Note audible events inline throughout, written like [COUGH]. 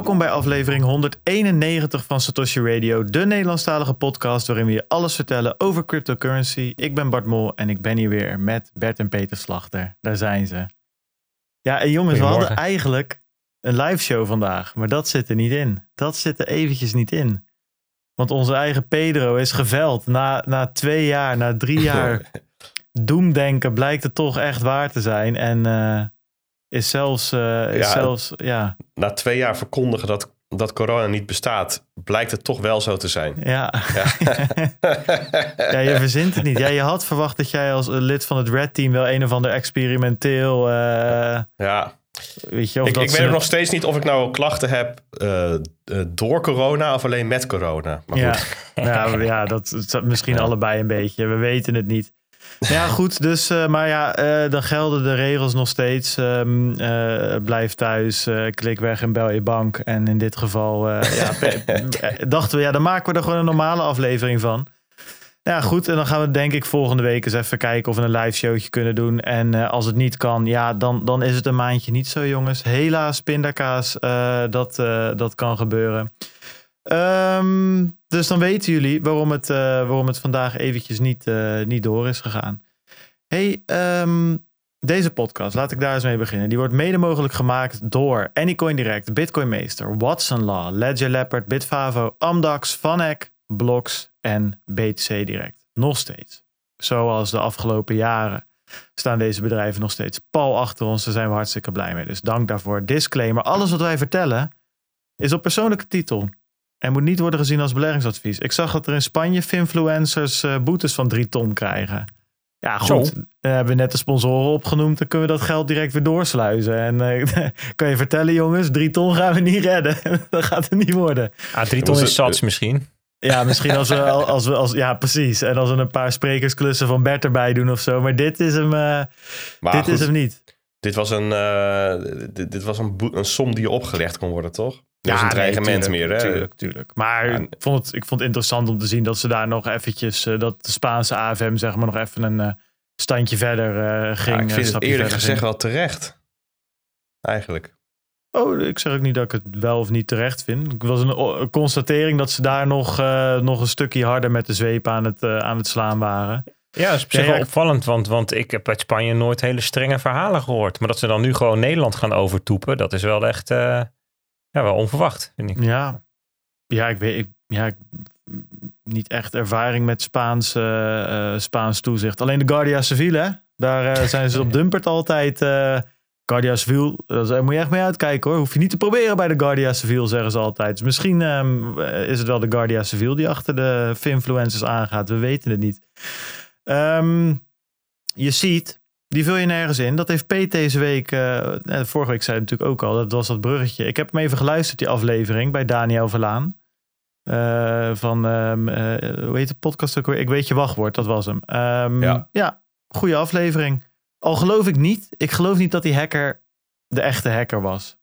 Welkom bij aflevering 191 van Satoshi Radio, de Nederlandstalige podcast waarin we je alles vertellen over cryptocurrency. Ik ben Bart Mol en ik ben hier weer met Bert en Peter Slachter. Daar zijn ze. Ja, en jongens, we hadden eigenlijk een live show vandaag, maar dat zit er niet in. Dat zit er eventjes niet in. Want onze eigen Pedro is geveld. Na, na twee jaar, na drie jaar [LAUGHS] doemdenken blijkt het toch echt waar te zijn. En uh, is zelfs, uh, is Ja, zelfs, ja, Na twee jaar verkondigen dat, dat corona niet bestaat, blijkt het toch wel zo te zijn. ja. ja, [LAUGHS] [LAUGHS] je verzint het niet. Ja, je had verwacht dat jij als lid van het Red Team wel een of ander experimenteel, eh, Ja, weet je, of ik, dat ik weet nog steeds niet of ik nou klachten heb eh, eh, door corona of alleen met corona. Maar Ja, goed, ja, ja, dat is misschien allebei een beetje. We weten het niet. Ja, goed. Dus, eh, maar ja, eh, dan gelden de regels nog steeds. Ehm, eh, blijf thuis, klik weg en bel je bank. En in dit geval [LAUGHS] ja, dachten we, ja, dan maken we er gewoon een normale aflevering van. Ja, goed. En dan gaan we denk ik volgende week eens even kijken of we een live showtje kunnen doen. En als het niet kan, ja, dan, dan is het een maandje niet zo, jongens. Helaas, pindakaas, dat, dat kan gebeuren. Ehm, dus dan weten jullie waarom het, eh, waarom het vandaag eventjes niet, eh, niet door is gegaan. Hey, ehm, deze podcast, laat ik daar eens mee beginnen. Die wordt mede mogelijk gemaakt door Anycoin Direct, Bitcoin Meester, Watson Law, Ledger Leopard, Bitfavo, Amdax, Vanek, Blocks en BTC Direct. Nog steeds. Zoals de afgelopen jaren staan deze bedrijven nog steeds pal achter ons. Daar zijn we hartstikke blij mee. Dus dank daarvoor. Disclaimer, alles wat wij vertellen is op persoonlijke titel. En moet niet worden gezien als beleggingsadvies. Ik zag dat er in Spanje finfluencers eh, boetes van drie ton krijgen. Ja, goed. Dan hebben we net de sponsoren opgenoemd. Dan kunnen we dat geld direct weer doorsluizen. En eh, [LAUGHS] kan je vertellen, jongens, drie ton gaan we niet redden. [LAUGHS] dat gaat het niet worden. Ah, drie ton Was is het- eh, misschien. Ja, [LAUGHS] misschien als we, als we als, ja, precies. En als we een paar sprekersklussen van Bert erbij doen of zo. Maar dit is hem, eh, maar dit goed, is hem niet. dit was, een, eh, dit, dit was een, een som die opgelegd kon worden, toch? Dat is een dreigement meer, hè? Tuurlijk, tuurlijk. Maar Ja, ik, vond het, ik vond het interessant om te zien dat ze daar nog eventjes, eh, dat de Spaanse AFM zeg maar nog even een eh, standje verder eh, ging. Ja, ik vind het eerlijk gezegd wel terecht. Eigenlijk. Oh, ik zeg ook niet dat ik het wel of niet terecht vind. Het was een, constatering dat ze daar nog, nog een stukje harder met de zweep aan het, aan het slaan waren. Ja, dat is op zich Ja, ja, wel opvallend, want, want ik heb uit Spanje nooit hele strenge verhalen gehoord. Maar dat ze dan nu gewoon Nederland gaan overtoepen, dat is wel echt ja, wel onverwacht, vind ik. Ja, ja ik weet ik, ja, ik, niet echt ervaring met Spaans, eh, eh, Spaans toezicht. Alleen de Guardia Civil, hè? Daar eh, zijn ze op [LAUGHS] Dumpert altijd. Guardia Civil, daar moet je echt mee uitkijken hoor. Hoef je niet te proberen bij de Guardia Civil, zeggen ze altijd. Dus misschien ehm, is het wel de Guardia Civil die achter de finfluencers aangaat. We weten het niet. Ehm, je ziet, die vul je nergens in. Dat heeft Pete deze week, eh, eh, vorige week zei het natuurlijk ook al, dat was dat bruggetje. Ik heb hem even geluisterd, die aflevering, bij Daniel Verlaan. Eh, van, eh, hoe heet de podcast ook weer? Ik weet je wachtwoord, dat was hem. Ehm, Ja. ja, goede aflevering. Al geloof ik niet, ik geloof niet dat die hacker de echte hacker was.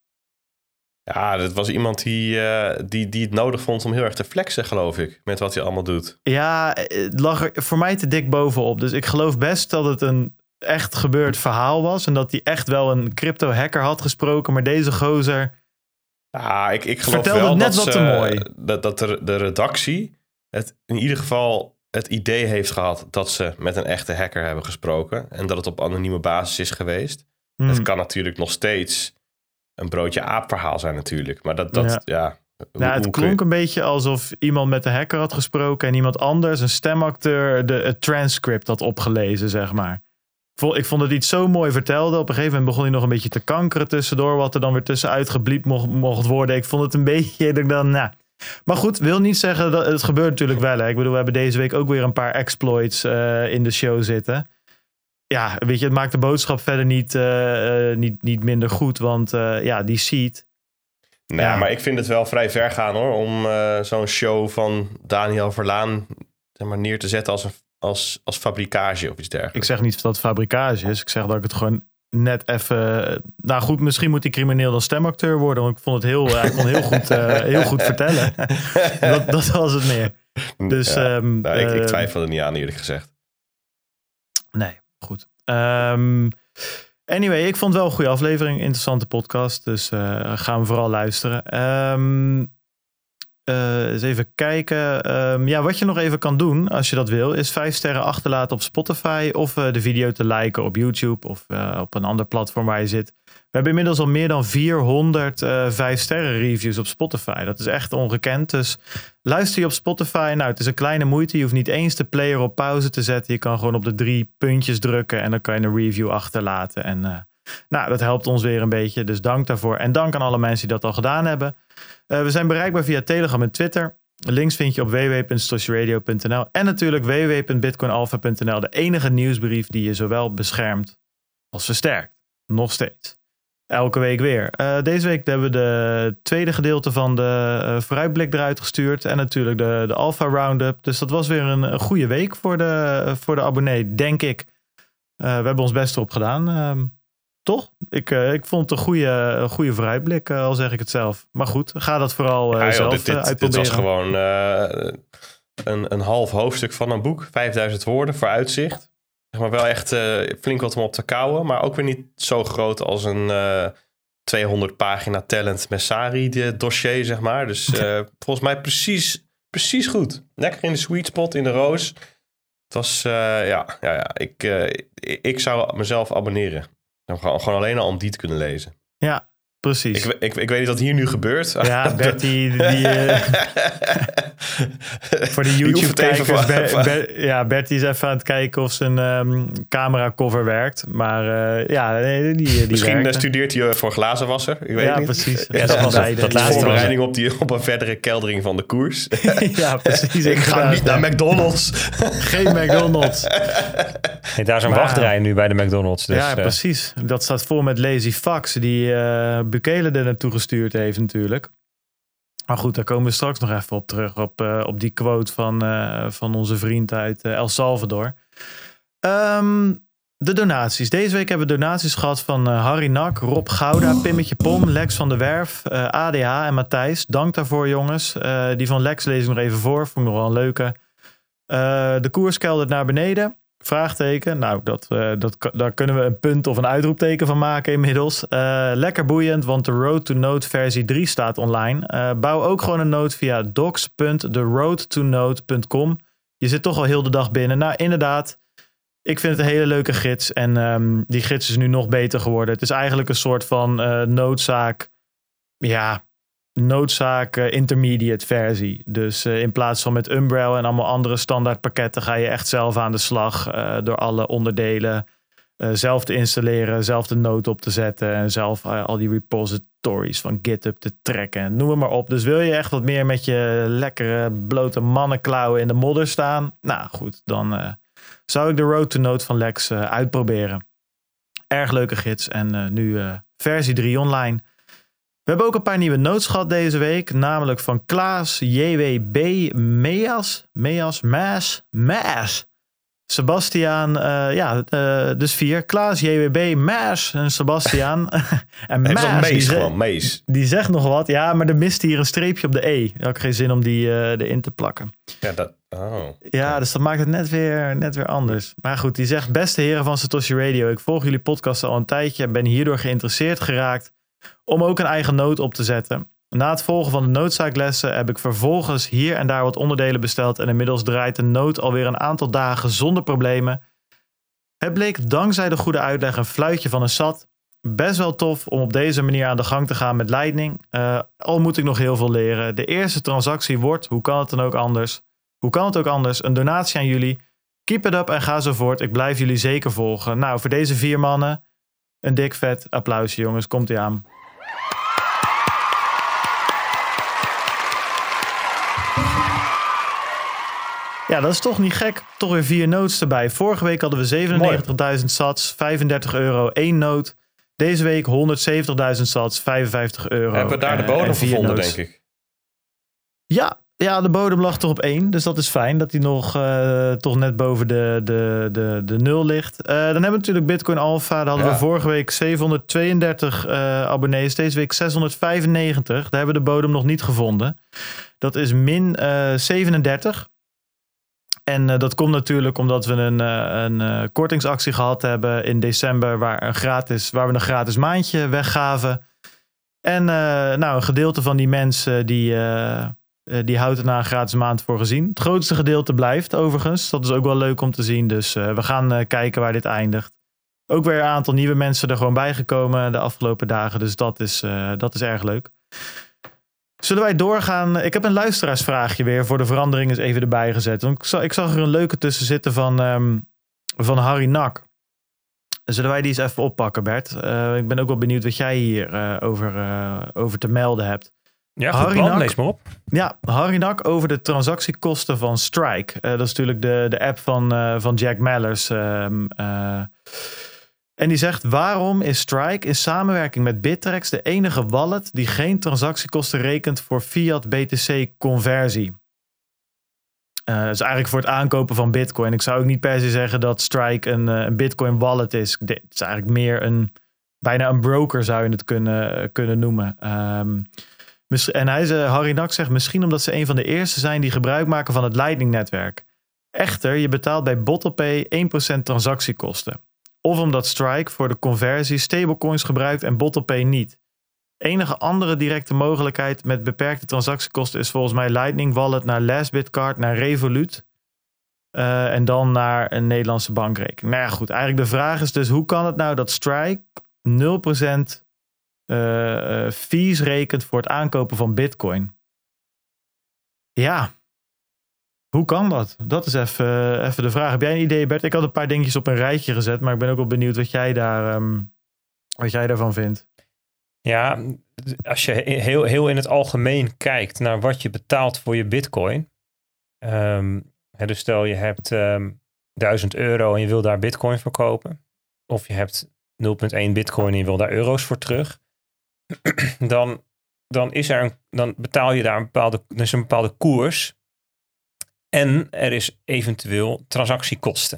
Ja, dat was iemand die, die, die het nodig vond om heel erg te flexen, geloof ik. Met wat hij allemaal doet. Ja, het lag er voor mij te dik bovenop. Dus ik geloof best dat het een echt gebeurd verhaal was. En dat hij echt wel een crypto hacker had gesproken. Maar deze gozer... Ja, ik, ik geloof wel net dat, wat ze- te mooi. dat, dat de, de redactie het in ieder geval het idee heeft gehad dat ze met een echte hacker hebben gesproken. En dat het op anonieme basis is geweest. hmm, Het kan natuurlijk nog steeds een broodje aap verhaal zijn natuurlijk. Maar dat, dat ja. hoe- Nou, het klonk je- een beetje alsof iemand met de hacker had gesproken en iemand anders, een stemacteur, de, het transcript had opgelezen, zeg maar. Ik vond het iets zo mooi vertelde. Op een gegeven moment begon hij nog een beetje te kankeren tussendoor, wat er dan weer tussenuit gebliept mocht, mocht worden. Ik vond het een [LAUGHS] beetje, dat ik dan, nou. Maar goed, wil niet zeggen dat het gebeurt natuurlijk wel. Hè. Ik bedoel, we hebben deze week ook weer een paar exploits eh, in de show zitten. Ja, weet je, het maakt de boodschap verder niet, eh, eh, niet, niet minder goed, want ja, die seed, Nou, Ja. maar ik vind het wel vrij ver gaan hoor. Om zo'n show van Daniel Verlaan zeg maar, neer te zetten als, een, als, als fabrikage of iets dergelijks. Ik zeg niet dat het fabrikage is. Ik zeg dat ik het gewoon net even... Nou goed, misschien moet die crimineel dan stemacteur worden. Want ik vond het heel... Hij kon heel goed, eh, heel goed vertellen. [LAUGHS] dat, dat was het meer. Dus... Ja. ehm, Nou, ik, ik eh, twijfel er niet aan eerlijk gezegd. Nee, goed. Ehm, Anyway, ik vond het wel een goede aflevering. Interessante podcast. Dus uh, gaan we vooral luisteren. Um, uh, eens even kijken. Um, ja, wat je nog even kan doen, als je dat wil, is vijf sterren achterlaten op Spotify. Of uh, de video te liken op YouTube of uh, op een ander platform waar je zit. We hebben inmiddels al meer dan 400 vijf sterren reviews op Spotify. Dat is echt ongekend. Dus luister je op Spotify. Nou, het is een kleine moeite. Je hoeft niet eens de player op pauze te zetten. Je kan gewoon op de drie puntjes drukken en dan kan je een review achterlaten. En nou, dat helpt ons weer een beetje. Dus dank daarvoor. En dank aan alle mensen die dat al gedaan hebben. Uh, we zijn bereikbaar via Telegram en Twitter. Links vind je op www.stoshiradio.nl en natuurlijk www.bitcoinalpha.nl. De enige nieuwsbrief die je zowel beschermt als versterkt. Nog steeds. Elke week weer. Uh, deze week hebben we de tweede gedeelte van de uh, vooruitblik eruit gestuurd. En natuurlijk de, de Alpha Roundup. Dus dat was weer een, goede week voor de, voor de abonnee, denk ik. we hebben ons best erop gedaan. Toch? Ik, uh, ik vond het een goede, een goede vooruitblik, uh, al zeg ik het zelf. Maar goed, ga dat vooral uh, ja, zelf dit, dit, uitproberen. Dit was gewoon een, een half hoofdstuk van een boek. 5000 woorden voor uitzicht. Zeg maar wel echt flink wat om op te kouwen. Maar ook weer niet zo groot als een 200 pagina talent Messari dossier, zeg maar. Dus [LAUGHS] volgens mij precies, precies goed. Lekker in de sweet spot, in de roos. Het was, ja, ja, ja. Ik, ik zou mezelf abonneren. Gewoon, gewoon alleen al om die te kunnen lezen. Ja, precies. Ik, ik, ik weet niet wat hier nu gebeurt. Ja, [LAUGHS] Bertie, die, uh, [LAUGHS] voor de YouTube-kijkers. Ja, Bertie is even aan het kijken of zijn um, camera cover werkt. Maar uh, ja, die, die Misschien studeert hij voor glazenwasser. Ik weet ja, niet. precies. [LAUGHS] Ja, dat was dat, dat laatste voorbereiding op, die, op een verdere keldering van de koers. ja, precies. ik ga niet naar McDonald's. Geen McDonald's. Daar is een wachtrij nu bij de McDonald's. Dus, ja, precies. Dat staat vol met lazy fucks die uh, Bukele er naartoe gestuurd heeft natuurlijk. Maar goed, daar komen we straks nog even op terug. Op, uh, op die quote van, uh, van onze vriend uit uh, El Salvador. Um, de donaties. Deze week hebben we donaties gehad van Harry Nak, Rob Gouda, Pimmetje Pom, Lex van der Werf, ADH en Matthijs. Dank daarvoor jongens. die van Lex lees ik nog even voor. Vond ik nog wel een leuke. de koers keldert naar beneden. Vraagteken. Nou, dat, uh, dat, daar kunnen we een punt of een uitroepteken van maken inmiddels. Uh, lekker boeiend, want de Road to Node versie 3 staat online. Uh, bouw ook gewoon een note via docs.theroadtonode.com. Je zit toch al heel de dag binnen. Nou, inderdaad. Ik vind het een hele leuke gids. En um, die gids is nu nog beter geworden. Het is eigenlijk een soort van noodzaak. Ja, noodzaak uh, intermediate versie. Dus uh, in plaats van met Umbrella en allemaal andere standaard pakketten ga je echt zelf aan de slag uh, door alle onderdelen zelf te installeren, zelf de nood op te zetten en zelf al die repositories van GitHub te trekken. Noem het maar op. Dus wil je echt wat meer met je lekkere blote mannenklauwen in de modder staan? Nou goed, dan zou ik de Road to Node van Lex uitproberen. Erg leuke gids en nu versie 3 online. We hebben ook een paar nieuwe notes gehad deze week. Namelijk van Klaas, JWB, Meas, Meas, Maas, Maas. Sebastiaan, uh, ja, uh, dus vier. Klaas, JWB, Maas en Sebastiaan. [LAUGHS] en Maas, Mees, die, gewoon, Mees. die zegt nog wat. Ja, maar er mist hier een streepje op de E. Ik had geen zin om die uh, erin te plakken. Ja, dat, oh. ja, dus dat maakt het net weer, net weer anders. Maar goed, die zegt, beste heren van Satoshi Radio. Ik volg jullie podcast al een tijdje en ben hierdoor geïnteresseerd geraakt om ook een eigen noot op te zetten. Na het volgen van de noodzaaklessen heb ik vervolgens hier en daar wat onderdelen besteld en inmiddels draait de nood alweer een aantal dagen zonder problemen. Het bleek dankzij de goede uitleg een fluitje van een SAT best wel tof om op deze manier aan de gang te gaan met Lightning. Uh, al moet ik nog heel veel leren. De eerste transactie wordt, hoe kan het dan ook anders? Hoe kan het ook anders? Een donatie aan jullie. Keep it up en ga zo voort. Ik blijf jullie zeker volgen. Nou, voor deze vier mannen een dik vet applausje jongens. Komt ie aan. Ja, dat is toch niet gek. Toch weer vier notes erbij. Vorige week hadden we 97.000 sats, 35 euro, één noot. Deze week 170.000 sats, 55 euro. Hebben we daar de bodem gevonden, notes. denk ik? Ja, ja, de bodem lag toch op één. Dus dat is fijn dat hij nog uh, toch net boven de, de, de, de nul ligt. Uh, dan hebben we natuurlijk Bitcoin Alpha. Daar hadden ja. we vorige week 732 uh, abonnees. Deze week 695. Daar hebben we de bodem nog niet gevonden. Dat is min 37. En dat komt natuurlijk omdat we een, een kortingsactie gehad hebben in december, waar, een gratis, waar we een gratis maandje weggaven. En nou, een gedeelte van die mensen die, die houdt er een gratis maand voor gezien. Het grootste gedeelte blijft overigens. Dat is ook wel leuk om te zien. Dus we gaan kijken waar dit eindigt ook weer een aantal nieuwe mensen er gewoon bijgekomen de afgelopen dagen. Dus dat is, dat is erg leuk. Zullen wij doorgaan? Ik heb een luisteraarsvraagje weer voor de verandering eens even erbij gezet. Want ik zag, ik zag er een leuke tussen zitten van, um, van Harry Nak. Zullen wij die eens even oppakken, Bert? Uh, ik ben ook wel benieuwd wat jij hier uh, over, over te melden hebt. Ja, goed Harry Nak, lees maar op. Ja, Harry Nak over de transactiekosten van Strike. dat is natuurlijk de, de app van, van Jack Mallers. Um, en die zegt: Waarom is Strike in samenwerking met Bittrex de enige wallet die geen transactiekosten rekent voor fiat BTC conversie? Uh, is eigenlijk voor het aankopen van Bitcoin. Ik zou ook niet per se zeggen dat Strike een, eh, een Bitcoin wallet is. Het is eigenlijk meer een bijna een broker zou je het kunnen, kunnen noemen. Um, en hij, Harry Nak zegt misschien omdat ze een van de eerste zijn die gebruik maken van het Lightning-netwerk. Echter, je betaalt bij BottlePay 1% transactiekosten. Of omdat Strike voor de conversie stablecoins gebruikt en BottlePay niet. Enige andere directe mogelijkheid met beperkte transactiekosten is volgens mij Lightning Wallet naar Lastbitcard naar Revolut. Uh, en dan naar een Nederlandse bankrekening. Nou ja, goed. Eigenlijk de vraag is dus: hoe kan het nou dat Strike 0% uh, uh, fees rekent voor het aankopen van Bitcoin? Ja, hoe kan dat? Dat is even, even de vraag. Heb jij een idee, Bert? Ik had een paar dingetjes op een rijtje gezet, maar ik ben ook wel benieuwd wat jij, daar, um, wat jij daarvan vindt. Ja, als je heel, heel in het algemeen kijkt naar wat je betaalt voor je bitcoin. Um, dus stel je hebt um, ehm, 1000 euro en je wil daar bitcoin verkopen. Of je hebt 0,1 bitcoin en je wil daar euro's voor terug. [CLEARS THROAT] dan, dan, is er een, dan betaal je daar een bepaalde, dus een bepaalde koers en er is eventueel transactiekosten.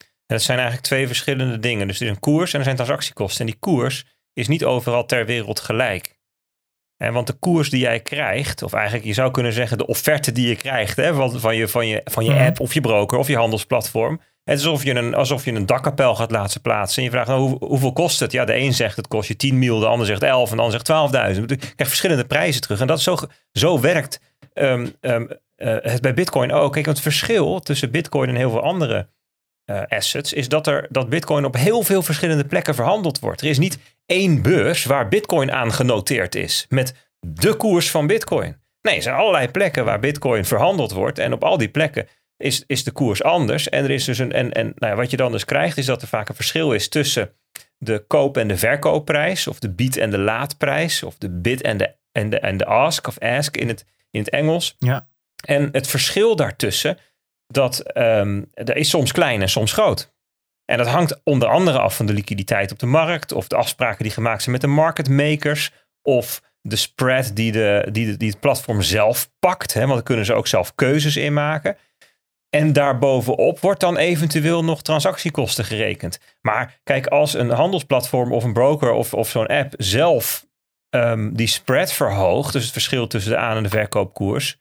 En dat zijn eigenlijk twee verschillende dingen. Dus er is een koers en er zijn transactiekosten. En die koers is niet overal ter wereld gelijk. En want de koers die jij krijgt, of eigenlijk je zou kunnen zeggen de offerte die je krijgt hè, van, van, je, van, je, van je mhm. app of je broker of je handelsplatform. Het is alsof je een, alsof je een dakkapel gaat laten plaatsen. En je vraagt, nou, hoe, hoeveel kost het? Ja, de een zegt het kost je 10 mil, de ander zegt 11 en de ander zegt 12.000. Je krijgt verschillende prijzen terug. En dat is zo, zo werkt um, uh, het bij Bitcoin ook. Kijk, het verschil tussen Bitcoin en heel veel andere uh, assets is dat, er, dat Bitcoin op heel veel verschillende plekken verhandeld wordt. Er is niet één beurs waar Bitcoin aan genoteerd is met de koers van Bitcoin. Nee, er zijn allerlei plekken waar Bitcoin verhandeld wordt en op al die plekken is, is de koers anders. En, er is dus een, en, en nou ja, wat je dan dus krijgt is dat er vaak een verschil is tussen de koop- en de verkoopprijs, of de bied- en de laadprijs, of de bid en de, en de, en de ask of ask in het, in het Engels. Ja. En het verschil daartussen, dat, dat is soms klein en soms groot. En dat hangt onder andere af van de liquiditeit op de markt, of de afspraken die gemaakt zijn met de market makers, of de spread die, de, die, die het platform zelf pakt. Hè, want dan kunnen ze ook zelf keuzes in maken. En daarbovenop wordt dan eventueel nog transactiekosten gerekend. Maar kijk, als een handelsplatform of een broker of, of zo'n app zelf um, die spread verhoogt, dus het verschil tussen de aan- en de verkoopkoers,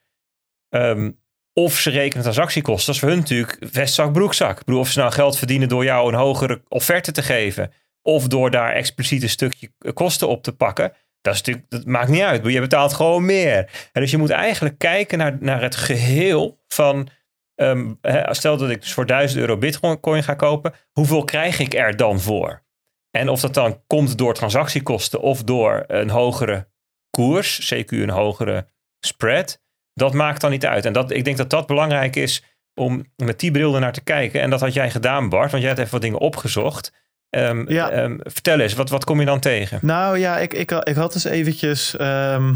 Um, of ze rekenen transactiekosten. Is voor hun natuurlijk vestzak, broekzak. Ik bedoel, of ze nou geld verdienen door jou een hogere offerte te geven. Of door daar expliciet een stukje kosten op te pakken. Dat, is natuurlijk, dat maakt niet uit. Je betaalt gewoon meer. En dus je moet eigenlijk kijken naar, naar het geheel van. Um, stel dat ik dus voor 1000 euro bitcoin ga kopen. Hoeveel krijg ik er dan voor? En of dat dan komt door transactiekosten of door een hogere koers, CQ een hogere spread dat maakt dan niet uit. En dat, ik denk dat dat belangrijk is om met die bril naar te kijken. En dat had jij gedaan, Bart, want jij hebt even wat dingen opgezocht. Um, ja. Ehm, vertel eens, wat, wat kom je dan tegen? Nou ja, ik, ik, ik had dus eventjes... Ehm,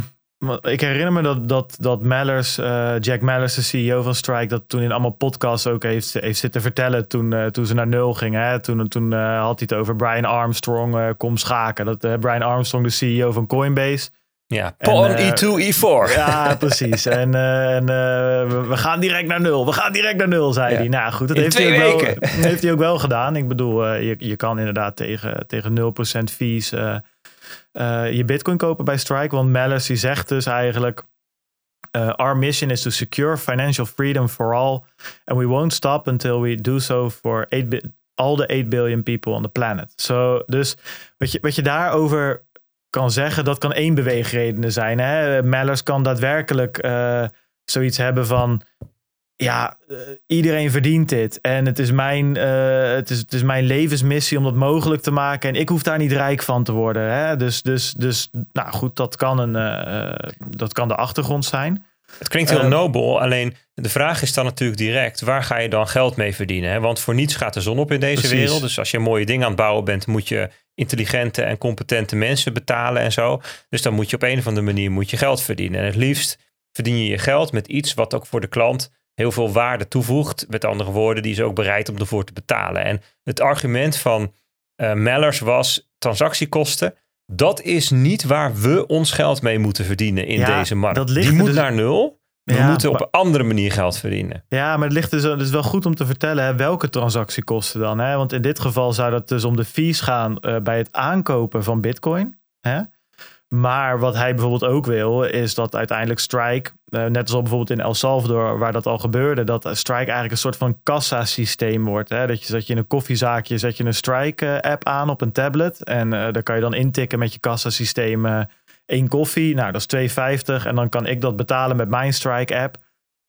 ik herinner me dat, dat, dat Mallers, uh, Jack Mallers, de CEO van Strike, dat toen in allemaal podcasts ook heeft, heeft zitten vertellen toen, uh, toen ze naar nul gingen. Hè? Toen, toen uh, had hij het over Brian Armstrong, kom schaken. Dat, Brian Armstrong, de CEO van Coinbase, ja, Pawn E2, E4. Ja, precies. En, uh, en uh, we gaan direct naar nul. We gaan direct naar nul, zei ja. hij. Nou goed, dat heeft hij, ook wel, [LAUGHS] heeft hij ook wel gedaan. Ik bedoel, uh, je, je kan inderdaad tegen, tegen 0% fees je bitcoin kopen bij Strike. Want Malice die zegt dus eigenlijk... Our mission is to secure financial freedom for all, and we won't stop until we do so for all the 8 billion people on the planet. So, dus wat je, wat je daarover kan zeggen, dat kan één beweegreden zijn. Hè? Mellers kan daadwerkelijk uh, zoiets hebben van ja, uh, iedereen verdient dit. En het is, mijn, uh, het, is, het is mijn levensmissie om dat mogelijk te maken. En ik hoef daar niet rijk van te worden. Hè? Dus, dus, dus nou goed, dat kan, een, dat kan de achtergrond zijn. Het klinkt heel nobel, alleen de vraag is dan natuurlijk direct: waar ga je dan geld mee verdienen? Hè? Want voor niets gaat de zon op in deze Precies. wereld. Dus als je mooie dingen aan het bouwen bent, moet je intelligente en competente mensen betalen en zo. Dus dan moet je op een of andere manier moet je geld verdienen. En het liefst verdien je je geld met iets wat ook voor de klant heel veel waarde toevoegt. Met andere woorden, die is ook bereid om ervoor te betalen. En het argument van uh, Mellers was transactiekosten. Dat is niet waar we ons geld mee moeten verdienen in deze markt. Die moet dus... naar nul. We moeten op een andere manier geld verdienen. Ja, maar het ligt dus, dus wel goed om te vertellen hè, welke transactiekosten dan. Hè? Want in dit geval zou dat dus om de fees gaan uh, bij het aankopen van Bitcoin. Hè? Maar wat hij bijvoorbeeld ook wil, is dat uiteindelijk Strike, uh, net als bijvoorbeeld in El Salvador, waar dat al gebeurde, dat Strike eigenlijk een soort van kassa-systeem wordt. Hè? Dat, je, dat je in een koffiezaakje zet je een Strike-app aan op een tablet. En uh, daar kan je dan intikken met je kassasysteem uh, één koffie. Nou, dat is 2,50. En dan kan ik dat betalen met mijn Strike-app.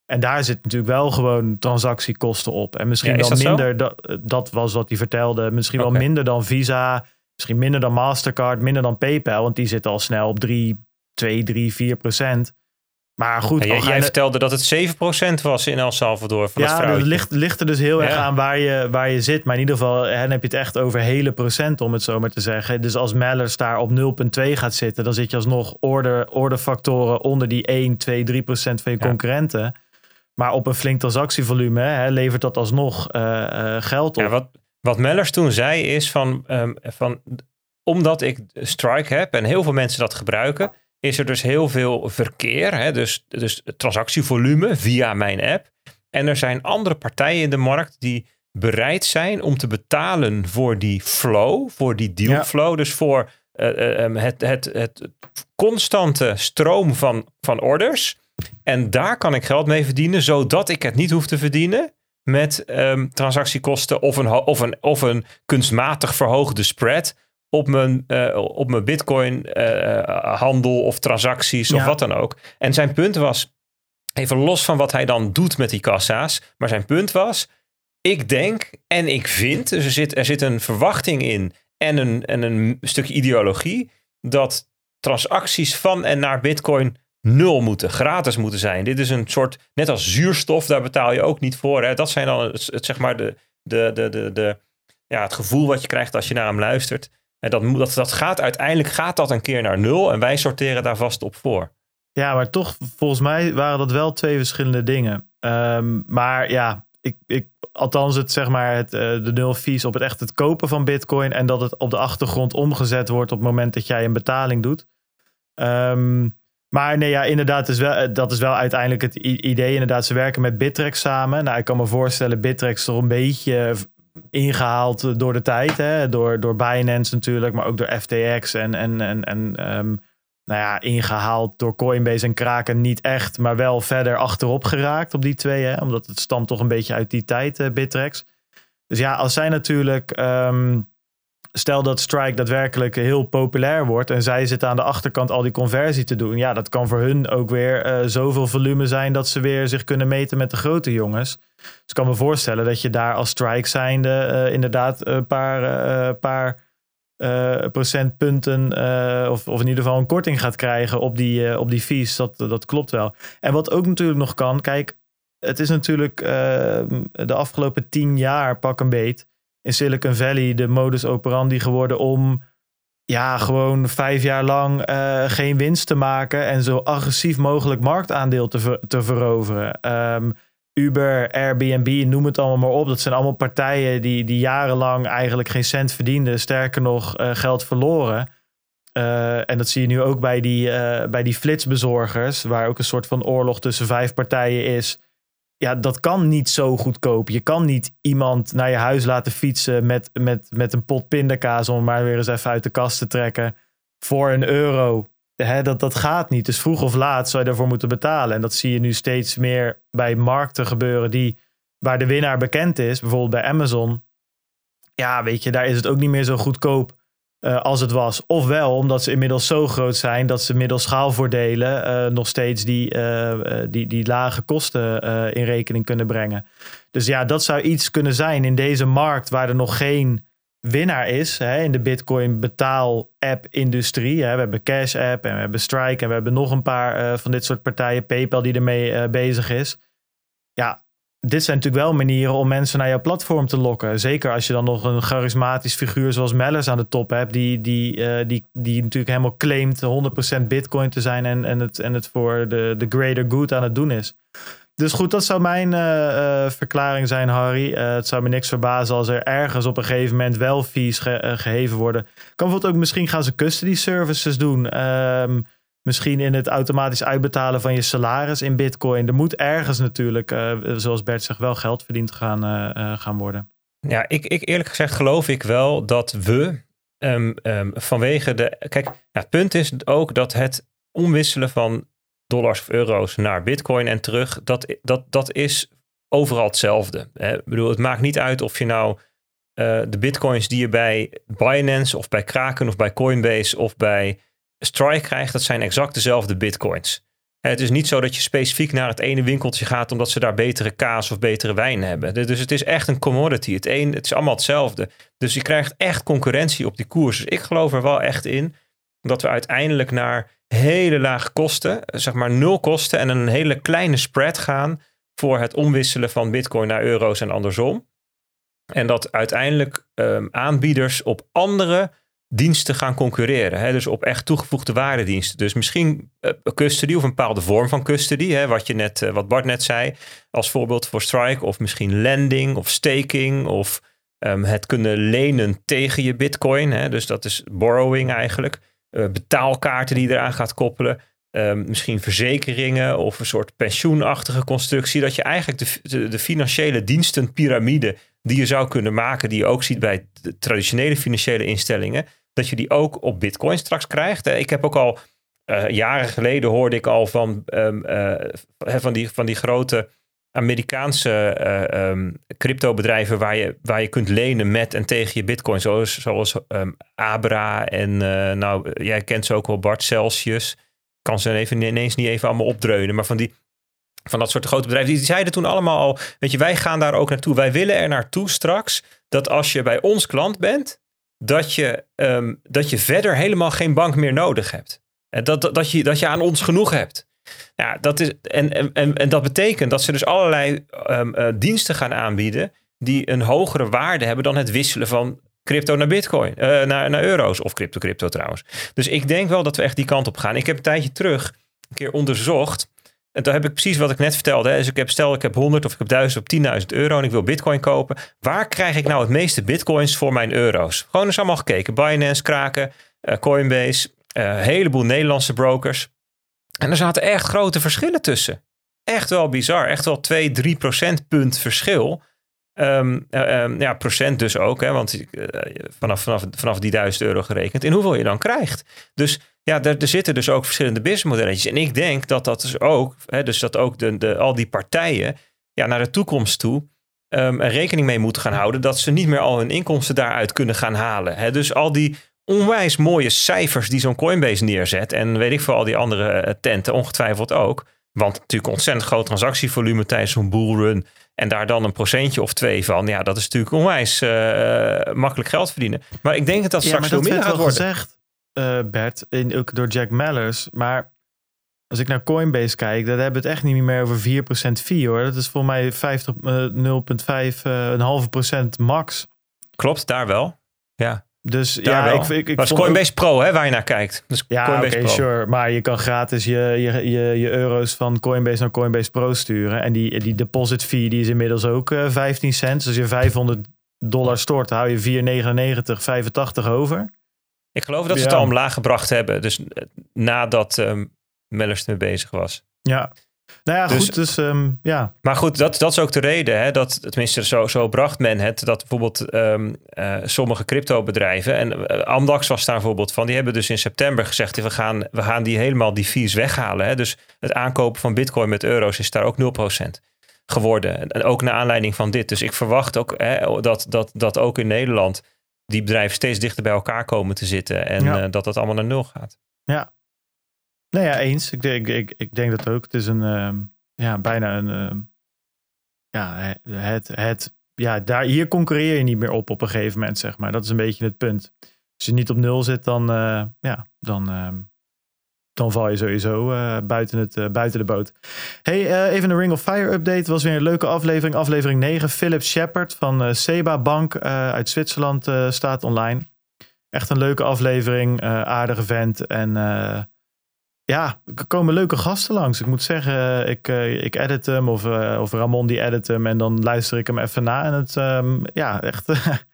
En daar zit natuurlijk wel gewoon transactiekosten op. En misschien ja, wel minder, dat, dat, was wat hij vertelde, misschien okay. wel minder dan Visa Misschien minder dan Mastercard, minder dan PayPal, want die zitten al snel op 3, 2, 3, 4 procent. Maar goed. Ja, jij, vertelde dat het 7% was in El Salvador. Van ja, dat ligt, ligt er dus heel ja. erg aan waar je, waar je zit. Maar in ieder geval, dan heb je het echt over hele procent, om het zo maar te zeggen. Dus als Mellers daar op 0,2 gaat zitten, dan zit je alsnog order, orderfactoren onder die 1, 2, 3 procent van je ja. concurrenten. Maar op een flink transactievolume hè, levert dat alsnog uh, uh, geld op. Ja, wat, wat Mellers toen zei is van, um, van omdat ik Strike heb en heel veel mensen dat gebruiken, is er dus heel veel verkeer, hè, dus, dus transactievolume via mijn app. En er zijn andere partijen in de markt die bereid zijn om te betalen voor die flow, voor die deal ja. flow, dus voor uh, um, het, het, het constante stroom van, van orders. En daar kan ik geld mee verdienen, zodat ik het niet hoef te verdienen met um, transactiekosten of een, of, een, of een kunstmatig verhoogde spread op mijn, uh, op mijn bitcoin uh, handel of transacties ja. of wat dan ook. En zijn punt was, even los van wat hij dan doet met die kassa's, maar zijn punt was, ik denk en ik vind, dus er zit, er zit een verwachting in en een, en een stukje ideologie, dat transacties van en naar bitcoin nul moeten, gratis moeten zijn. Dit is een soort, net als zuurstof, daar betaal je ook niet voor. Hè. Dat zijn dan het, zeg maar de, de, de, de, ja, het gevoel wat je krijgt als je naar hem luistert. En dat, dat, dat gaat uiteindelijk gaat dat een keer naar nul en wij sorteren daar vast op voor. Ja, maar toch, volgens mij waren dat wel twee verschillende dingen. Um, maar ja, ik, ik, althans het, zeg maar, het, uh, de nul fees op het echt het kopen van bitcoin en dat het op de achtergrond omgezet wordt op het moment dat jij een betaling doet. Um, maar nee, ja, inderdaad, is wel, dat is wel uiteindelijk het idee. Inderdaad, ze werken met Bittrex samen. Nou, ik kan me voorstellen, Bittrex is toch een beetje ingehaald door de tijd. Hè? Door, door Binance natuurlijk, maar ook door FTX en, en, en, en um, nou ja, ingehaald door Coinbase en Kraken niet echt, maar wel verder achterop geraakt op die twee. Hè? Omdat het stamt toch een beetje uit die tijd, uh, Bittrex. Dus ja, als zij natuurlijk... Um, stel dat Strike daadwerkelijk heel populair wordt en zij zitten aan de achterkant al die conversie te doen. Ja, dat kan voor hun ook weer uh, zoveel volume zijn dat ze weer zich kunnen meten met de grote jongens. Dus ik kan me voorstellen dat je daar als Strike zijnde uh, inderdaad een paar, uh, paar procentpunten of, of in ieder geval een korting gaat krijgen op die, op die fees. Dat, dat klopt wel. En wat ook natuurlijk nog kan, kijk, het is natuurlijk de afgelopen tien jaar pak een beet in Silicon Valley de modus operandi geworden om ja, gewoon vijf jaar lang uh, geen winst te maken en zo agressief mogelijk marktaandeel te, te veroveren. Um, Uber, Airbnb, noem het allemaal maar op. Dat zijn allemaal partijen die, die jarenlang eigenlijk geen cent verdienden. Sterker nog, uh, geld verloren. Uh, en dat zie je nu ook bij die, bij die flitsbezorgers, waar ook een soort van oorlog tussen vijf partijen is ja, dat kan niet zo goedkoop. Je kan niet iemand naar je huis laten fietsen met, met, met een pot pindakaas om maar weer eens even uit de kast te trekken voor een euro. hè, dat, dat gaat niet. Dus vroeg of laat zou je daarvoor moeten betalen. En dat zie je nu steeds meer bij markten gebeuren die, waar de winnaar bekend is. Bijvoorbeeld bij Amazon. Ja, weet je, daar is het ook niet meer zo goedkoop uh, als het was. Ofwel omdat ze inmiddels zo groot zijn dat ze middels schaalvoordelen uh, nog steeds die, uh, die, die lage kosten in rekening kunnen brengen. Dus ja, dat zou iets kunnen zijn in deze markt waar er nog geen winnaar is hè, in de Bitcoin betaal app industrie. We hebben Cash App en we hebben Strike en we hebben nog een paar van dit soort partijen. PayPal die ermee bezig is. Ja, dit zijn natuurlijk wel manieren om mensen naar jouw platform te lokken. Zeker als je dan nog een charismatisch figuur zoals Mellers aan de top hebt, die, die, uh, die, die natuurlijk helemaal claimt 100% Bitcoin te zijn en, en, het, en het voor de, de greater good aan het doen is. Dus goed, dat zou mijn uh, uh, verklaring zijn, Harry. het zou me niks verbazen als er ergens op een gegeven moment wel fees ge geheven worden. Kan bijvoorbeeld ook misschien gaan ze custody services doen. Um, misschien in het automatisch uitbetalen van je salaris in bitcoin. Er moet ergens natuurlijk, uh, zoals Bert zegt, wel geld verdiend gaan, uh, gaan worden. Ja, ik, ik eerlijk gezegd geloof ik wel dat we um, um, vanwege de... Kijk, het punt is ook dat het omwisselen van dollars of euro's naar bitcoin en terug, dat, dat, dat is overal hetzelfde. Hè? Ik bedoel, het maakt niet uit of je nou de bitcoins die je bij Binance of bij Kraken of bij Coinbase of bij Strike krijgt, dat zijn exact dezelfde bitcoins. Het is niet zo dat je specifiek naar het ene winkeltje gaat omdat ze daar betere kaas of betere wijn hebben. Dus het is echt een commodity. Het, een, het is allemaal hetzelfde. Dus je krijgt echt concurrentie op die koers. Dus ik geloof er wel echt in dat we uiteindelijk naar hele lage kosten, zeg maar nul kosten en een hele kleine spread gaan voor het omwisselen van bitcoin naar euro's en andersom. En dat uiteindelijk um, aanbieders op andere diensten gaan concurreren. Hè? Dus op echt toegevoegde waardediensten. Dus misschien uh, custody of een bepaalde vorm van custody. Hè? Wat, je net, uh, wat Bart net zei. Als voorbeeld voor Strike. Of misschien lending of staking. Of um, het kunnen lenen tegen je bitcoin. Hè? Dus dat is borrowing eigenlijk. Uh, betaalkaarten die je eraan gaat koppelen. Um, misschien verzekeringen of een soort pensioenachtige constructie. Dat je eigenlijk de, de, de financiële dienstenpyramide die je zou kunnen maken, die je ook ziet bij traditionele financiële instellingen, dat je die ook op Bitcoin straks krijgt. Ik heb ook al uh, jaren geleden hoorde ik al van, um, uh, van, die, van die grote Amerikaanse uh, um, cryptobedrijven waar je, waar je kunt lenen met en tegen je bitcoin. Zoals, zoals um, Abra en nou, jij kent ze ook wel, Bart Celsius. Kan ze even, ineens niet even allemaal opdreunen. Maar van, die, van dat soort grote bedrijven, die zeiden toen allemaal al, weet je, wij gaan daar ook naartoe. Wij willen er naartoe straks dat als je bij ons klant bent, dat je, um, dat je verder helemaal geen bank meer nodig hebt. Dat, dat, dat, je, dat je aan ons genoeg hebt. Ja, dat is, en, en, en dat betekent dat ze dus allerlei um, uh, diensten gaan aanbieden die een hogere waarde hebben dan het wisselen van crypto naar bitcoin, uh, naar, naar euro's of crypto crypto trouwens. Dus ik denk wel dat we echt die kant op gaan. Ik heb een tijdje terug een keer onderzocht en daar heb ik precies wat ik net vertelde. Hè. Dus ik heb, stel ik heb 100 of ik heb 1000 of 10.000 euro en ik wil bitcoin kopen. Waar krijg ik nou het meeste bitcoins voor mijn euro's? Gewoon eens allemaal gekeken. Binance, Kraken, uh, Coinbase, uh, heleboel Nederlandse brokers. En er zaten echt grote verschillen tussen. Echt wel bizar. Echt wel 2, 3 procentpunt verschil. Um, uh, um, ja, procent dus ook. Hè, want vanaf, vanaf, vanaf die 1000 euro gerekend. In hoeveel je dan krijgt. Dus ja, er, er zitten dus ook verschillende businessmodelletjes. En ik denk dat dat dus ook, hè, dus dat ook de, de, al die partijen ja, naar de toekomst toe um, er rekening mee moeten gaan houden dat ze niet meer al hun inkomsten daaruit kunnen gaan halen. Hè. Dus al die onwijs mooie cijfers die zo'n Coinbase neerzet en weet ik veel, al die andere uh, tenten ongetwijfeld ook. Want natuurlijk ontzettend groot transactievolume tijdens zo'n bullrun. En daar dan een procentje of twee van. Ja, dat is natuurlijk onwijs uh, makkelijk geld verdienen. Maar ik denk dat dat ja, straks veel minder gaat worden. gezegd uh, Bert, in, ook door Jack Mallers. Maar als ik naar Coinbase kijk, dan hebben we het echt niet meer over 4% fee hoor. Dat is voor mij 50, uh, 0,5, uh, een halve procent max. Klopt, daar wel. Ja. Dus daar ja, wel. ik, ik, ik maar vond Coinbase ook, Pro, hè, waar je naar kijkt. Dus ja, oké, sure. Maar je kan gratis je, je, je, je euro's van Coinbase naar Coinbase Pro sturen. En die, die deposit fee die is inmiddels ook uh, 15 cent. Dus als je 500 dollar stort, hou je 4,99, 85 over. Ik geloof dat ze Ja. het al omlaag gebracht hebben. Dus eh, nadat um, Mellers ermee bezig was. Ja. Nou ja, Dus- goed, dus ehm, ja. Maar goed, dat, dat is ook de reden. Hè, dat, tenminste, zo, zo bracht men het. Dat bijvoorbeeld ehm, eh, sommige cryptobedrijven. En eh, Amdax was daar een voorbeeld van. Die hebben dus in september gezegd. We gaan, we gaan die helemaal die fees weghalen. Hè. Dus het aankopen van bitcoin met euro's is daar ook 0% geworden. En- En ook naar aanleiding van dit. Dus ik verwacht ook hè, dat, dat, dat ook in Nederland. Die bedrijven steeds dichter bij elkaar komen te zitten. En Ja. eh, dat dat allemaal naar nul gaat. Nou ja, eens. Ik denk, ik, ik denk dat ook. Het is een, ehm, ja, bijna een, ehm, ja, het, het, ja, daar, hier concurreer je niet meer op op een gegeven moment, zeg maar. Dat is een beetje het punt. Als je niet op nul zit, dan, eh, ja, dan, ehm, dan val je sowieso eh, buiten, het, eh, buiten de boot. Hey, eh, even een Ring of Fire update. was weer een leuke aflevering. Aflevering 9. Philip Shepard van Seba Bank uit Zwitserland staat online. Echt een leuke aflevering. aardige vent. En ja, er komen leuke gasten langs. Ik moet zeggen, ik, ik edit hem of, of Ramon die edit hem en dan luister ik hem even na. En het, ehm, ja, echt, [LAUGHS]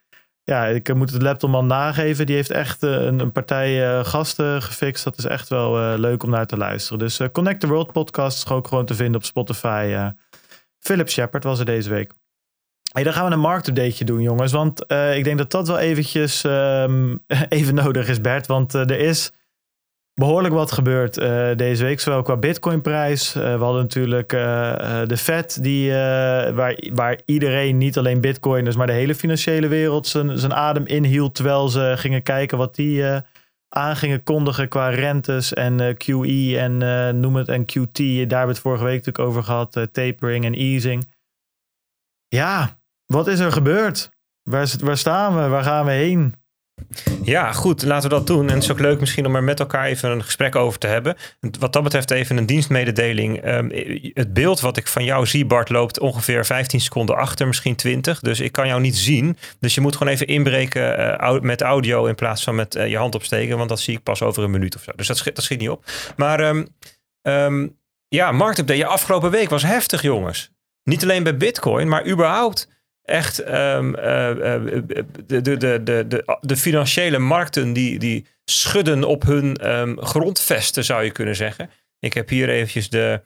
ja, ik moet het laptopman nageven. Die heeft echt eh, een, een partij eh, gasten gefixt. Dat is echt wel eh, leuk om naar te luisteren. Dus eh, Connect the World podcast is ook gewoon te vinden op Spotify. eh. Philip Shepard was er deze week. Hey, dan gaan we een marktupdateje doen, jongens. Want eh, ik denk dat dat wel eventjes ehm, [LAUGHS] even nodig is, Bert. Want eh, er is behoorlijk wat gebeurd eh, deze week. Zowel qua bitcoinprijs. Eh, we hadden natuurlijk eh, de Fed, die, waar, waar iedereen, niet alleen bitcoiners, maar de hele financiële wereld zijn, adem inhield. Terwijl ze gingen kijken wat die eh, aan gingen kondigen qua rentes en QE en noem het en QT. Daar hebben we het vorige week natuurlijk over gehad. eh, tapering en easing. Ja, wat is er gebeurd? Waar staan we? Waar gaan we heen? Ja, goed, laten we dat doen. En het is ook leuk misschien om er met elkaar even een gesprek over te hebben. Wat dat betreft even een dienstmededeling. Ehm, het beeld wat ik van jou zie, Bart, loopt ongeveer 15 seconden achter, misschien 20. Dus ik kan jou niet zien. Dus je moet gewoon even inbreken eh, met audio in plaats van met eh, je hand opsteken. Want dat zie ik pas over een minuut of zo. Dus dat schiet, dat schiet niet op. Maar ehm, ja, marktupdate. Ja, afgelopen week was heftig, jongens. Niet alleen bij Bitcoin, maar überhaupt echt ehm, eh, eh, de, de, de, de, de, financiële markten die, die schudden op hun ehm, grondvesten, zou je kunnen zeggen. Ik heb hier eventjes de,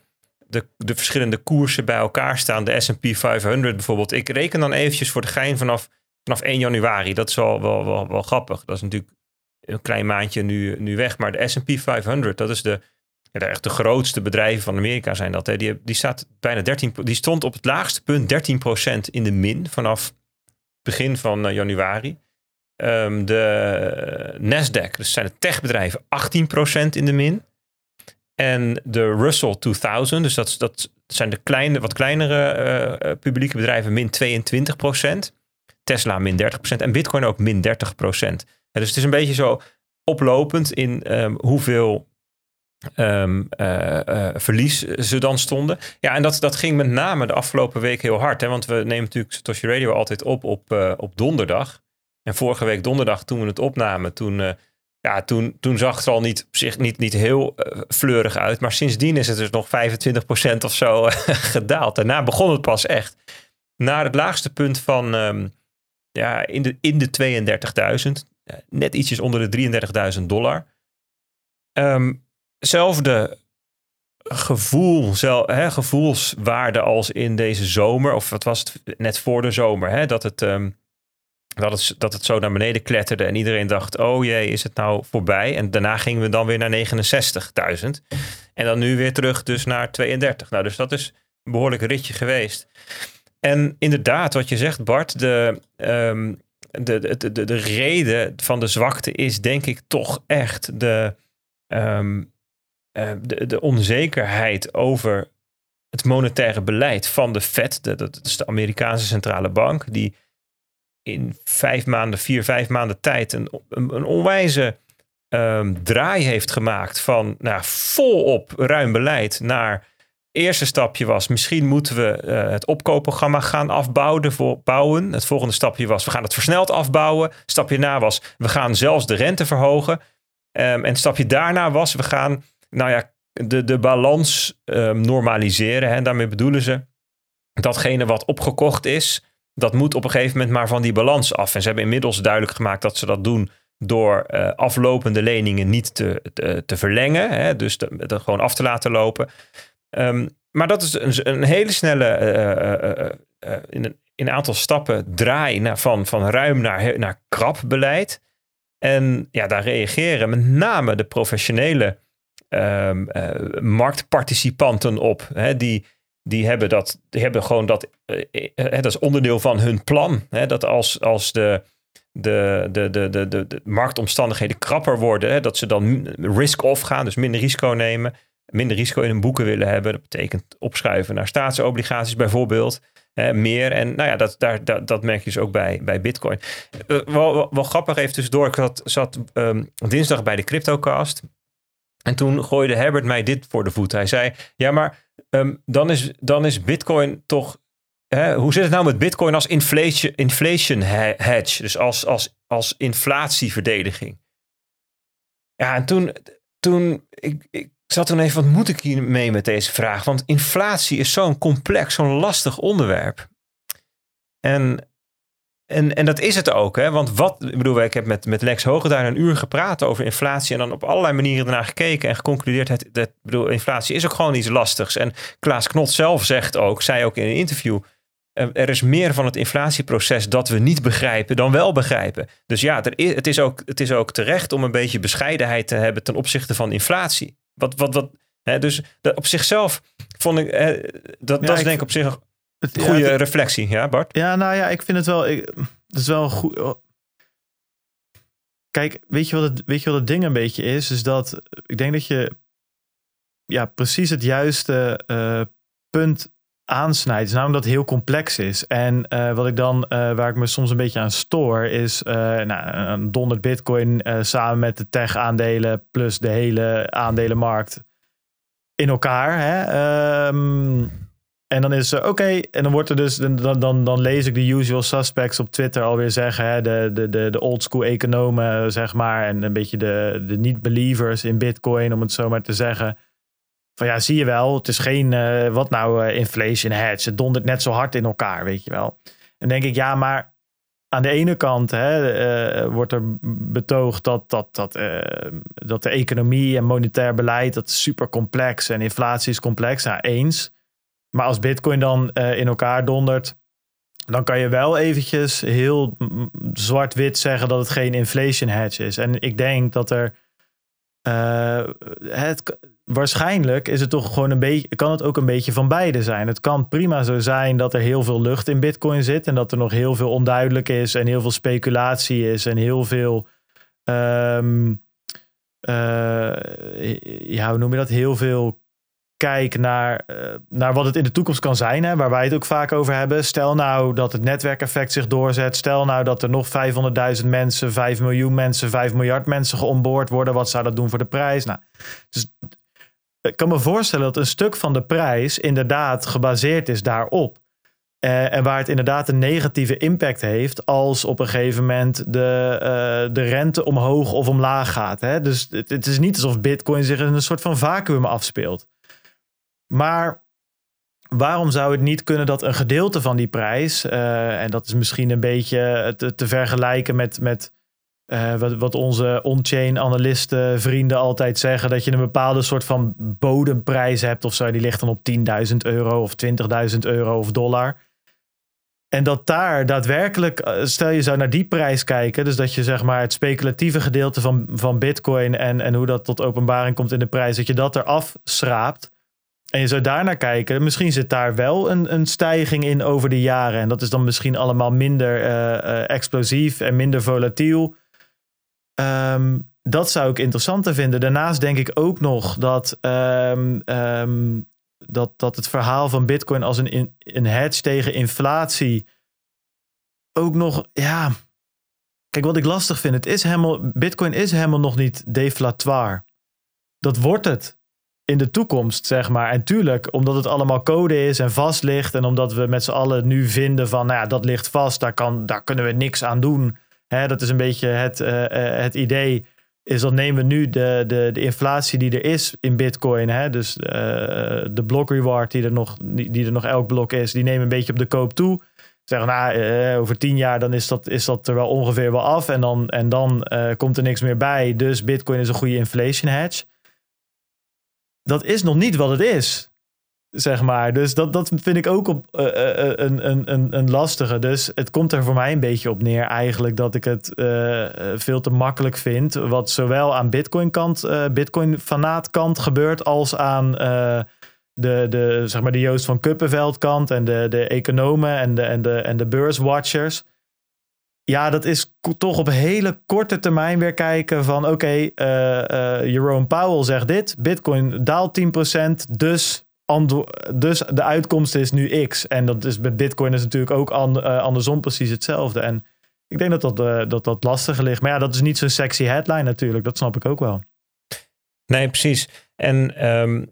de, de verschillende koersen bij elkaar staan. De S&P 500 bijvoorbeeld. Ik reken dan eventjes voor de gein vanaf, vanaf 1 januari. Dat is wel, wel, wel grappig. Dat is natuurlijk een klein maandje nu, nu weg. Maar de S&P 500, dat is de, ja, de, echt de grootste bedrijven van Amerika zijn dat. Hè. Die, die, staat bijna 13, die stond op het laagste punt 13% in de min vanaf begin van eh, januari. Ehm, de Nasdaq, dus zijn de techbedrijven, 18% in de min. En de Russell 2000, dus dat, dat zijn de kleine, wat kleinere eh, eh, publieke bedrijven, min 22%. Tesla min 30% en Bitcoin ook min 30%. En dus het is een beetje zo oplopend in ehm, hoeveel eh, eh, verlies ze dan stonden. Ja, en dat, dat ging met name de afgelopen week heel hard. Hè, want we nemen natuurlijk Satoshi Radio altijd op op, eh, op donderdag. En vorige week donderdag, toen we het opnamen, toen, eh, ja, toen, toen zag het er al niet, op zich niet, niet heel eh, fleurig uit. Maar sindsdien is het dus nog 25% of zo eh, [LAUGHS] gedaald. Daarna begon het pas echt. Naar het laagste punt van ehm, ja, in de, in de 32.000. Ja, net ietsjes onder de 33.000 dollar. Ehm, zelfde gevoel, zel, hè, gevoelswaarde als in deze zomer. Of wat was het net voor de zomer. Hè, dat, het, ehm, dat, het, dat het zo naar beneden kletterde. En iedereen dacht, oh jee, is het nou voorbij? En daarna gingen we dan weer naar 69.000. En dan nu weer terug dus naar 32. Nou, dus dat is een behoorlijk ritje geweest. En inderdaad, wat je zegt Bart, de, ehm, de, de, de, de reden van de zwakte is denk ik toch echt de, ehm, eh, de, de onzekerheid over het monetaire beleid van de Fed. De, dat is de Amerikaanse centrale bank, die in vijf maanden, vier, vijf maanden tijd een, een, onwijze ehm, draai heeft gemaakt van nou, volop ruim beleid naar eerste stapje was, misschien moeten we uh, het opkoopprogramma gaan afbouwen. Bouwen. Het volgende stapje was, we gaan het versneld afbouwen. Stapje na was, we gaan zelfs de rente verhogen. Um, en stapje daarna was, we gaan nou ja, de, de balans um, normaliseren. Hè. Daarmee bedoelen ze datgene wat opgekocht is, dat moet op een gegeven moment maar van die balans af. En ze hebben inmiddels duidelijk gemaakt dat ze dat doen door uh, aflopende leningen niet te, te, verlengen. Hè. Dus de gewoon af te laten lopen. Um, maar dat is een, een hele snelle, uh, uh, in, een, in aantal stappen draai naar, van, van ruim naar, naar krap beleid. En ja, daar reageren met name de professionele um, marktparticipanten op. Hè, die, die hebben dat, hebben gewoon dat, dat is onderdeel van hun plan. Hè, dat als, als de, de, de, de, de, de, de marktomstandigheden krapper worden, hè, dat ze dan risk-off gaan, dus minder risico nemen, minder risico in hun boeken willen hebben. Dat betekent opschuiven naar staatsobligaties bijvoorbeeld. Hè, meer. En nou ja, dat, daar, dat, dat merk je dus ook bij, bij Bitcoin. Uh, wel, wel, grappig even tussendoor. Ik zat, zat um, dinsdag bij de CryptoCast. En toen gooide Herbert mij dit voor de voet. Hij zei: Ja, maar um, dan, is, dan is Bitcoin toch hoe zit het nou met Bitcoin als inflation, inflation hedge? Dus als, als, als inflatieverdediging. Ja, en toen, toen ik, ik zat toen even, wat moet ik hier mee met deze vraag? Want inflatie is zo'n complex, zo'n lastig onderwerp. En, en, en dat is het ook, hè? Want wat, ik bedoel, ik heb met, met Lex daar een uur gepraat over inflatie en dan op allerlei manieren ernaar gekeken en geconcludeerd. Het, dat, ik bedoel, inflatie is ook gewoon iets lastigs. En Klaas Knot zelf zegt ook, zei ook in een interview, er is meer van het inflatieproces dat we niet begrijpen dan wel begrijpen. Dus ja, er is, het, is ook, het is ook terecht om een beetje bescheidenheid te hebben ten opzichte van inflatie. Wat, wat, wat, hè, dus op zichzelf vond ik, hè, dat, dat is denk ik op zich een goede reflectie, ja Bart? Ja, nou ja, ik vind het wel, ik, het is wel een goed... Oh. Kijk, weet je, wat het, weet je wat het ding een beetje is? Is dat ik denk dat je ja, precies het juiste uh, punt aansnijdt, is namelijk dat het heel complex is. En uh, wat ik dan, uh, waar ik me soms een beetje aan stoor, is nou, een donderd bitcoin samen met de tech aandelen plus de hele aandelenmarkt in elkaar. Hè? Um, en dan is ze oké, en dan wordt er dus, dan, dan, dan lees ik de usual suspects op Twitter alweer zeggen, hè, de, de, de, de old school economen, zeg maar, en een beetje de, de niet-believers in bitcoin, om het zo maar te zeggen van ja, zie je wel, het is geen, uh, wat nou uh, inflation hedge. Het dondert net zo hard in elkaar, weet je wel. En denk ik, ja, maar aan de ene kant hè, uh, wordt er betoogd dat, dat, dat, dat de economie en monetair beleid, dat is super complex en inflatie is complex. Nou, eens. Maar als bitcoin dan in elkaar dondert, dan kan je wel eventjes heel zwart-wit zeggen dat het geen inflation hedge is. En ik denk dat er het, waarschijnlijk is het toch gewoon een beetje, kan het ook een beetje van beide zijn. Het kan prima zo zijn dat er heel veel lucht in Bitcoin zit en dat er nog heel veel onduidelijk is en heel veel speculatie is en heel veel, um, uh, ja, hoe noem je dat? Heel veel kijk naar, uh, naar wat het in de toekomst kan zijn, hè, waar wij het ook vaak over hebben. Stel nou dat het netwerkeffect zich doorzet. Stel nou dat er nog 500.000 mensen, 5 miljoen mensen, 5 miljard mensen geonboord worden. Wat zou dat doen voor de prijs? Nou, dus ik kan me voorstellen dat een stuk van de prijs inderdaad gebaseerd is daarop. Uh, en waar het inderdaad een negatieve impact heeft als op een gegeven moment de, de rente omhoog of omlaag gaat. Hè? Dus het, het, is niet alsof Bitcoin zich in een soort van vacuüm afspeelt. Maar waarom zou het niet kunnen dat een gedeelte van die prijs, uh, en dat is misschien een beetje te, te vergelijken met, met uh, wat, wat, onze on-chain analisten vrienden altijd zeggen, dat je een bepaalde soort van bodemprijs hebt of zo. Die ligt dan op 10.000 euro of 20.000 euro of dollar. En dat daar daadwerkelijk, eh, stel je zou naar die prijs kijken, dus dat je zeg maar het speculatieve gedeelte van, van Bitcoin en, en hoe dat tot openbaring komt in de prijs, dat je dat eraf schraapt. En je zou daarnaar kijken, misschien zit daar wel een, een stijging in over de jaren. En dat is dan misschien allemaal minder uh, uh, explosief en minder volatiel. Um, dat zou ik interessanter vinden. Daarnaast denk ik ook nog dat, um, um, dat, dat het verhaal van Bitcoin als een, in, een hedge tegen inflatie ook nog, ja. Kijk, wat ik lastig vind, het is helemaal, Bitcoin is helemaal nog niet deflatoire. Dat wordt het in de toekomst, zeg maar. En tuurlijk, omdat het allemaal code is en vast ligt. En omdat we met z'n allen nu vinden van, nou ja, dat ligt vast, daar, kan, daar kunnen we niks aan doen. Hè, dat is een beetje het, uh, het idee. Is dat nemen we nu de, de, de inflatie die er is in Bitcoin. Hè, dus uh, de block reward die er, nog, die er nog elk blok is. Die nemen een beetje op de koop toe. Zeggen, nou, over tien jaar dan is dat, is dat er wel ongeveer wel af. En dan, en dan komt er niks meer bij. Dus Bitcoin is een goede inflation hedge. Dat is nog niet wat het is. zeg maar. Dus dat, dat vind ik ook op, uh, een, een, een, een lastige. Dus het komt er voor mij een beetje op neer eigenlijk dat ik het veel te makkelijk vind. Wat zowel aan Bitcoin kant, Bitcoin fanaat kant gebeurt als aan de, de, zeg maar de Joost van Kuppenveld kant en de, de economen en de, en de, en de beurswatchers. Ja, dat is toch op hele korte termijn weer kijken van oké, okay, Jerome Powell zegt dit, Bitcoin daalt 10%, dus dus de uitkomst is nu X. En dat is met Bitcoin is natuurlijk ook uh, andersom precies hetzelfde. En ik denk dat dat, dat dat lastiger ligt. Maar ja, dat is niet zo'n sexy headline natuurlijk. Dat snap ik ook wel. Nee, precies. En um,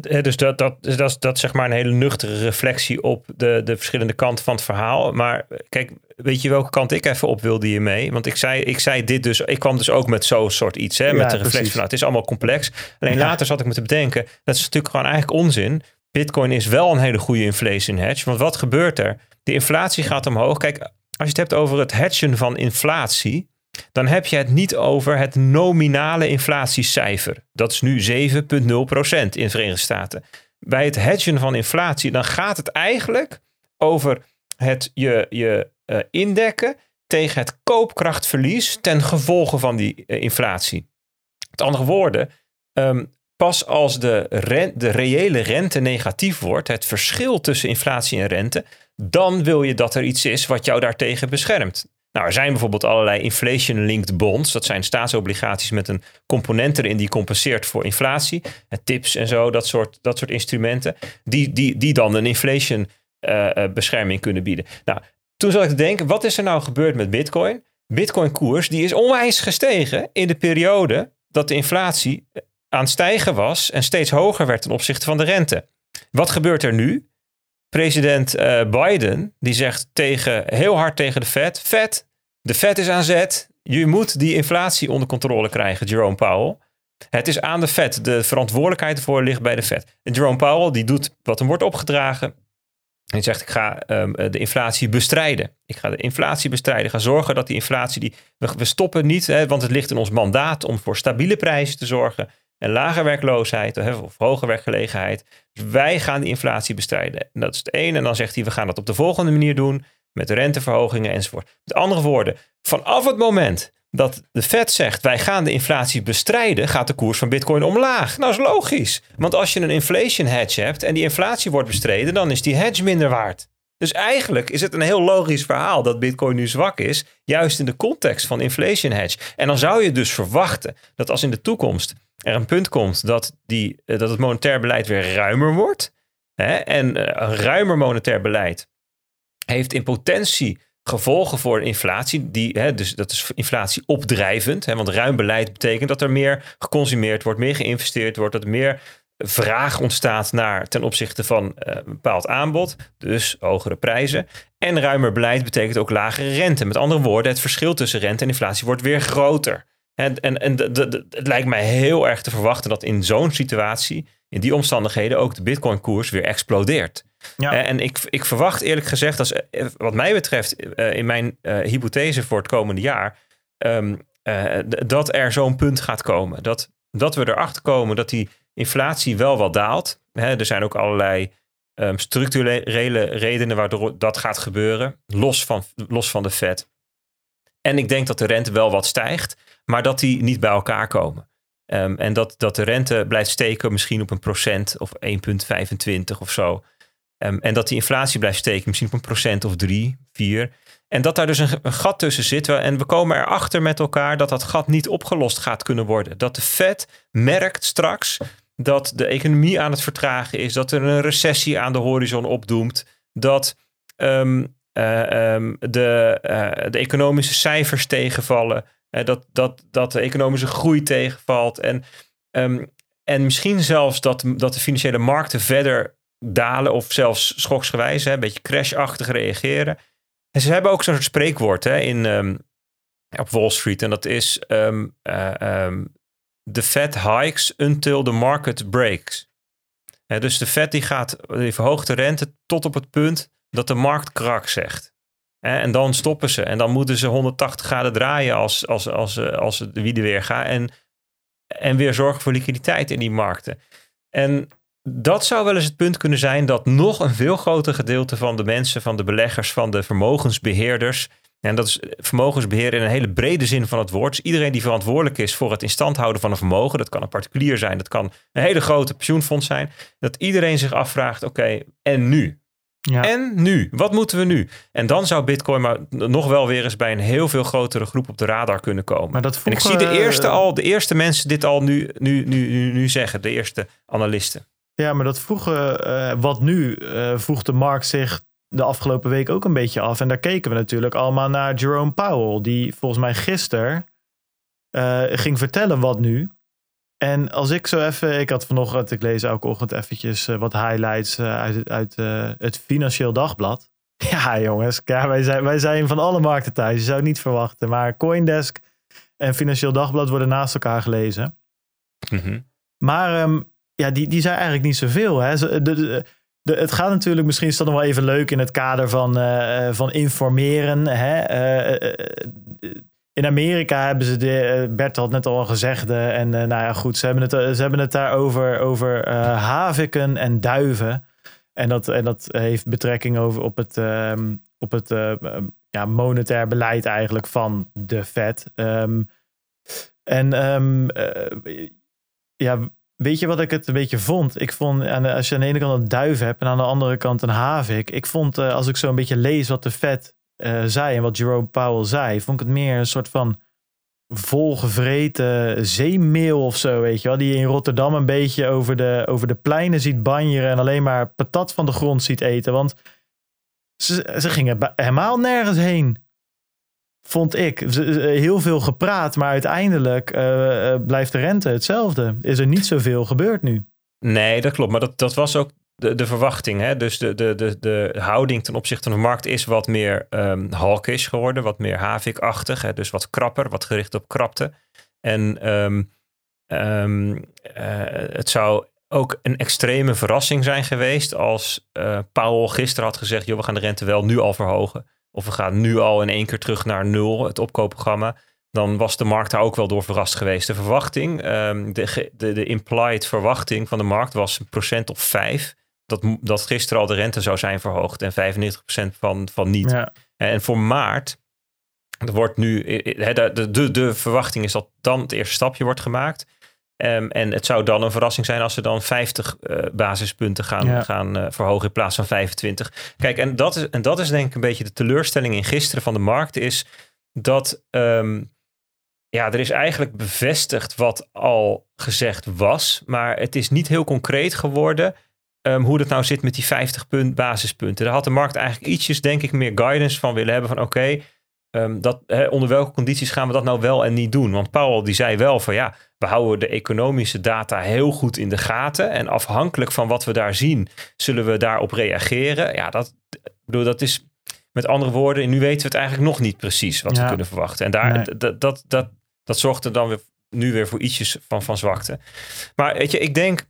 dus dat, dat, dat, dat, dat is zeg maar een hele nuchtere reflectie op de, de verschillende kanten van het verhaal. Maar kijk, weet je welke kant ik even op wilde hiermee? Want ik zei, ik zei dit dus, ik kwam dus ook met zo'n soort iets, hè, met de reflectie van, nou, het is allemaal complex. Alleen later zat ik me te bedenken, dat is natuurlijk gewoon eigenlijk onzin. Bitcoin is wel een hele goede inflation hedge, want wat gebeurt er? De inflatie gaat omhoog. Kijk, als je het hebt over het hedgen van inflatie, dan heb je het niet over het nominale inflatiecijfer. Dat is nu 7,0% in de Verenigde Staten. Bij het hedgen van inflatie, dan gaat het eigenlijk over het je, je uh, indekken tegen het koopkrachtverlies ten gevolge van die uh, inflatie. Met andere woorden, um, pas als de, de reële rente negatief wordt, het verschil tussen inflatie en rente, dan wil je dat er iets is wat jou daartegen beschermt. Nou, er zijn bijvoorbeeld allerlei inflation-linked bonds. Dat zijn staatsobligaties met een component erin die compenseert voor inflatie. tips en zo, dat soort, dat soort instrumenten. Die, die, die dan een inflation uh, bescherming kunnen bieden. Nou, toen zat ik te denken, wat is er nou gebeurd met Bitcoin? Bitcoin-koers die is onwijs gestegen in de periode dat de inflatie aan het stijgen was en steeds hoger werd ten opzichte van de rente. Wat gebeurt er nu? President uh, Biden die zegt tegen, heel hard tegen de Fed: Fed, de Fed is aan zet. Je moet die inflatie onder controle krijgen, Jerome Powell. Het is aan de Fed. De verantwoordelijkheid ervoor ligt bij de Fed. En Jerome Powell die doet wat hem wordt opgedragen. Hij zegt, ik ga um, de inflatie bestrijden. Ik ga de inflatie bestrijden. Ga zorgen dat die inflatie, die, we, we stoppen niet, hè, want het ligt in ons mandaat om voor stabiele prijzen te zorgen. En lage werkloosheid of hoge werkgelegenheid. Dus wij gaan die inflatie bestrijden. En dat is het ene. En dan zegt hij, we gaan dat op de volgende manier doen. Met renteverhogingen enzovoort. Met andere woorden, vanaf het moment dat de Fed zegt wij gaan de inflatie bestrijden, gaat de koers van Bitcoin omlaag. Nou, is logisch. Want als je een inflation hedge hebt en die inflatie wordt bestreden, dan is die hedge minder waard. Dus eigenlijk is het een heel logisch verhaal dat Bitcoin nu zwak is, juist in de context van inflation hedge. En dan zou je dus verwachten dat als in de toekomst er een punt komt dat, die, eh, dat het monetair beleid weer ruimer wordt, hè, en eh, een ruimer monetair beleid heeft in potentie gevolgen voor inflatie. Die, hè, dus dat is inflatie opdrijvend. Hè, want ruim beleid betekent dat er meer geconsumeerd wordt, meer geïnvesteerd wordt, dat er meer vraag ontstaat naar ten opzichte van uh, een bepaald aanbod, dus hogere prijzen. En ruimer beleid betekent ook lagere rente. Met andere woorden, het verschil tussen rente en inflatie wordt weer groter. En, en, en de, de, het lijkt mij heel erg te verwachten dat in zo'n situatie, in die omstandigheden, ook de Bitcoin-koers weer explodeert. Ja. Eh, en ik, ik verwacht eerlijk gezegd, als, eh, wat mij betreft, in mijn hypothese voor het komende jaar, um, dat er zo'n punt gaat komen. Dat, dat we erachter komen dat die inflatie wel wat daalt. Hè, er zijn ook allerlei um, structurele redenen waardoor dat gaat gebeuren, los van, los van de Fed. En ik denk dat de rente wel wat stijgt, maar dat die niet bij elkaar komen. Um, en dat, dat de rente blijft steken misschien op een procent of 1,25 of zo. Um, en dat die inflatie blijft steken misschien op een procent of 3, 4. En dat daar dus een, gat tussen zit. En we komen erachter met elkaar dat dat gat niet opgelost gaat kunnen worden. Dat de Fed merkt straks dat de economie aan het vertragen is, dat er een recessie aan de horizon opdoemt, dat uh, um, de, uh, de economische cijfers tegenvallen, dat, dat, dat de economische groei tegenvalt en, um, en misschien zelfs dat, dat de financiële markten verder dalen of zelfs schoksgewijs, hè, een beetje crashachtig reageren. En ze hebben ook zo'n spreekwoord hè, in, op Wall Street en dat is de Fed hikes until the market breaks. dus de Fed die gaat, die verhoogt de rente tot op het punt dat de markt krak zegt. En dan stoppen ze. En dan moeten ze 180 graden draaien als, als, als, als de wiede weer gaat. En, en weer zorgen voor liquiditeit in die markten. En dat zou wel eens het punt kunnen zijn dat nog een veel groter gedeelte van de mensen, van de beleggers, van de vermogensbeheerders. En dat is vermogensbeheer in een hele brede zin van het woord. Iedereen die verantwoordelijk is voor het instand houden van een vermogen. Dat kan een particulier zijn, dat kan een hele grote pensioenfonds zijn. Dat iedereen zich afvraagt: oké, en nu? Ja. En nu? Wat moeten we nu? En dan zou Bitcoin maar nog wel weer eens bij een heel veel grotere groep op de radar kunnen komen. Maar dat en ik zie de eerste, al, de eerste mensen dit al nu, nu, nu, nu, nu zeggen, de eerste analisten. Ja, maar dat vroegen, uh, wat nu, uh, vroeg de markt zich de afgelopen week ook een beetje af. En daar keken we natuurlijk allemaal naar Jerome Powell, die volgens mij gisteren uh, ging vertellen wat nu. En als ik zo even, ik had vanochtend, ik lees elke ochtend eventjes wat highlights uit, uit het Financieel Dagblad. [LAUGHS] Ja, jongens, ja, wij, zijn, wij zijn van alle markten thuis. Je zou het niet verwachten. Maar Coindesk en Financieel Dagblad worden naast elkaar gelezen. Mm Maar um, ja, die, die zijn eigenlijk niet zoveel. Hè? De, de, de, het gaat natuurlijk, misschien is dat nog wel even leuk in het kader van, uh, van informeren. Hè? Uh, in Amerika hebben ze, de, Bert had net al gezegd, en nou ja, goed, ze hebben het, ze hebben het daar over, over haviken en duiven. En dat, en dat heeft betrekking over op het, um, op het ja, monetair beleid eigenlijk van de Fed. Um, en ja, Weet je wat ik het een beetje vond? Ik vond, als je aan de ene kant een duif hebt en aan de andere kant een havik. Ik vond, als ik zo een beetje lees wat de Fed uh, zei en wat Jerome Powell zei, vond ik het meer een soort van volgevreten zeemeel of zo, weet je wel. Die je in Rotterdam een beetje over de, over de pleinen ziet banjeren en alleen maar patat van de grond ziet eten. Want ze, ze gingen helemaal nergens heen vond ik. Heel veel gepraat, maar uiteindelijk uh, blijft de rente hetzelfde. Is er niet zoveel gebeurd nu? Nee, dat klopt. Maar dat, dat was ook de, de verwachting. Hè? Dus de, de, de, de houding ten opzichte van de markt is wat meer um, hawkish geworden. Wat meer havikachtig. Dus wat krapper, wat gericht op krapte. En um, um, uh, het zou ook een extreme verrassing zijn geweest als uh, Powell gisteren had gezegd: joh, we gaan de rente wel nu al verhogen of we gaan nu al in één keer terug naar nul, het opkoopprogramma, dan was de markt daar ook wel door verrast geweest. De verwachting, ehm, de, de, de implied verwachting van de markt was een procent of vijf. Dat, dat gisteren al de rente zou zijn verhoogd en 95% van, van niet. En voor maart wordt nu, de, de, de, de verwachting is dat dan het eerste stapje wordt gemaakt. Um, en het zou dan een verrassing zijn als ze dan 50 uh, eh, basispunten gaan, gaan uh, verhogen in plaats van 25. Kijk, en dat, is, en dat is denk ik een beetje de teleurstelling in gisteren van de markt, is dat um, ja, er is eigenlijk bevestigd wat al gezegd was, maar het is niet heel concreet geworden um, hoe dat nou zit met die 50 punt basispunten. Daar had de markt eigenlijk ietsjes, denk ik, meer guidance van willen hebben van oké, Um, dat, onder welke condities gaan we dat nou wel en niet doen? Want Powell die zei wel van ja, we houden de economische data heel goed in de gaten. En afhankelijk van wat we daar zien, zullen we daarop reageren. Ja, dat, bedoel, dat is met andere woorden, nu weten we het eigenlijk nog niet precies wat we kunnen verwachten. En daar, dat, dat, dat, dat zorgt er dan weer, nu weer voor ietsjes van, van zwakte. Maar weet je, ik denk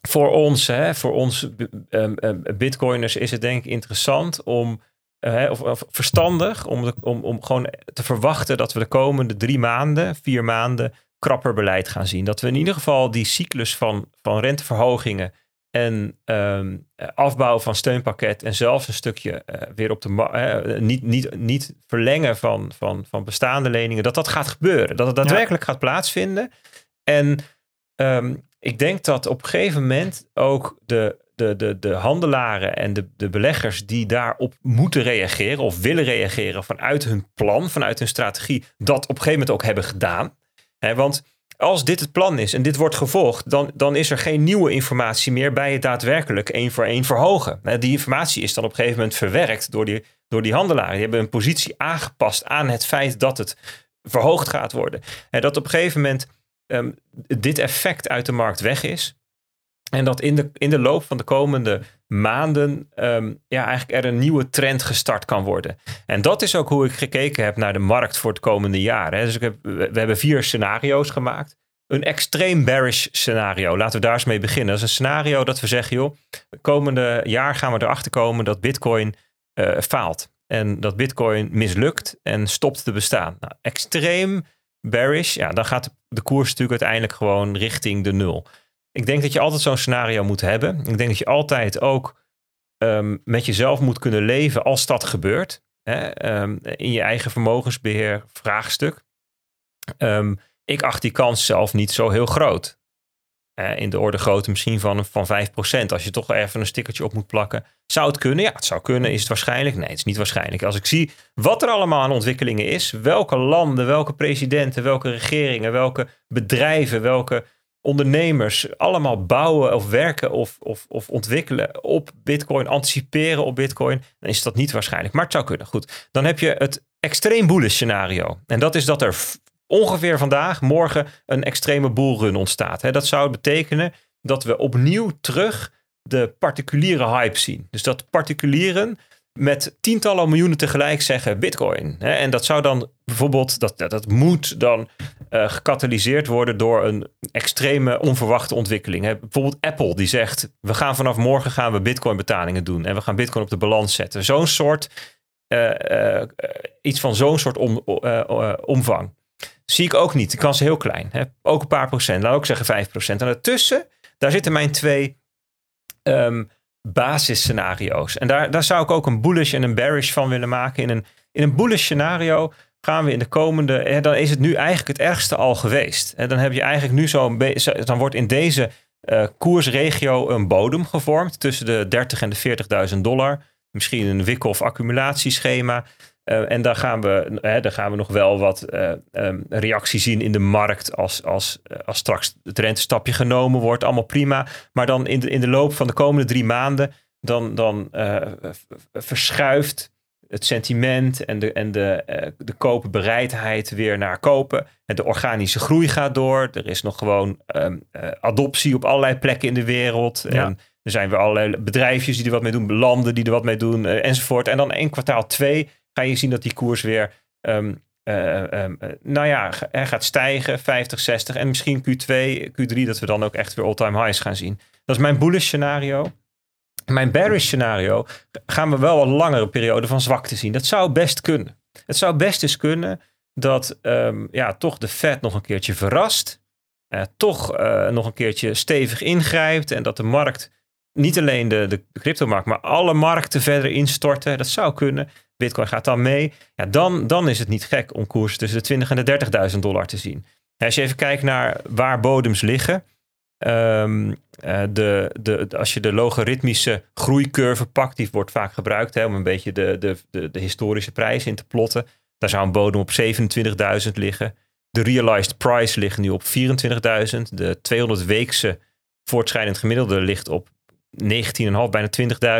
voor ons, hè, voor ons um, um, bitcoiners is het denk ik interessant om uh, of, of, verstandig om, om, om gewoon te verwachten dat we de komende drie maanden, vier maanden, krapper beleid gaan zien. Dat we in ieder geval die cyclus van, van renteverhogingen en um, afbouw van steunpakket en zelfs een stukje uh, weer op de uh, niet, niet, niet verlengen van, van, van bestaande leningen, dat dat gaat gebeuren. Dat het daadwerkelijk gaat plaatsvinden. En um, ik denk dat op een gegeven moment ook de, de, de, de handelaren en de, de beleggers die daarop moeten reageren of willen reageren vanuit hun plan, vanuit hun strategie, dat op een gegeven moment ook hebben gedaan. want als dit het plan is en dit wordt gevolgd, dan, dan is er geen nieuwe informatie meer bij het daadwerkelijk één voor één verhogen. die informatie is dan op een gegeven moment verwerkt door die, door die handelaren. Die hebben een positie aangepast aan het feit dat het verhoogd gaat worden. En dat op een gegeven moment um, dit effect uit de markt weg is. En dat in de, in de loop van de komende maanden um, ja, eigenlijk er een nieuwe trend gestart kan worden. En dat is ook hoe ik gekeken heb naar de markt voor het komende jaar. Hè. Dus ik heb, we hebben vier scenario's gemaakt. Een extreem bearish scenario. Laten we daar eens mee beginnen. Dat is een scenario dat we zeggen, joh, komende jaar gaan we erachter komen dat Bitcoin uh, faalt. En dat Bitcoin mislukt en stopt te bestaan. Nou, extreem bearish, ja, dan gaat de koers natuurlijk uiteindelijk gewoon richting de nul. ik denk dat je altijd zo'n scenario moet hebben. Ik denk dat je altijd ook ehm, met jezelf moet kunnen leven als dat gebeurt. Hè? Ehm, in je eigen vermogensbeheer vraagstuk. Ehm, ik acht die kans zelf niet zo heel groot. Uh, in de orde grootte misschien van, van 5%. Als je toch even een stickertje op moet plakken. Zou het kunnen? Ja, het zou kunnen. Is het waarschijnlijk? Nee, het is niet waarschijnlijk. Als ik zie wat er allemaal aan ontwikkelingen is. Welke landen, welke presidenten, welke regeringen, welke bedrijven, welke ondernemers allemaal bouwen of werken of, of, of ontwikkelen op Bitcoin, anticiperen op Bitcoin, dan is dat niet waarschijnlijk. Maar het zou kunnen. Goed, dan heb je het extreem bullish scenario. En dat is dat er ongeveer vandaag, morgen, een extreme bullrun ontstaat. Dat zou betekenen dat we opnieuw terug de particuliere hype zien. Dus dat particulieren met tientallen miljoenen tegelijk zeggen Bitcoin. En dat zou dan bijvoorbeeld, dat, dat, moet dan uh, gecatalyseerd worden door een extreme onverwachte ontwikkeling. Bijvoorbeeld Apple die zegt, we gaan vanaf morgen gaan we Bitcoin betalingen doen en we gaan Bitcoin op de balans zetten. Zo'n soort, uh, uh, iets van zo'n soort om, omvang. Zie ik ook niet. De kans is heel klein. Hè? Ook een paar procent. Laat ook zeggen 5 procent. En ertussen, daar zitten mijn twee um, basisscenario's. En daar, daar zou ik ook een bullish en een bearish van willen maken. In een, in een bullish scenario gaan we in de komende. Hè, dan is het nu eigenlijk het ergste al geweest. En dan heb je eigenlijk nu zo'n. Dan wordt in deze uh, koersregio een bodem gevormd tussen de 30 en de 40.000 dollar. Misschien een wikkel- of accumulatieschema. Uh, en dan gaan, we, hè, dan gaan we nog wel wat uh, um, reactie zien in de markt als, als, als straks het rentestapje genomen wordt. Allemaal prima. Maar dan in de, in de loop van de komende drie maanden, dan, dan uh, verschuift het sentiment en de, en de, de kopenbereidheid weer naar kopen. En de organische groei gaat door. Er is nog gewoon um, adoptie op allerlei plekken in de wereld. Ja. En er zijn weer allerlei bedrijfjes die er wat mee doen, landen die er wat mee doen, enzovoort. En dan in kwartaal twee ga je zien dat die koers weer, um, uh, um, nou ja, gaat stijgen, 50, 60 en misschien Q2, Q3, dat we dan ook echt weer all-time highs gaan zien. Dat is mijn bullish scenario. Mijn bearish scenario gaan we wel een langere periode van zwakte zien. Dat zou best kunnen. Het zou best eens kunnen dat um, ja, toch de Fed nog een keertje verrast. Toch nog een keertje stevig ingrijpt. En dat de markt, niet alleen de, de cryptomarkt, maar alle markten verder instorten. Dat zou kunnen. Bitcoin gaat dan mee. Ja, dan, dan is het niet gek om koersen tussen de 20 en de 30.000 dollar te zien. Als je even kijkt naar waar bodems liggen. Um, de, de, als je de logaritmische groeicurve pakt, die wordt vaak gebruikt hè, om een beetje de, de, de, de historische prijs in te plotten. Daar zou een bodem op 27.000 liggen. De realized price ligt nu op 24.000. De 200-weekse voortschrijdend gemiddelde ligt op 19,5, bijna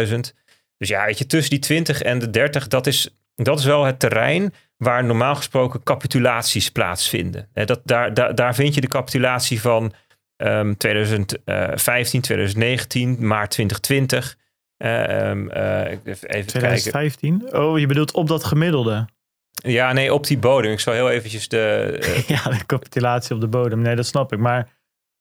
20.000. Dus ja, weet je, tussen die 20 en de 30, dat is, dat is wel het terrein waar normaal gesproken capitulaties plaatsvinden. Dat, daar, daar, daar vind je de capitulatie van um, 2015, 2019, maart 2020. Um, uh, even 2015? Kijken. Oh, je bedoelt op dat gemiddelde? Ja, nee, op die bodem. Ik zal heel eventjes de... Uh, [LAUGHS] ja, de capitulatie op de bodem. Nee, dat snap ik. Maar...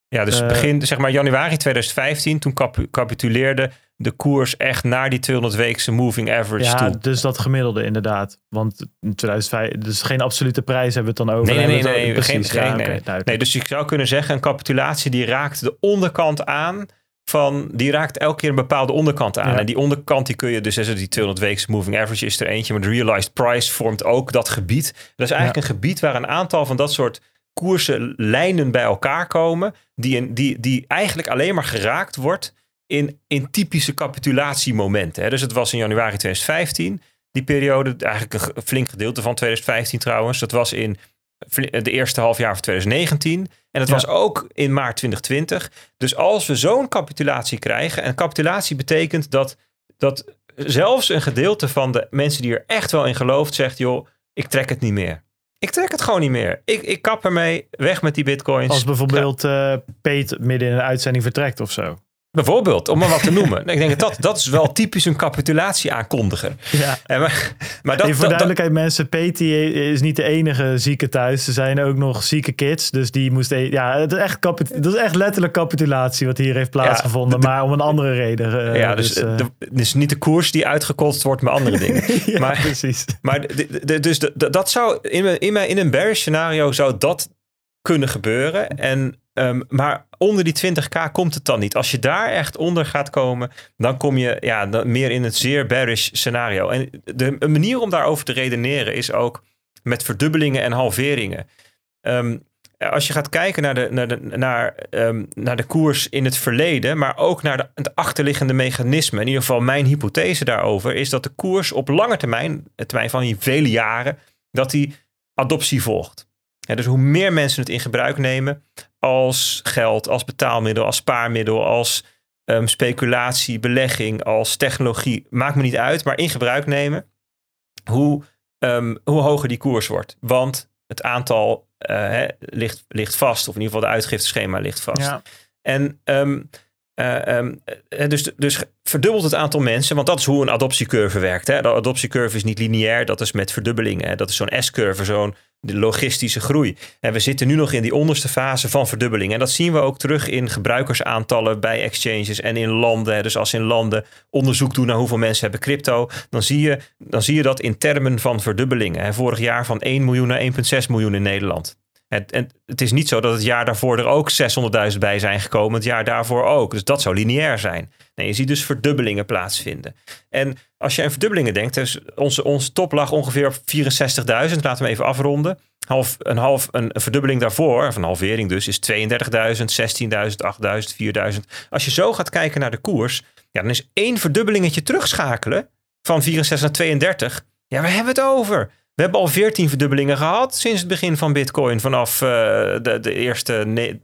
Ja, dus uh, begin, zeg maar januari 2015, toen cap capituleerde de koers echt naar die 200 weekse moving average ja, toe. dus dat gemiddelde inderdaad. Want in 2005, dus geen absolute prijs hebben we het dan over. Nee, nee, nee, nee, geen, geen, ja, nee. Okay, nee. Dus ik zou kunnen zeggen, een capitulatie die raakt de onderkant aan van, die raakt elke keer een bepaalde onderkant aan. Ja. En die onderkant die kun je dus, die 200 weekse moving average is er eentje, maar de realized price vormt ook dat gebied. Dat is eigenlijk een gebied waar een aantal van dat soort koersen lijnen bij elkaar komen, die, die, die eigenlijk alleen maar geraakt wordt in, in typische capitulatiemomenten. Hè. Dus het was in januari 2015, die periode, eigenlijk een flink gedeelte van 2015 trouwens. Dat was in de eerste half jaar van 2019. En het was ook in maart 2020. Dus als we zo'n capitulatie krijgen, en capitulatie betekent dat, dat zelfs een gedeelte van de mensen die er echt wel in gelooft, zegt: joh, ik trek het niet meer. Ik trek het gewoon niet meer. Ik, ik kap ermee, weg met die bitcoins. Als bijvoorbeeld uh, Peet midden in een uitzending vertrekt of zo. Bijvoorbeeld, om maar wat te noemen. ik denk dat dat is wel typisch een capitulatie aankondigen. Ja. En maar, maar dat, voor duidelijkheid, mensen, Peti is niet de enige zieke thuis. Er zijn ook nog zieke kids. Dus die moest. E- ja, het is echt, dat is echt letterlijk capitulatie wat hier heeft plaatsgevonden. maar om een andere reden. Uh, ja, dus, dus uh, is niet de koers die uitgekotst wordt met andere [LAUGHS] dingen. ja, maar, precies. Maar de, de, dus dat zou in, in, in een bearish scenario zou dat kunnen gebeuren. En Um, maar onder die 20k komt het dan niet. Als je daar echt onder gaat komen, dan kom je ja, meer in het zeer bearish scenario. En de een manier om daarover te redeneren is ook met verdubbelingen en halveringen. Ehm, als je gaat kijken naar de, naar, de, naar, ehm, naar de koers in het verleden, maar ook naar de, het achterliggende mechanisme. In ieder geval mijn hypothese daarover is dat de koers op lange termijn, het termijn van vele jaren, dat die adoptie volgt. Dus hoe meer mensen het in gebruik nemen als geld, als betaalmiddel, als spaarmiddel, als um, speculatie, belegging, als technologie, maakt me niet uit, maar in gebruik nemen, hoe, hoe hoger die koers wordt. Want het aantal uh, ligt, ligt vast. Of in ieder geval de uitgifteschema ligt vast. Ja. En um, uh, dus, dus verdubbelt het aantal mensen, want dat is hoe een adoptiecurve werkt. Hè? De adoptiecurve is niet lineair, dat is met verdubbelingen. Dat is zo'n S-curve, zo'n logistische groei. En we zitten nu nog in die onderste fase van verdubbeling. En dat zien we ook terug in gebruikersaantallen bij exchanges en in landen. Dus als in landen onderzoek doen naar hoeveel mensen hebben crypto, dan zie je, dan zie je dat in termen van verdubbelingen. Vorig jaar van 1 miljoen naar 1,6 miljoen in Nederland. Het, en het is niet zo dat het jaar daarvoor er ook 600.000 bij zijn gekomen. Het jaar daarvoor ook. Dus dat zou lineair zijn. Nee, je ziet dus verdubbelingen plaatsvinden. En als je aan verdubbelingen denkt, dus onze, top lag ongeveer op 64.000. Laten we even afronden. Half, een, half, een, verdubbeling daarvoor, of een halvering dus, is 32.000, 16.000, 8.000, 4.000. Als je zo gaat kijken naar de koers, ja, dan is één verdubbelingetje terugschakelen van 64 naar 32. Ja, waar hebben we het over? We hebben al 14 verdubbelingen gehad sinds het begin van Bitcoin. Vanaf uh, de, de eerste, nee,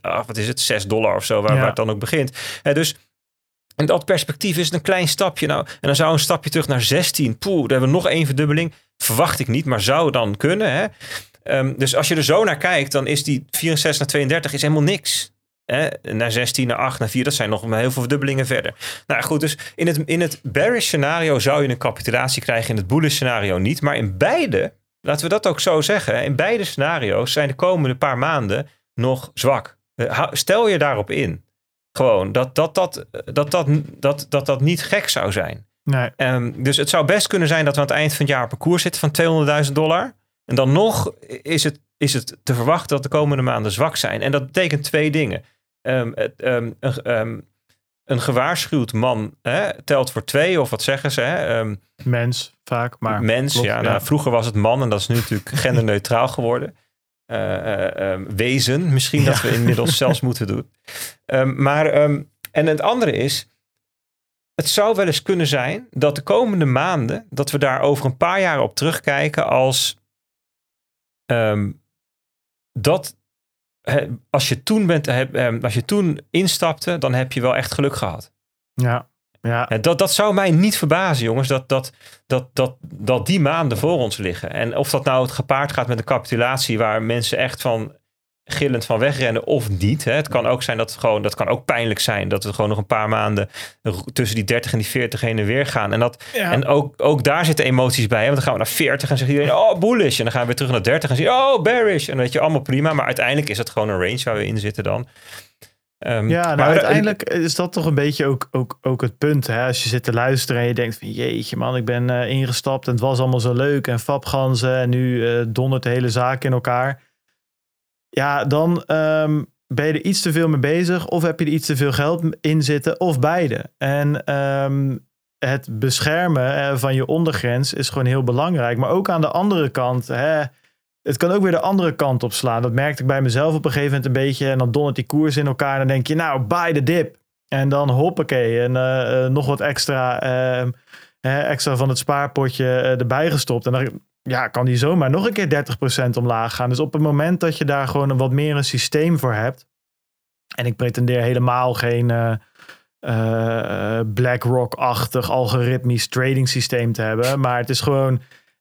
ah, wat is het, 6 dollar of zo, waar, waar het dan ook begint. Uh, dus in dat perspectief is het een klein stapje. Nou, en dan zou een stapje terug naar 16. Poeh, dan hebben we nog één verdubbeling. Verwacht ik niet, maar zou dan kunnen. Hè? Um, dus als je er zo naar kijkt, dan is die 64 naar 32 is helemaal niks. Hè, naar 16, naar 8, naar 4, dat zijn nog heel veel verdubbelingen verder. Nou goed, dus in het, in het bearish scenario zou je een capitulatie krijgen, in het bullish scenario niet. Maar in beide, laten we dat ook zo zeggen, in beide scenario's zijn de komende paar maanden nog zwak. Eh, stel je daarop in. Gewoon, dat dat, dat, dat, dat, dat, dat, dat niet gek zou zijn. Nee. Um, dus het zou best kunnen zijn dat we aan het eind van het jaar op een koers zitten van 200.000 dollar. En dan nog is het, is het te verwachten dat de komende maanden zwak zijn. En dat betekent twee dingen. Um, um, een, een gewaarschuwd man hè, telt voor twee, of wat zeggen ze? Hè? mens, vaak. Maar mens, ja, nou, Vroeger was het man en dat is nu natuurlijk [LAUGHS] genderneutraal geworden. Uh, wezen, misschien dat we inmiddels zelfs [LAUGHS] moeten doen. maar, en het andere is, het zou wel eens kunnen zijn dat de komende maanden, dat we daar over een paar jaar op terugkijken als dat als je toen bent, ehm, als je toen instapte, dan heb je wel echt geluk gehad. Ja. Ja. Dat, dat zou mij niet verbazen, jongens, dat, dat, dat, dat, dat die maanden voor ons liggen. En of dat nou het gepaard gaat met een capitulatie waar mensen echt van gillend van wegrennen of niet. Hè. Het kan ook zijn dat het gewoon, dat kan ook pijnlijk zijn dat we gewoon nog een paar maanden tussen die 30 en die 40 heen en weer gaan. En, dat, en ook, ook daar zitten emoties bij. Want dan gaan we naar 40 en zegt iedereen, oh bullish. En dan gaan we weer terug naar 30 en zeggen, oh bearish. En weet je, allemaal prima. Maar uiteindelijk is het gewoon een range waar we in zitten dan. Um, ja, nou, maar uiteindelijk is dat toch een beetje ook, ook, ook het punt. Hè? Als je zit te luisteren en je denkt van jeetje man, ik ben uh, ingestapt en het was allemaal zo leuk en fapganzen en nu uh, dondert de hele zaak in elkaar ja, dan um, ben je er iets te veel mee bezig. Of heb je er iets te veel geld in zitten. Of beide. En um, het beschermen eh, van je ondergrens is gewoon heel belangrijk. Maar ook aan de andere kant. Hè, het kan ook weer de andere kant op slaan. Dat merkte ik bij mezelf op een gegeven moment een beetje. En dan dondert die koers in elkaar. En dan denk je, nou, buy the dip. En dan hoppakee. En uh, nog wat extra, uh, extra van het spaarpotje erbij gestopt. En dan ja, kan die zomaar nog een keer 30% omlaag gaan. Dus op het moment dat je daar gewoon een wat meer een systeem voor hebt. En ik pretendeer helemaal geen uh, uh, BlackRock-achtig algoritmisch trading systeem te hebben. Maar het is gewoon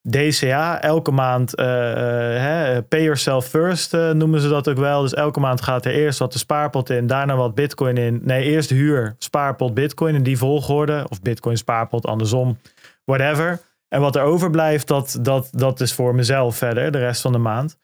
DCA. Elke maand hè, pay yourself first noemen ze dat ook wel. Dus elke maand gaat er eerst wat de spaarpot in. Daarna wat bitcoin in. Nee, eerst huur, spaarpot, bitcoin in die volgorde. Of bitcoin, spaarpot, andersom. Whatever. En wat er overblijft, dat, dat, dat is voor mezelf verder, de rest van de maand.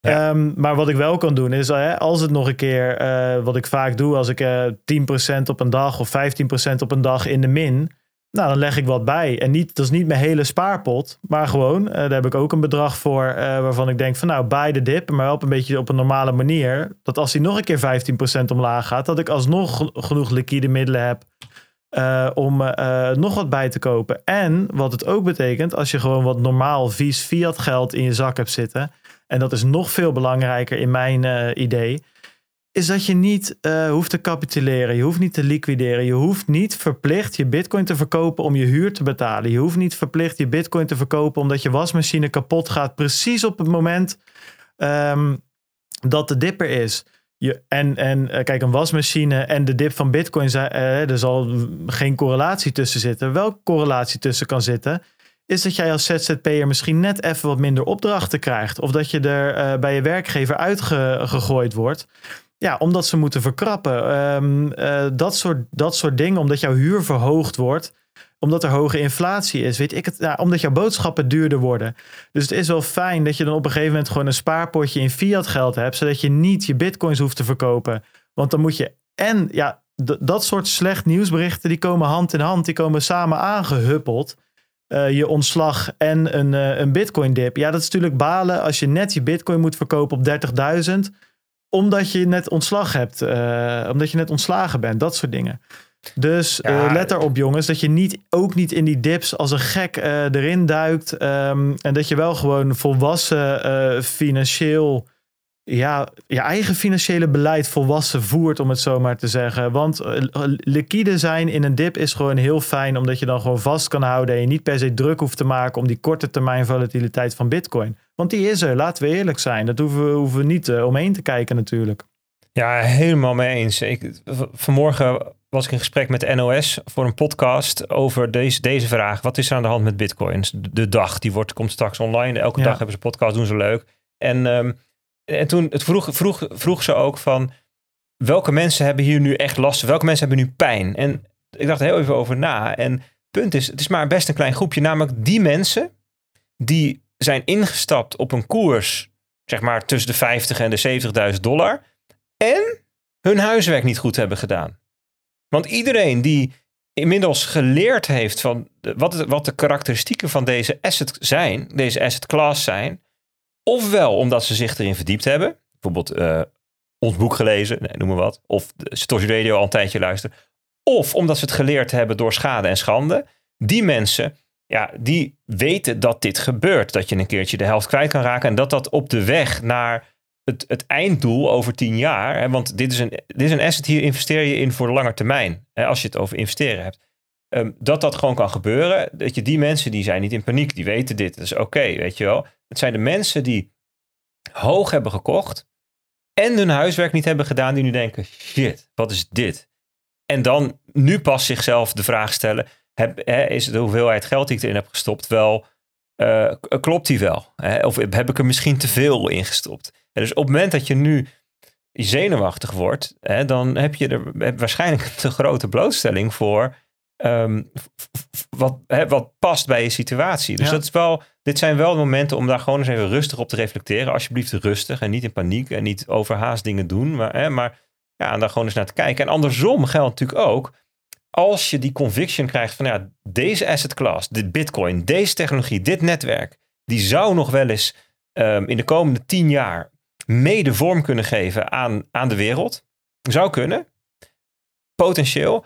Ehm, maar wat ik wel kan doen is, uh, als het nog een keer, uh, wat ik vaak doe, als ik uh, eh, 10% op een dag of 15% op een dag in de min, Nou, dan leg ik wat bij. En niet, dat is niet mijn hele spaarpot, maar gewoon, daar heb ik ook een bedrag voor waarvan ik denk van nou, bij de dip, maar wel op een beetje op een normale manier. Dat als hij nog een keer 15% omlaag gaat, dat ik alsnog genoeg liquide middelen heb uh, om nog wat bij te kopen. En wat het ook betekent, als je gewoon wat normaal vies fiat geld in je zak hebt zitten, en dat is nog veel belangrijker in mijn idee, is dat je niet hoeft te capituleren. Je hoeft niet te liquideren. Je hoeft niet verplicht je bitcoin te verkopen om je huur te betalen. Je hoeft niet verplicht je bitcoin te verkopen omdat je wasmachine kapot gaat. Precies op het moment um, dat de dip er is. Je, en, en uh, kijk, een wasmachine en de dip van bitcoin, uh, er zal geen correlatie tussen zitten. Welke correlatie tussen kan zitten, is dat jij als ZZP'er misschien net even wat minder opdrachten krijgt. Of dat je er bij je werkgever uitgegooid wordt. Ja, omdat ze moeten verkrappen. Uh, dat, soort, dat soort dingen, omdat jouw huur verhoogd wordt omdat er hoge inflatie is, weet ik het, ja, omdat jouw boodschappen duurder worden. Dus het is wel fijn dat je dan op een gegeven moment gewoon een spaarpotje in fiat geld hebt, zodat je niet je bitcoins hoeft te verkopen. Want dan moet je en ja, dat soort slecht nieuwsberichten die komen hand in hand, die komen samen aangehuppeld. Uh, je ontslag en een, uh, een bitcoin dip. Ja, dat is natuurlijk balen als je net je bitcoin moet verkopen op 30.000 omdat je net ontslag hebt. Uh, omdat je net ontslagen bent. Dat soort dingen. Dus ja, uh, let erop, jongens, dat je niet, ook niet in die dips als een gek uh, erin duikt. Um, en dat je wel gewoon volwassen financieel ja, je eigen financiële beleid volwassen voert, om het zo maar te zeggen. Want liquide zijn in een dip is gewoon heel fijn, omdat je dan gewoon vast kan houden en je niet per se druk hoeft te maken om die korte termijn volatiliteit van Bitcoin. Want die is er, laten we eerlijk zijn. Dat hoeven we, hoeven we niet omheen te kijken natuurlijk. Ja, helemaal mee eens. Ik, vanmorgen was ik in gesprek met de NOS voor een podcast over deze, deze vraag. Wat is er aan de hand met bitcoins? De dag, die wordt, komt straks online. Elke ja. dag hebben ze een podcast, doen ze leuk. En um, en toen het vroeg, vroeg, vroeg ze ook van welke mensen hebben hier nu echt last? Welke mensen hebben nu pijn? En ik dacht heel even over na. En punt is, het is maar best een klein groepje. Namelijk die mensen die zijn ingestapt op een koers, zeg maar tussen de 50 en de 70.000 dollar. En hun huiswerk niet goed hebben gedaan. Want iedereen die inmiddels geleerd heeft van wat, wat de karakteristieken van deze asset zijn, deze asset class zijn, Ofwel omdat ze zich erin verdiept hebben. Bijvoorbeeld uh, ons boek gelezen, nee, noem maar wat. Of Satoshi Radio al een tijdje luisteren. Of omdat ze het geleerd hebben door schade en schande. Die mensen, ja, die weten dat dit gebeurt. Dat je een keertje de helft kwijt kan raken. En dat dat op de weg naar het, einddoel over tien jaar. Hè, want dit is, een, dit is een asset, hier investeer je in voor de lange termijn. Hè, als je het over investeren hebt. Um, dat dat gewoon kan gebeuren. Dat je die mensen, die zijn niet in paniek. Die weten dit. Dat is oké, weet je wel. Het zijn de mensen die hoog hebben gekocht en hun huiswerk niet hebben gedaan, die nu denken: shit, wat is dit? En dan nu pas zichzelf de vraag stellen: heb, hè, is de hoeveelheid geld die ik erin heb gestopt wel, uh, klopt die wel? Hè? Of heb ik er misschien te veel in gestopt? En dus op het moment dat je nu zenuwachtig wordt, hè, dan heb je er waarschijnlijk een te grote blootstelling voor um, wat, hè, wat past bij je situatie. Dus dat is wel, dit zijn wel momenten om daar gewoon eens even rustig op te reflecteren. Alsjeblieft rustig en niet in paniek en niet overhaast dingen doen. Maar, hè, maar ja, daar gewoon eens naar te kijken. En andersom geldt natuurlijk ook, als je die conviction krijgt van ja, deze asset class, dit bitcoin, deze technologie, dit netwerk, die zou nog wel eens um, in de komende tien jaar mede vorm kunnen geven aan, aan de wereld. Zou kunnen. Potentieel.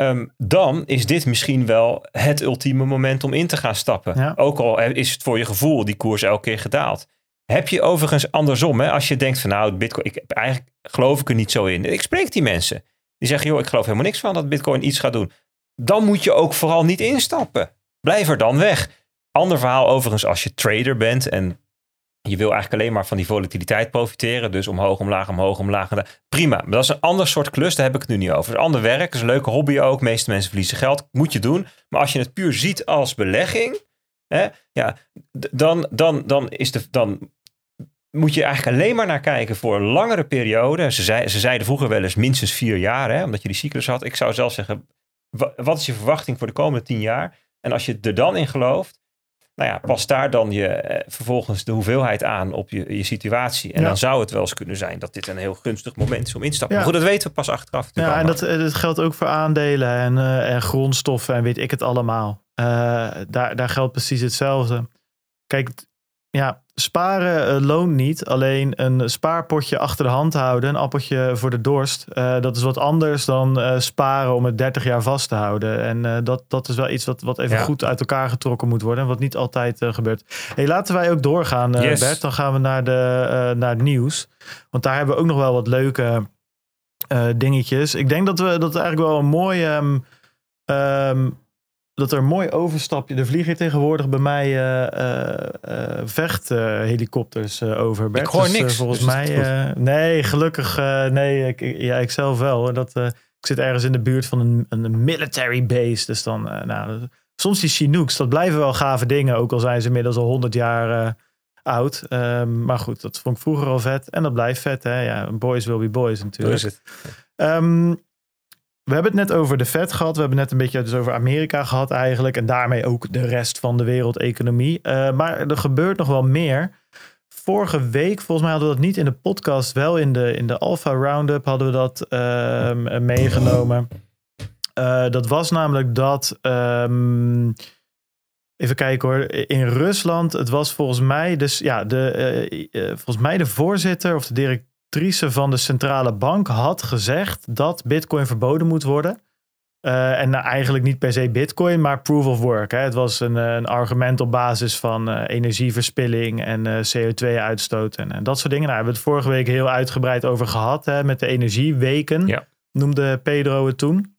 Um, dan is dit misschien wel het ultieme moment om in te gaan stappen. Ja. Ook al is het voor je gevoel die koers elke keer gedaald. Heb je overigens andersom, hè, als je denkt van nou, Bitcoin, ik, eigenlijk geloof ik er niet zo in. Ik spreek die mensen. Die zeggen, joh, ik geloof helemaal niks van dat Bitcoin iets gaat doen. Dan moet je ook vooral niet instappen. Blijf er dan weg. Ander verhaal overigens als je trader bent en je wil eigenlijk alleen maar van die volatiliteit profiteren. Dus omhoog, omlaag, omhoog, omlaag. Prima. Maar dat is een ander soort klus. Daar heb ik het nu niet over. Het is ander werk. Dat is een leuke hobby ook. Meeste mensen verliezen geld. Moet je doen. Maar als je het puur ziet als belegging. Hè, ja, dan, dan, dan, is de, dan moet je eigenlijk alleen maar naar kijken voor een langere periode. Ze, zei, ze zeiden vroeger wel eens minstens vier jaar. Hè, omdat je die cyclus had. Ik zou zelf zeggen, wat is je verwachting voor de komende tien jaar? En als je er dan in gelooft Nou ja, pas daar dan je eh, vervolgens de hoeveelheid aan op je, je situatie. En Ja. dan zou het wel eens kunnen zijn dat dit een heel gunstig moment is om in te. Ja. Maar goed, dat weten we pas achteraf. Ja, en dat, eh, dat geldt ook voor aandelen en, eh, en grondstoffen en weet ik het allemaal. Daar, daar geldt precies hetzelfde. Kijk, ja, sparen eh, loont niet. Alleen een spaarpotje achter de hand houden, een appeltje voor de dorst. eh, dat is wat anders dan eh, sparen om het 30 jaar vast te houden. En dat, dat is wel iets wat, wat even Ja. goed uit elkaar getrokken moet worden. En wat niet altijd gebeurt. Hey, laten wij ook doorgaan, Yes. Bert. Dan gaan we naar, de, naar het nieuws. Want daar hebben we ook nog wel wat leuke dingetjes. Ik denk dat we dat eigenlijk wel een mooi. ehm, ehm, dat er een mooi overstapje. Er vliegen hier tegenwoordig bij mij eh, vechthelikopters over. Bert. Ik hoor Dus, eh, niks, volgens dus mij. eh, nee, gelukkig. eh, nee, ik, ja, ik zelf wel. Dat, eh, ik zit ergens in de buurt van een, een military base. Dus dan. eh, nou, soms die Chinooks, dat blijven wel gave dingen. Ook al zijn ze inmiddels al 100 jaar. eh, Oud. Ehm, maar goed, dat vond ik vroeger al vet. En dat blijft vet, hè? Ja, boys will be boys natuurlijk. is het. Ehm, we hebben het net over de Fed gehad. We hebben net een beetje dus over Amerika gehad eigenlijk. En daarmee ook de rest van de wereldeconomie. Eh, maar er gebeurt nog wel meer. Vorige week, volgens mij hadden we dat niet in de podcast. Wel in de, in de Alpha Roundup hadden we dat ehm, meegenomen. Eh, dat was namelijk dat... ehm, Even kijken hoor. In Rusland, het was volgens mij, dus ja, de, eh, volgens mij de voorzitter of de directrice van de centrale bank had gezegd dat Bitcoin verboden moet worden. Eh, en nou, eigenlijk niet per se Bitcoin, maar proof of work. Hè. Het was een, eh, een argument op basis van eh, energieverspilling en eh, CO2-uitstoot en, en dat soort dingen. Nou, daar hebben we het vorige week heel uitgebreid over gehad hè, met de energieweken, Ja. noemde Pedro het toen.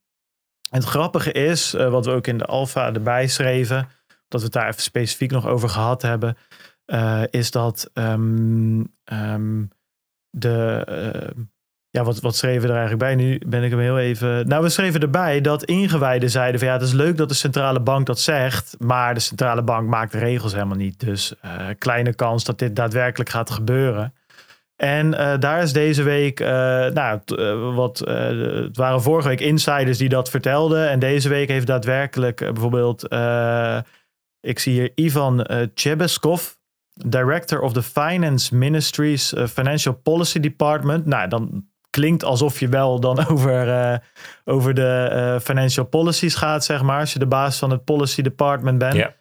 En het grappige is, wat we ook in de Alpha erbij schreven, dat we het daar even specifiek nog over gehad hebben, is dat ehm, ehm, de. eh, ja, wat, wat schreven we er eigenlijk bij? Nu ben ik hem heel even. Nou, we schreven erbij dat ingewijden zeiden: van ja, het is leuk dat de centrale bank dat zegt, maar de centrale bank maakt de regels helemaal niet. Dus eh, kleine kans dat dit daadwerkelijk gaat gebeuren. En eh, daar is deze week, nou, wat, het waren vorige week insiders die dat vertelden. En deze week heeft daadwerkelijk bijvoorbeeld, ik zie hier Ivan Chebeskov, Director of the Finance Ministry's eh, Financial Policy Department. Nou, dan klinkt alsof je wel dan [LAUGHS] over, eh, over de eh, financial policies gaat, zeg maar. Als je de baas van het policy department bent. Ja.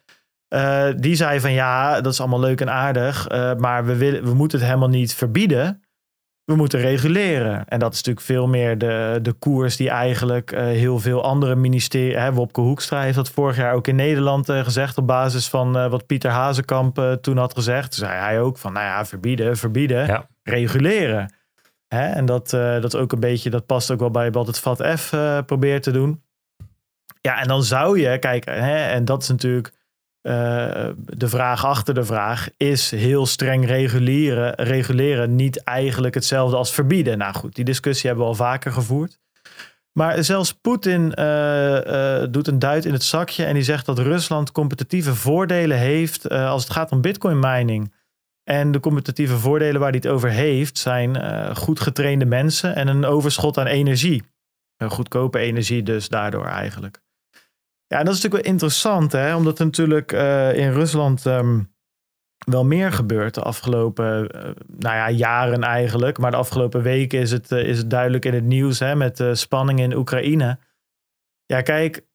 Die zei van ja, dat is allemaal leuk en aardig, maar we, willen, we moeten het helemaal niet verbieden. We moeten reguleren. En dat is natuurlijk veel meer de, de koers die eigenlijk eh, heel veel andere ministeries... Hè, Wopke Hoekstra heeft dat vorig jaar ook in Nederland eh, gezegd... op basis van eh, wat Pieter Hazekamp toen had gezegd. Zei hij ook van, nou ja, verbieden, verbieden, Ja. reguleren. Hè? En dat, dat is ook een beetje, dat past ook wel bij wat het VAT F probeert te doen. Ja, en dan zou je, kijk, hè, en dat is natuurlijk eh, de vraag achter de vraag: is heel streng reguleren, reguleren niet eigenlijk hetzelfde als verbieden? Nou goed, die discussie hebben we al vaker gevoerd. Maar zelfs Poetin eh, eh, doet een duit in het zakje en die zegt dat Rusland competitieve voordelen heeft als het gaat om bitcoin mining. En de competitieve voordelen waar hij het over heeft zijn goed getrainde mensen en een overschot aan energie. Eh, goedkope energie dus daardoor eigenlijk. Ja, dat is natuurlijk wel interessant, hè? omdat er natuurlijk eh, in Rusland ehm, wel meer gebeurt de afgelopen eh, nou ja, jaren eigenlijk. Maar de afgelopen weken is het, eh, is het duidelijk in het nieuws hè, met de spanning in Oekraïne. Ja, kijk,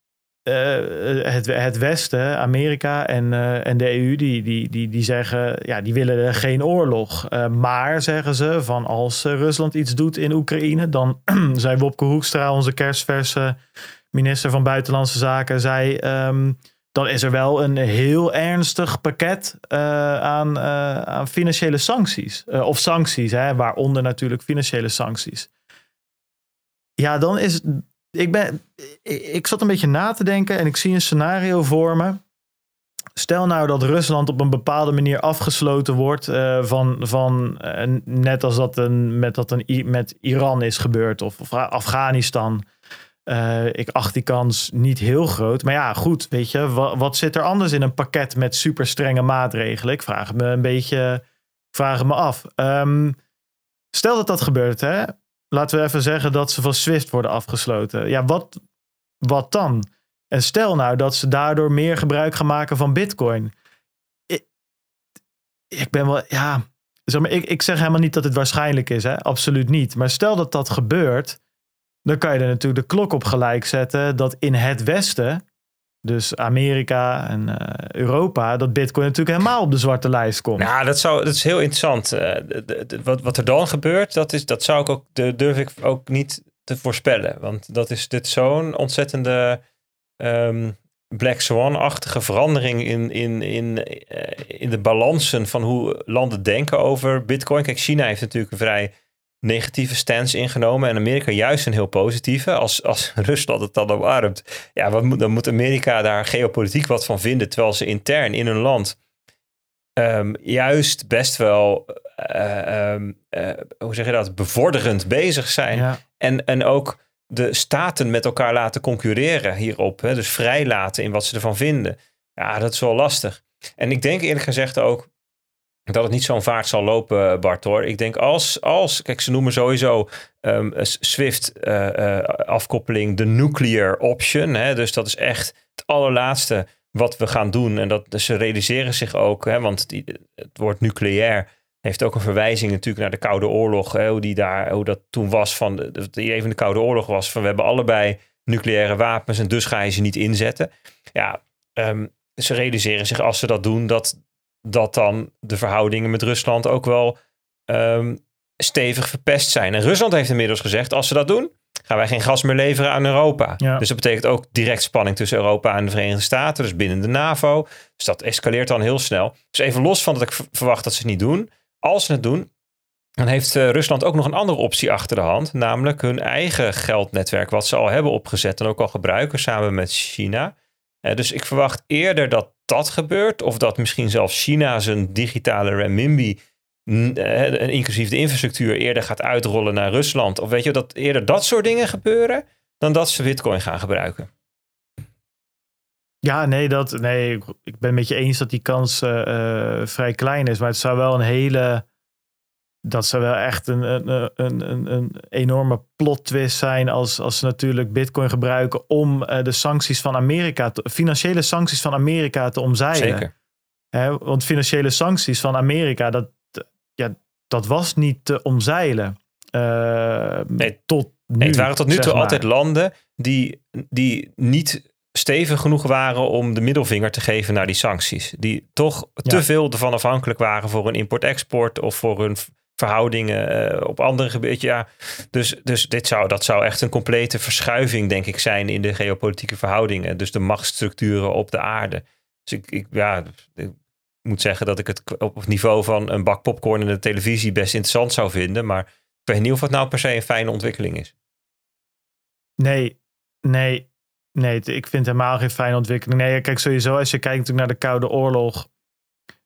het, het Westen, Amerika en, en de EU, die, die, die, die zeggen, ja, die willen geen oorlog. Maar zeggen ze, van als Rusland iets doet in Oekraïne, dan [CLEARS THROAT] zei Wopke Hoekstra, onze kerstverse minister van Buitenlandse Zaken, zei, ehm, dan is er wel een heel ernstig pakket eh, aan, eh, aan financiële sancties. Eh, of sancties, hè, waaronder natuurlijk financiële sancties. Ja, dan is ik, ben, ik, zat een beetje na te denken en ik zie een scenario voor me. Stel nou dat Rusland op een bepaalde manier afgesloten wordt van, van net als dat een, met, dat een, met Iran is gebeurd of Afghanistan. Uh, ik acht die kans niet heel groot. Maar ja, goed, weet je, wat, zit er anders in een pakket met super strenge maatregelen? Ik vraag me een beetje, vraag me af. Um, stel dat dat gebeurt, hè? laten we even zeggen dat ze van Swift worden afgesloten. Ja, wat, wat dan? En stel nou dat ze daardoor meer gebruik gaan maken van Bitcoin. ik ben wel, ja, zeg maar, ik, ik zeg helemaal niet dat het waarschijnlijk is, hè? absoluut niet. Maar stel dat dat gebeurt, dan kan je er natuurlijk de klok op gelijk zetten dat in het Westen, dus Amerika en uh, Europa, dat Bitcoin natuurlijk helemaal op de zwarte lijst komt. Nou, dat, zou, dat is heel interessant. De, wat, wat er dan gebeurt, dat, is, dat zou ik ook, de, durf ik ook niet te voorspellen. Want dat is dit zo'n ontzettende um, Black Swan-achtige verandering in, in, in, uh, in de balansen van hoe landen denken over Bitcoin. Kijk, China heeft natuurlijk een vrij negatieve stance ingenomen en Amerika juist een heel positieve. Als, als [LAUGHS] Rusland het dan omarmt, ja, wat moet, dan moet Amerika daar geopolitiek wat van vinden, terwijl ze intern in hun land um, juist best wel, uh, um, uh, hoe zeg je dat, bevorderend bezig zijn. Ja. En, en ook de staten met elkaar laten concurreren hierop. Hè? Dus vrijlaten in wat ze ervan vinden. Ja, dat is wel lastig. En ik denk eerlijk gezegd ook dat het niet zo'n vaart zal lopen, Bart hoor. Ik denk als, als kijk, ze noemen sowieso um, Swift uh, uh, afkoppeling de nuclear option. Hè? Dus dat is echt het allerlaatste wat we gaan doen. En dat dus ze realiseren zich ook, hè, want die, het woord nucleair heeft ook een verwijzing natuurlijk naar de Koude Oorlog. Hè, hoe, die daar, hoe dat toen was van, even de Koude Oorlog was van we hebben allebei nucleaire wapens en dus ga je ze niet inzetten. Ja, um, ze realiseren zich als ze dat doen, dat, dat dan de verhoudingen met Rusland ook wel um, stevig verpest zijn. En Rusland heeft inmiddels gezegd, als ze dat doen, gaan wij geen gas meer leveren aan Europa. Ja. Dus dat betekent ook direct spanning tussen Europa en de Verenigde Staten, dus binnen de NAVO. Dus dat escaleert dan heel snel. Dus even los van dat ik verwacht dat ze het niet doen. Als ze het doen, dan heeft uh, Rusland ook nog een andere optie achter de hand, namelijk hun eigen geldnetwerk, wat ze al hebben opgezet en ook al gebruiken samen met China. Uh, dus ik verwacht eerder dat dat gebeurt, of dat misschien zelfs China zijn digitale renminbi uh, inclusief de infrastructuur eerder gaat uitrollen naar Rusland. Of weet je, dat eerder dat soort dingen gebeuren dan dat ze bitcoin gaan gebruiken. Ja, nee, dat, nee ik ben met je eens dat die kans uh, vrij klein is. Maar het zou wel een hele. Dat zou wel echt een, een, een, een enorme plot twist zijn als, als ze natuurlijk Bitcoin gebruiken om uh, de sancties van Amerika, te, financiële sancties van Amerika te omzeilen. Zeker. Hè, want financiële sancties van Amerika, dat, ja, dat was niet te omzeilen. Uh, nee, tot nu. Nee, het waren tot nu toe altijd landen die, die niet stevig genoeg waren om de middelvinger te geven naar die sancties. Die toch te veel ervan afhankelijk waren voor hun import-export of voor hun verhoudingen eh, op andere gebieden. Ja, dus dus dit zou, dat zou echt een complete verschuiving, denk ik, zijn in de geopolitieke verhoudingen. Dus de machtsstructuren op de aarde. Dus ik, ik, ja, moet zeggen dat ik het op het niveau van een bak popcorn in de televisie best interessant zou vinden. Maar ik weet niet of het nou per se een fijne ontwikkeling is. Nee, nee, nee. Ik vind helemaal geen fijne ontwikkeling. Nee, kijk, sowieso als je kijkt natuurlijk naar de Koude Oorlog.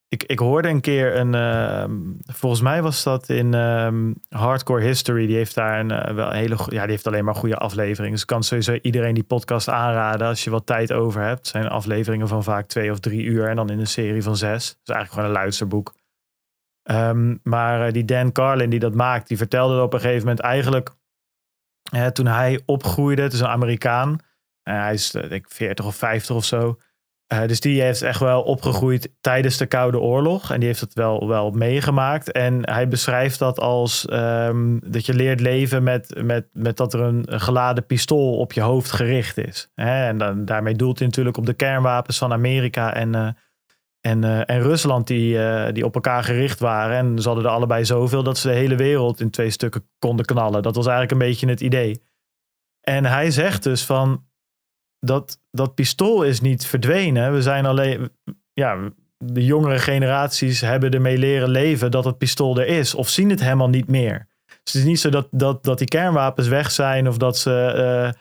Ik, ik hoorde een keer een, ehm, volgens mij was dat in ehm, Hardcore History. Die heeft daar een eh, wel hele, ja, die heeft alleen maar goede afleveringen. Dus ik kan sowieso iedereen die podcast aanraden als je wat tijd over hebt. Zijn afleveringen van vaak twee of drie uur en dan in een serie van zes. Is eigenlijk gewoon een luisterboek. Ehm, maar eh, die Dan Carlin die dat maakt, die vertelde op een gegeven moment eigenlijk toen hij opgroeide, het is een Amerikaan. Eh, hij is denk ik 40 of 50 of zo. Eh, dus die heeft echt wel opgegroeid tijdens de Koude Oorlog. En die heeft het wel, wel meegemaakt. En hij beschrijft dat als ehm, dat je leert leven met, met, met dat er een, geladen pistool op je hoofd gericht is. Hè? En dan, daarmee doelt hij natuurlijk op de kernwapens van Amerika en, eh, en, eh, en Rusland die, die op elkaar gericht waren. En ze hadden er allebei zoveel dat ze de hele wereld in twee stukken konden knallen. Dat was eigenlijk een beetje het idee. En hij zegt dus van dat, dat pistool is niet verdwenen. We zijn alleen, ja, de jongere generaties hebben ermee leren leven dat het pistool er is. Of zien het helemaal niet meer. Dus het is niet zo dat, dat, dat die kernwapens weg zijn of dat ze,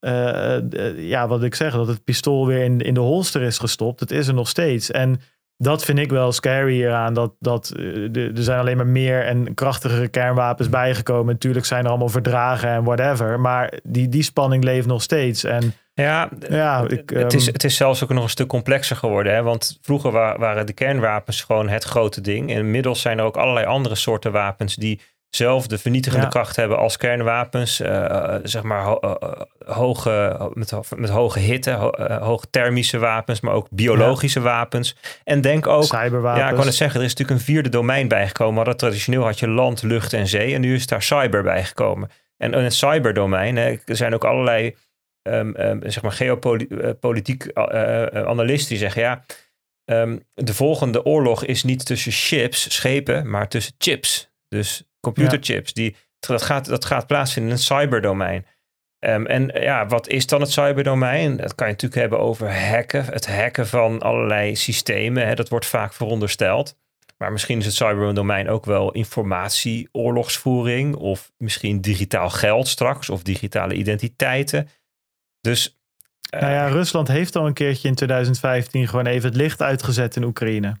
eh, eh, ja, wat ik zeg, dat het pistool weer in, in de holster is gestopt. Het is er nog steeds. En dat vind ik wel scary hieraan. Dat, dat eh, er zijn alleen maar meer en krachtigere kernwapens bijgekomen. Natuurlijk zijn er allemaal verdragen en whatever. Maar die, die spanning leeft nog steeds. En Ja, ja, ik, het, is, ehm, het is zelfs ook nog een stuk complexer geworden. Hè? Want vroeger wa- waren de kernwapens gewoon het grote ding. En inmiddels zijn er ook allerlei andere soorten wapens die zelf de vernietigende Ja. kracht hebben als kernwapens. eh, zeg maar ho- eh, eh, hoge, met, ho- met hoge hitte, ho- hoge thermische wapens, maar ook biologische wapens. En denk ook, Cyberwapens. ja, ik kan het zeggen, er is natuurlijk een vierde domein bijgekomen. Maar dat traditioneel had je land, lucht en zee. En nu is daar cyber bijgekomen. En in het cyberdomein hè, er zijn ook allerlei ehm, ehm, zeg maar geopolitiek eh, eh, analisten die zeggen... ja, ehm, de volgende oorlog is niet tussen chips, schepen, maar tussen chips. Dus computerchips. Die, dat, gaat, dat gaat plaatsvinden in een cyberdomein. En ja, wat is dan het cyberdomein? Dat kan je natuurlijk hebben over hacken. Het hacken van allerlei systemen. Hè, dat wordt vaak verondersteld. Maar misschien is het cyberdomein ook wel informatieoorlogsvoering. Of misschien digitaal geld straks. Of digitale identiteiten. Dus eh, Nou ja, Rusland heeft al een keertje in 2015 gewoon even het licht uitgezet in Oekraïne.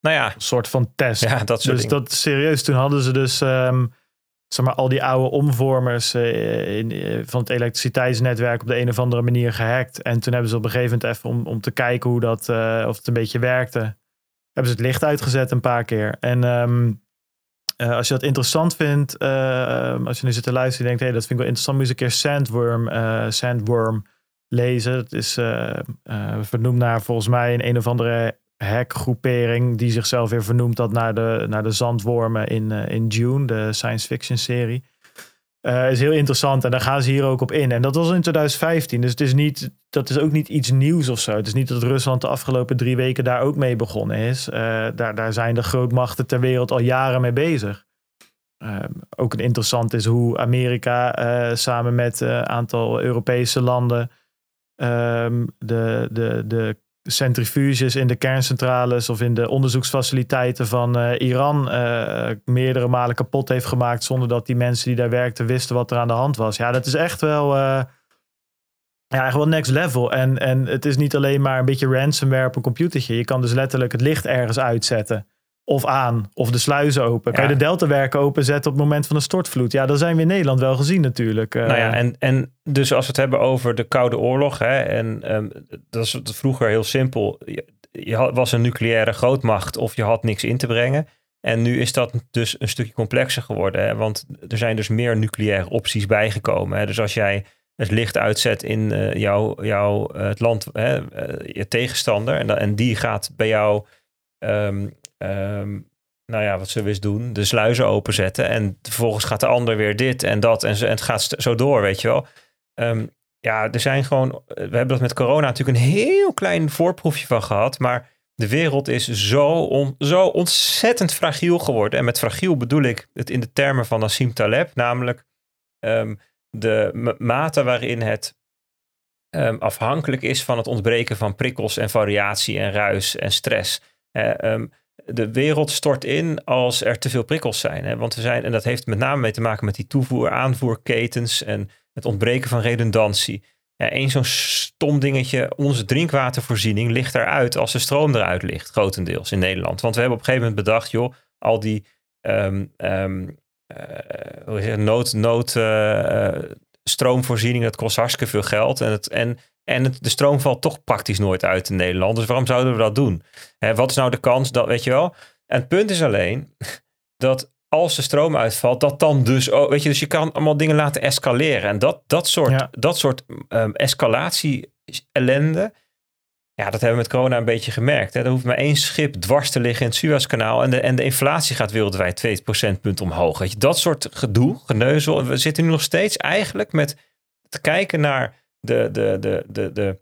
nou ja, Een soort van test. ja, dat soort dus dingen. dat serieus. Toen hadden ze dus ehm, zeg maar, al die oude omvormers eh, in, eh, van het elektriciteitsnetwerk op de een of andere manier gehackt. En toen hebben ze op een gegeven moment even om, om te kijken hoe dat, of het een beetje werkte, hebben ze het licht uitgezet een paar keer. En ehm, eh, als je dat interessant vindt, eh, als je nu zit te luisteren en denkt, hey, dat vind ik wel interessant, moet je eens een keer Sandworm, eh, Sandworm lezen. Het is vernoemd naar volgens mij een een of andere hackgroepering die zichzelf weer vernoemt dat naar de, naar de zandwormen in, in June, de science fiction serie. Eh, is heel interessant en daar gaan ze hier ook op in. En dat was in 2015, dus het is niet, dat is ook niet iets nieuws of zo. Het is niet dat Rusland de afgelopen drie weken daar ook mee begonnen is. Eh, daar, daar zijn de grootmachten ter wereld al jaren mee bezig. Eh, ook interessant is hoe Amerika eh, samen met een aantal Europese landen ehm, de, de, de centrifuges in de kerncentrales of in de onderzoeksfaciliteiten van eh, Iran eh, meerdere malen kapot heeft gemaakt zonder dat die mensen die daar werkten wisten wat er aan de hand was. Ja, dat is echt wel, eh, ja, echt wel next level. En, en het is niet alleen maar een beetje ransomware op een computertje. Je kan dus letterlijk het licht ergens uitzetten. Of aan, of de sluizen open. Kan Ja. je de deltawerken openzetten op het moment van een stortvloed? Ja, dat zijn we in Nederland wel gezien natuurlijk. Eh, Nou ja, en, en dus als we het hebben over de Koude Oorlog, hè, en ehm, dat is vroeger heel simpel. Je, je had- was een nucleaire grootmacht of je had niks in te brengen. En nu is dat dus een stukje complexer geworden. Hè, want er zijn dus meer nucleaire opties bijgekomen. Hè. Dus als jij het licht uitzet in eh, jouw, jouw, eh, het land, hè, je tegenstander, en, en die gaat bij jou ehm, ehm, nou ja, wat we eens doen? De sluizen openzetten. En vervolgens gaat de ander weer dit en dat. En, en het gaat zo door, weet je wel. Ehm, ja, er zijn gewoon. We hebben dat met corona natuurlijk een heel klein voorproefje van gehad. Maar de wereld is zo, zo ontzettend fragiel geworden. En met fragiel bedoel ik het in de termen van Nassim Taleb. Namelijk ehm, de mate waarin het afhankelijk is van het ontbreken van prikkels en variatie en ruis en stress. Eh, ehm, de wereld stort in als er te veel prikkels zijn. Hè? Want we zijn, en dat heeft met name mee te maken met die toevoer, aanvoerketens en het ontbreken van redundantie. Eén zo'n stom dingetje, onze drinkwatervoorziening ligt eruit als de stroom eruit ligt, grotendeels in Nederland. Want we hebben op een gegeven moment bedacht, joh, al die hoe zeg je, nood, nood eh, eh, stroomvoorziening, dat kost hartstikke veel geld. En, het, en, en het, de stroom valt toch praktisch nooit uit in Nederland. Dus waarom zouden we dat doen? Hè, wat is nou de kans dat, weet je wel? En het punt is alleen [LAUGHS] dat als de stroom uitvalt, dat dan dus ook, weet je, dus je kan allemaal dingen laten escaleren. En dat, dat soort, Ja. dat soort ehm, escalatie ellende, ja, dat hebben we met corona een beetje gemerkt. Hè. Er hoeft maar één schip dwars te liggen in het Suezkanaal en de, en de inflatie gaat wereldwijd 2 procentpunt omhoog. Dat soort gedoe, geneuzel. We zitten nu nog steeds eigenlijk met te kijken naar de, de, de, de, de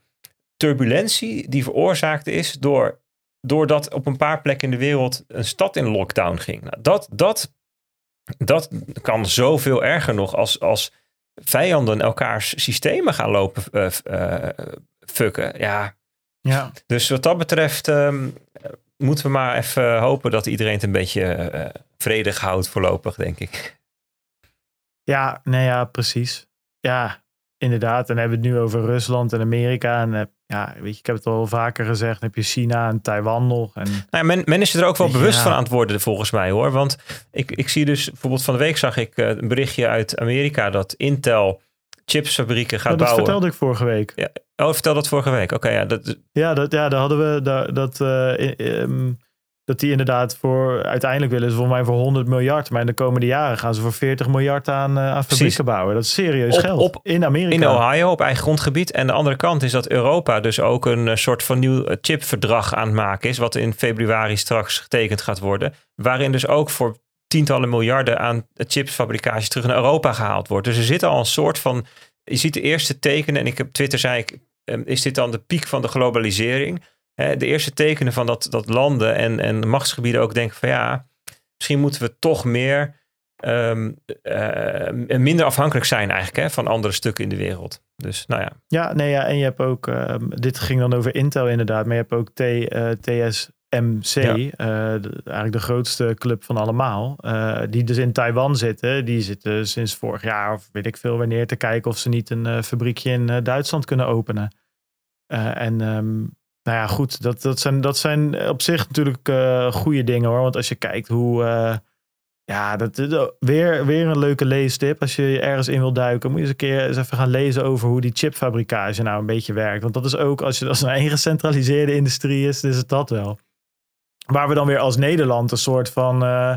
turbulentie die veroorzaakt is door, doordat op een paar plekken in de wereld een stad in lockdown ging. Nou, dat, dat, dat kan zoveel erger nog als, als vijanden elkaars systemen gaan lopen eh, eh, fucken. Ja, ja. dus wat dat betreft ehm, moeten we maar even hopen dat iedereen het een beetje eh, vredig houdt voorlopig, denk ik. Ja, nee, ja, precies. Ja, inderdaad. En dan hebben we het nu over Rusland en Amerika. En eh, ja, weet je, ik heb het al vaker gezegd. Dan heb je China en Taiwan nog. En Nou, ja, men, men is er ook wel Ja. bewust van aan het worden, volgens mij hoor. Want ik, ik zie dus, bijvoorbeeld van de week zag ik eh, een berichtje uit Amerika dat Intel chipsfabrieken gaat Oh, dat bouwen. vertelde ik vorige week. Oh, vertel dat vorige week. Oké, ja, dat, Ja, dat, ja, daar hadden we dat, dat eh, ehm, dat die inderdaad voor uiteindelijk willen ze voor mij voor 100 miljard. Maar in de komende jaren gaan ze voor 40 miljard aan, uh, aan fabrieken bouwen. Dat is serieus Op- geld. op- in Amerika. In Ohio, op eigen grondgebied. En de andere kant is dat Europa dus ook een eh, soort van nieuw eh, chipverdrag aan het maken is. Wat in februari straks getekend gaat worden. Waarin dus ook voor tientallen miljarden aan chipsfabricage terug naar Europa gehaald wordt. Dus er zit al een soort van. Je ziet de eerste tekenen. En ik heb Twitter zei ik. eh, Is dit dan de piek van de globalisering? De eerste tekenen van dat, dat landen en, en machtsgebieden ook denken van ja, misschien moeten we toch meer ehm, eh, minder afhankelijk zijn eigenlijk hè, van andere stukken in de wereld. Dus nou ja, Ja, nee, ja, en je hebt ook, ehm, dit ging dan over Intel inderdaad, maar je hebt ook T, eh, Ja. eh, de- eigenlijk de grootste club van allemaal, eh, die dus in Taiwan zitten. Die zitten sinds vorig jaar, of weet ik veel wanneer, te kijken of ze niet een eh, fabriekje in Duitsland kunnen openen. En ehm, nou ja, goed, dat, dat, zijn, dat zijn op zich natuurlijk goede dingen hoor. Want als je kijkt hoe. ja, dat, dat- weer, weer een leuke leestip. Als je ergens in wil duiken, moet je eens een keer eens even gaan lezen over hoe die chipfabrikage nou een beetje werkt. Want dat is ook, als je als een één gecentraliseerde industrie is, is het dat wel. Waar we dan weer als Nederland een soort van eh,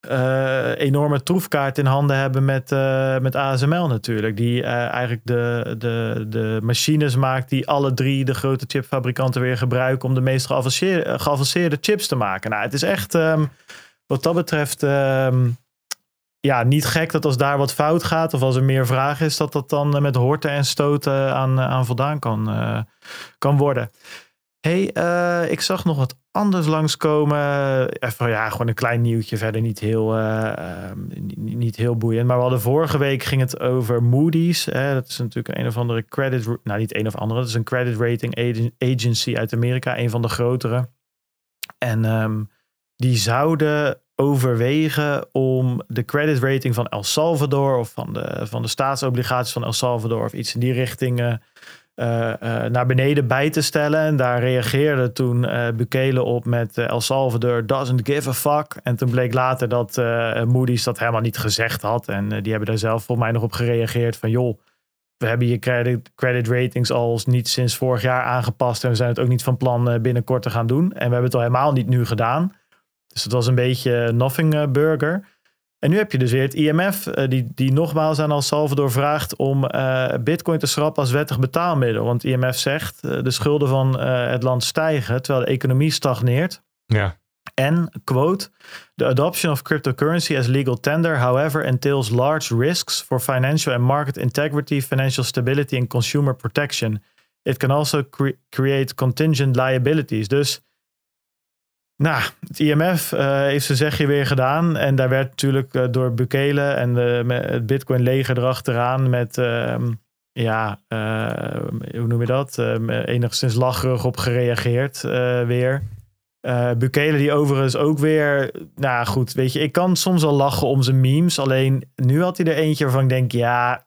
eh, enorme troefkaart in handen hebben met, eh, met ASML natuurlijk. Die eigenlijk de, de, de machines maakt die alle drie de grote chipfabrikanten weer gebruiken om de meest geavanceerde, geavanceerde chips te maken. Nou, het is echt ehm, wat dat betreft ehm, ja, niet gek dat als daar wat fout gaat of als er meer vraag is, dat dat dan met horten en stoten aan, aan voldaan kan, kan worden. Hey, eh, ik zag nog wat anders langskomen. Even, ja, gewoon een klein nieuwtje, verder niet heel, eh, ehm, niet, heel boeiend. Maar we hadden vorige week ging het over Moody's. Hè? Dat is natuurlijk een of andere credit, nou niet een of andere, dat is een credit rating agen- agency uit Amerika, een van de grotere. En ehm, die zouden overwegen om de credit rating van El Salvador of van de, van de staatsobligaties van El Salvador of iets in die richting eh, eh, naar beneden bij te stellen. En daar reageerde toen eh Bukele op met El Salvador doesn't give a fuck. En toen bleek later dat Moody's dat helemaal niet gezegd had. En die hebben daar zelf volgens mij nog op gereageerd van joh, we hebben je credit, credit ratings al niet sinds vorig jaar aangepast. En we zijn het ook niet van plan binnenkort te gaan doen. En we hebben het al helemaal niet nu gedaan. Dus het was een beetje nothing burger. En nu heb je dus weer het IMF, eh, die, die nogmaals aan El Salvador vraagt om eh, Bitcoin te schrappen als wettig betaalmiddel. Want IMF zegt uh, de schulden van uh, het land stijgen terwijl de economie stagneert. Ja. En, quote, the adoption of cryptocurrency as legal tender, however, entails large risks for financial and market integrity, financial stability and consumer protection. It can also cre create contingent liabilities. Dus nou, het IMF uh, heeft zijn zegje weer gedaan. En daar werd natuurlijk uh, door Bukele en de, het Bitcoin-leger erachteraan met, uh, ja, uh, hoe noem je dat? enigszins lacherig op gereageerd weer. Bukele die overigens ook weer, nou goed, weet je, ik kan soms al lachen om zijn memes. Alleen nu had hij er eentje waarvan ik denk, ja,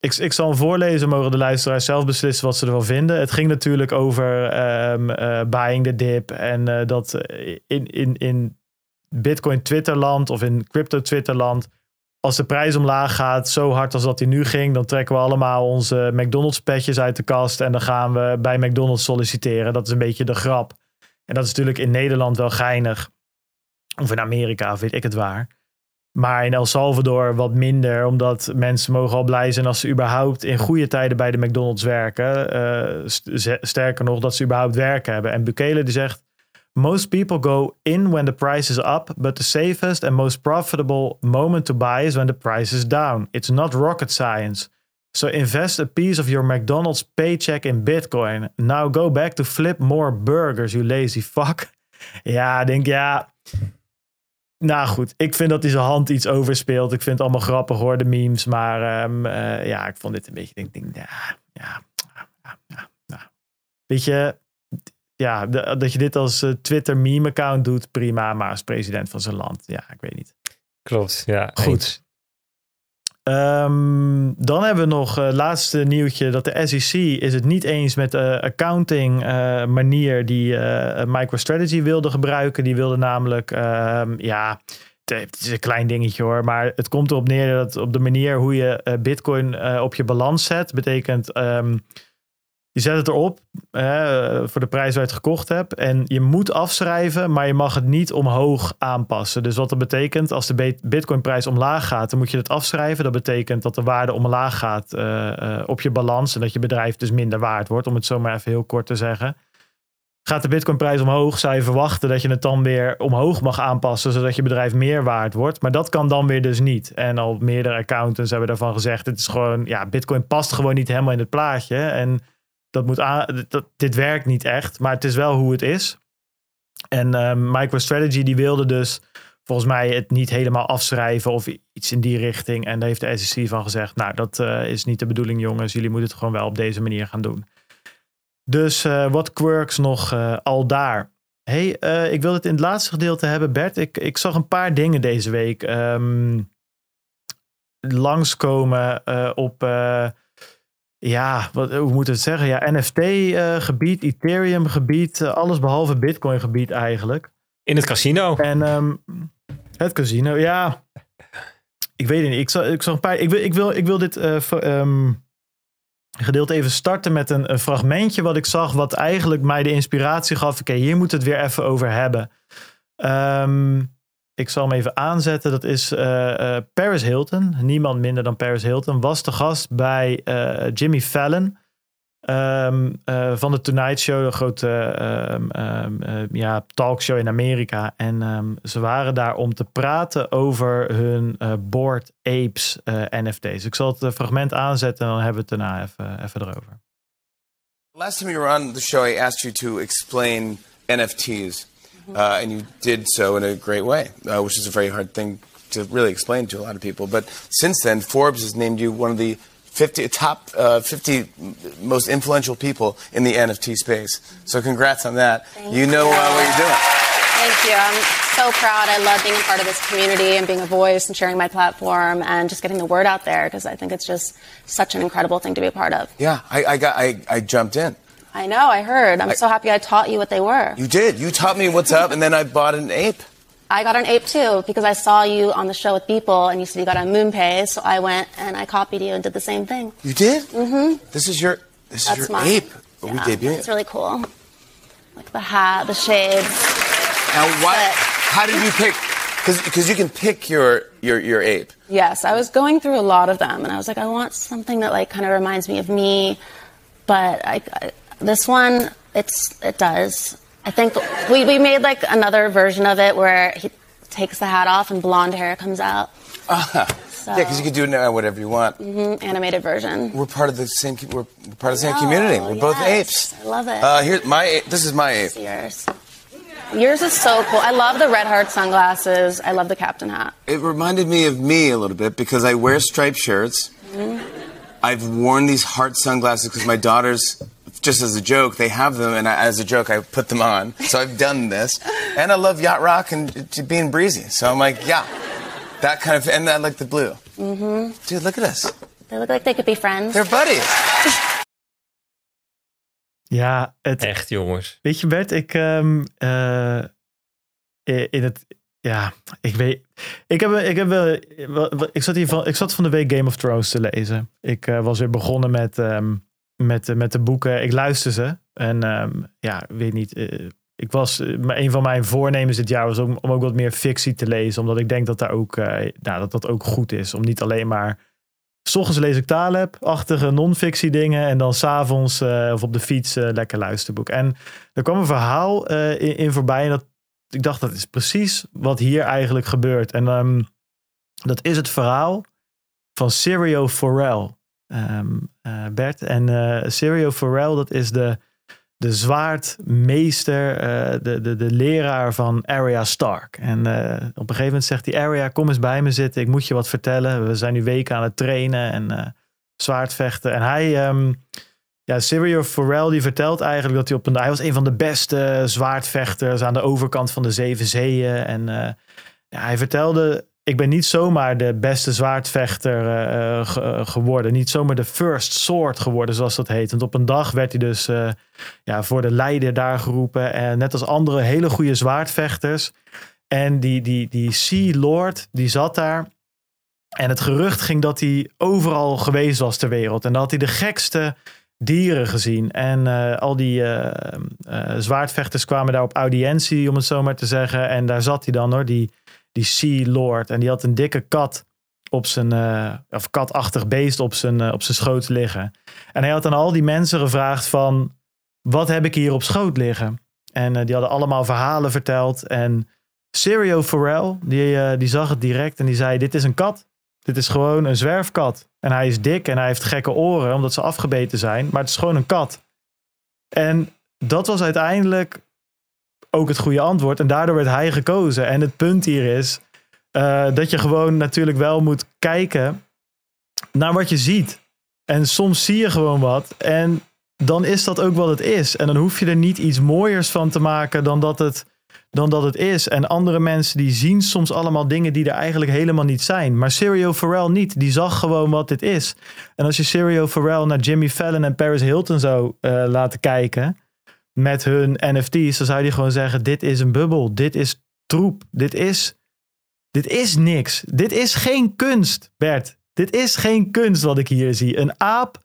ik, ik zal hem voorlezen, mogen de luisteraars zelf beslissen wat ze ervan vinden. Het ging natuurlijk over um, uh, buying the dip en uh, dat in, in, in Bitcoin Twitterland of in crypto Twitterland, als de prijs omlaag gaat, zo hard als dat hij nu ging, dan trekken we allemaal onze McDonald's petjes uit de kast en dan gaan we bij McDonald's solliciteren. Dat is een beetje de grap. En dat is natuurlijk in Nederland wel geinig. Of in Amerika, weet ik het waar. Maar in El Salvador wat minder, omdat mensen mogen al blij zijn als ze überhaupt in goede tijden bij de McDonald's werken. Uh, sterker nog, dat ze überhaupt werk hebben. En Bukele die zegt, most people go in when the price is up, but the safest and most profitable moment to buy is when the price is down. It's not rocket science. So invest a piece of your McDonald's paycheck in Bitcoin. Now go back to flip more burgers, you lazy fuck. [LAUGHS] Ja, denk ja. Nou goed, ik vind dat hij zijn hand iets overspeelt. Ik vind het allemaal grappig hoor, de memes. Maar um, uh, ja, ik vond dit een beetje, denk, denk ja, ja, ja. Weet je, ja, de, dat je dit als uh, Twitter meme account doet, prima. Maar als president van zijn land, ja, ik weet niet. Klopt, ja. Goed. Eens. Um, dan hebben we nog het uh, laatste nieuwtje dat de SEC is het niet eens met de accounting uh, manier die uh, MicroStrategy wilde gebruiken. Die wilde namelijk, ja, het is een klein dingetje hoor, maar het komt erop neer dat op de manier hoe je Bitcoin op je balans zet, betekent um, Je zet het erop eh, voor de prijs waar je het gekocht hebt. En je moet afschrijven, maar je mag het niet omhoog aanpassen. Dus wat dat betekent, als de Bitcoin-prijs omlaag gaat, dan moet je het afschrijven. Dat betekent dat de waarde omlaag gaat uh, op je balans. En dat je bedrijf dus minder waard wordt, om het zo maar even heel kort te zeggen. Gaat de Bitcoin-prijs omhoog, zou je verwachten dat je het dan weer omhoog mag aanpassen, zodat je bedrijf meer waard wordt. Maar dat kan dan weer dus niet. En al meerdere accountants hebben daarvan gezegd: het is gewoon, ja, Bitcoin past gewoon niet helemaal in het plaatje. En dat moet dat, dit werkt niet echt, maar het is wel hoe het is. En uh, MicroStrategy die wilde dus volgens mij het niet helemaal afschrijven of iets in die richting. En daar heeft de SEC van gezegd, nou dat uh, is niet de bedoeling jongens, jullie moeten het gewoon wel op deze manier gaan doen. Dus uh, wat quirks nog uh, al daar. hey, ik wil het in het laatste gedeelte hebben. Bert, ik, ik zag een paar dingen deze week um, langskomen op ja, wat, hoe moet het zeggen? Ja, NFT-gebied, uh, Ethereum-gebied, uh, alles behalve Bitcoin-gebied eigenlijk. In het casino. En um, het casino, ja. Ik weet het niet. Ik zag, ik zag een paar. Ik wil, ik wil, ik wil dit uh, um, gedeelte even starten met een, een, fragmentje wat ik zag, wat eigenlijk mij de inspiratie gaf. Oké, okay, hier moet het weer even over hebben. Um, ik zal hem even aanzetten. Dat is uh, uh, Paris Hilton. Niemand minder dan Paris Hilton. Was de gast bij uh, Jimmy Fallon. Um, van de Tonight Show. Een grote um, um, ja, talkshow in Amerika. En ze waren daar om te praten over hun Board Apes NFT's. Ik zal het fragment aanzetten en dan hebben we het daarna even, even erover. Last time you were on the show, I asked you to explain NFTs. Uh, and you did so in a great way, uh, which is a very hard thing to really explain to a lot of people. But since then, Forbes has named you one of the 50 top uh, 50 most influential people in the NFT space. So congrats on that. Thank you know uh, what you're doing. Thank you. I'm so proud. I love being a part of this community and being a voice and sharing my platform and just getting the word out there because I think it's just such an incredible thing to be a part of. Yeah, I, I got I, I jumped in. I know, I heard. I'm I, so happy I taught you what they were. You did. You taught me what's up, and then I bought an ape. I got an ape too because I saw you on the show with people and you said you got a MoonPay, so I went and I copied you and did the same thing. You did? Mm-hmm. This is your this That's is your mine. ape. Yeah, we debuting? It's really cool. Like the hat, the shades. Now, what? How did you pick? Because you can pick your, your your ape. Yes, I was going through a lot of them, and I was like, I want something that like kind of reminds me of me, but I, I this one, it's it does. I think we, we made like another version of it where he takes the hat off and blonde hair comes out. Uh, so, yeah, because you can do it now whatever you want. Mm-hmm, animated version. We're part of the same. We're part of the same community. We're yes, both apes. I love it. Uh, here, my this is my ape. It's yours. Yours is so cool. I love the red heart sunglasses. I love the captain hat. It reminded me of me a little bit because I wear striped shirts. Mm-hmm. I've worn these heart sunglasses because my daughters just as a joke, they have them, and I, as a joke, I put them on. So I've done this, and I love yacht rock and being breezy. So I'm like, yeah, that kind of, and I like the blue. Mm-hmm. Dude, look at us. They look like they could be friends. They're buddies. [LAUGHS] Ja, het, echt jongens. Weet je Bert, ik um, uh, in het ja, ik weet. Ik heb, ik heb, ik zat hier van, ik zat van de week Game of Thrones te lezen. Ik uh, was weer begonnen met um, met, met de boeken. Ik luister ze. En um, ja, weet niet. Uh, ik was, uh, een van mijn voornemens dit jaar was om, om ook wat meer fictie te lezen. Omdat ik denk dat, daar ook, nou, dat dat ook goed is. Om niet alleen maar... S ochtends lees ik Taleb-achtige non-fictie dingen. En dan s'avonds uh, of op de fiets lekker luisterboek. En er kwam een verhaal in, in, voorbij. En dat, ik dacht, dat is precies wat hier eigenlijk gebeurt. En um, dat is het verhaal van Sirio Forel. Um, uh, Bert. En uh, Sirio Farrell, dat is de, de zwaardmeester, uh, de, de, de leraar van Arya Stark. En op een gegeven moment zegt hij, Arya, kom eens bij me zitten. Ik moet je wat vertellen. We zijn nu weken aan het trainen en zwaardvechten. En hij... Um, ja, Sirio Farrell die vertelt eigenlijk dat hij op een... Hij was een van de beste zwaardvechters aan de overkant van de Zeven Zeeën. En ja, hij vertelde ik ben niet zomaar de beste zwaardvechter uh, ge geworden. Niet zomaar de first sword geworden, zoals dat heet. Want op een dag werd hij dus ja, voor de leider daar geroepen. En net als andere hele goede zwaardvechters. En die, die, die Sea Lord, die zat daar. En het gerucht ging dat hij overal geweest was ter wereld. En dat hij de gekste dieren gezien. En eh, al die eh, eh, zwaardvechters kwamen daar op audiëntie, om het zo maar te zeggen. En daar zat hij dan hoor, die, die Sea Lord. En die had een dikke kat op zijn, eh, of katachtig beest op zijn, eh, op zijn schoot liggen. En hij had aan al die mensen gevraagd van, wat heb ik hier op schoot liggen? En eh, die hadden allemaal verhalen verteld. En Sirio Farrell, die, die zag het direct en die zei, dit is een kat. Dit is gewoon een zwerfkat. En hij is dik en hij heeft gekke oren, omdat ze afgebeten zijn. Maar het is gewoon een kat. En dat was uiteindelijk ook het goede antwoord. En daardoor werd hij gekozen. En het punt hier is eh, dat je gewoon natuurlijk wel moet kijken naar wat je ziet. En soms zie je gewoon wat. En dan is dat ook wat het is. En dan hoef je er niet iets mooiers van te maken dan dat het, dan dat het is. En andere mensen die zien soms allemaal dingen die er eigenlijk helemaal niet zijn. Maar Sirio Farrell niet. Die zag gewoon wat dit is. En als je Sirio Farrell naar Jimmy Fallon en Paris Hilton zou eh, laten kijken met hun NFT's, dan zou die gewoon zeggen: dit is een bubbel, dit is troep, dit is, dit is niks, dit is geen kunst, Bert. Dit is geen kunst wat ik hier zie. Een aap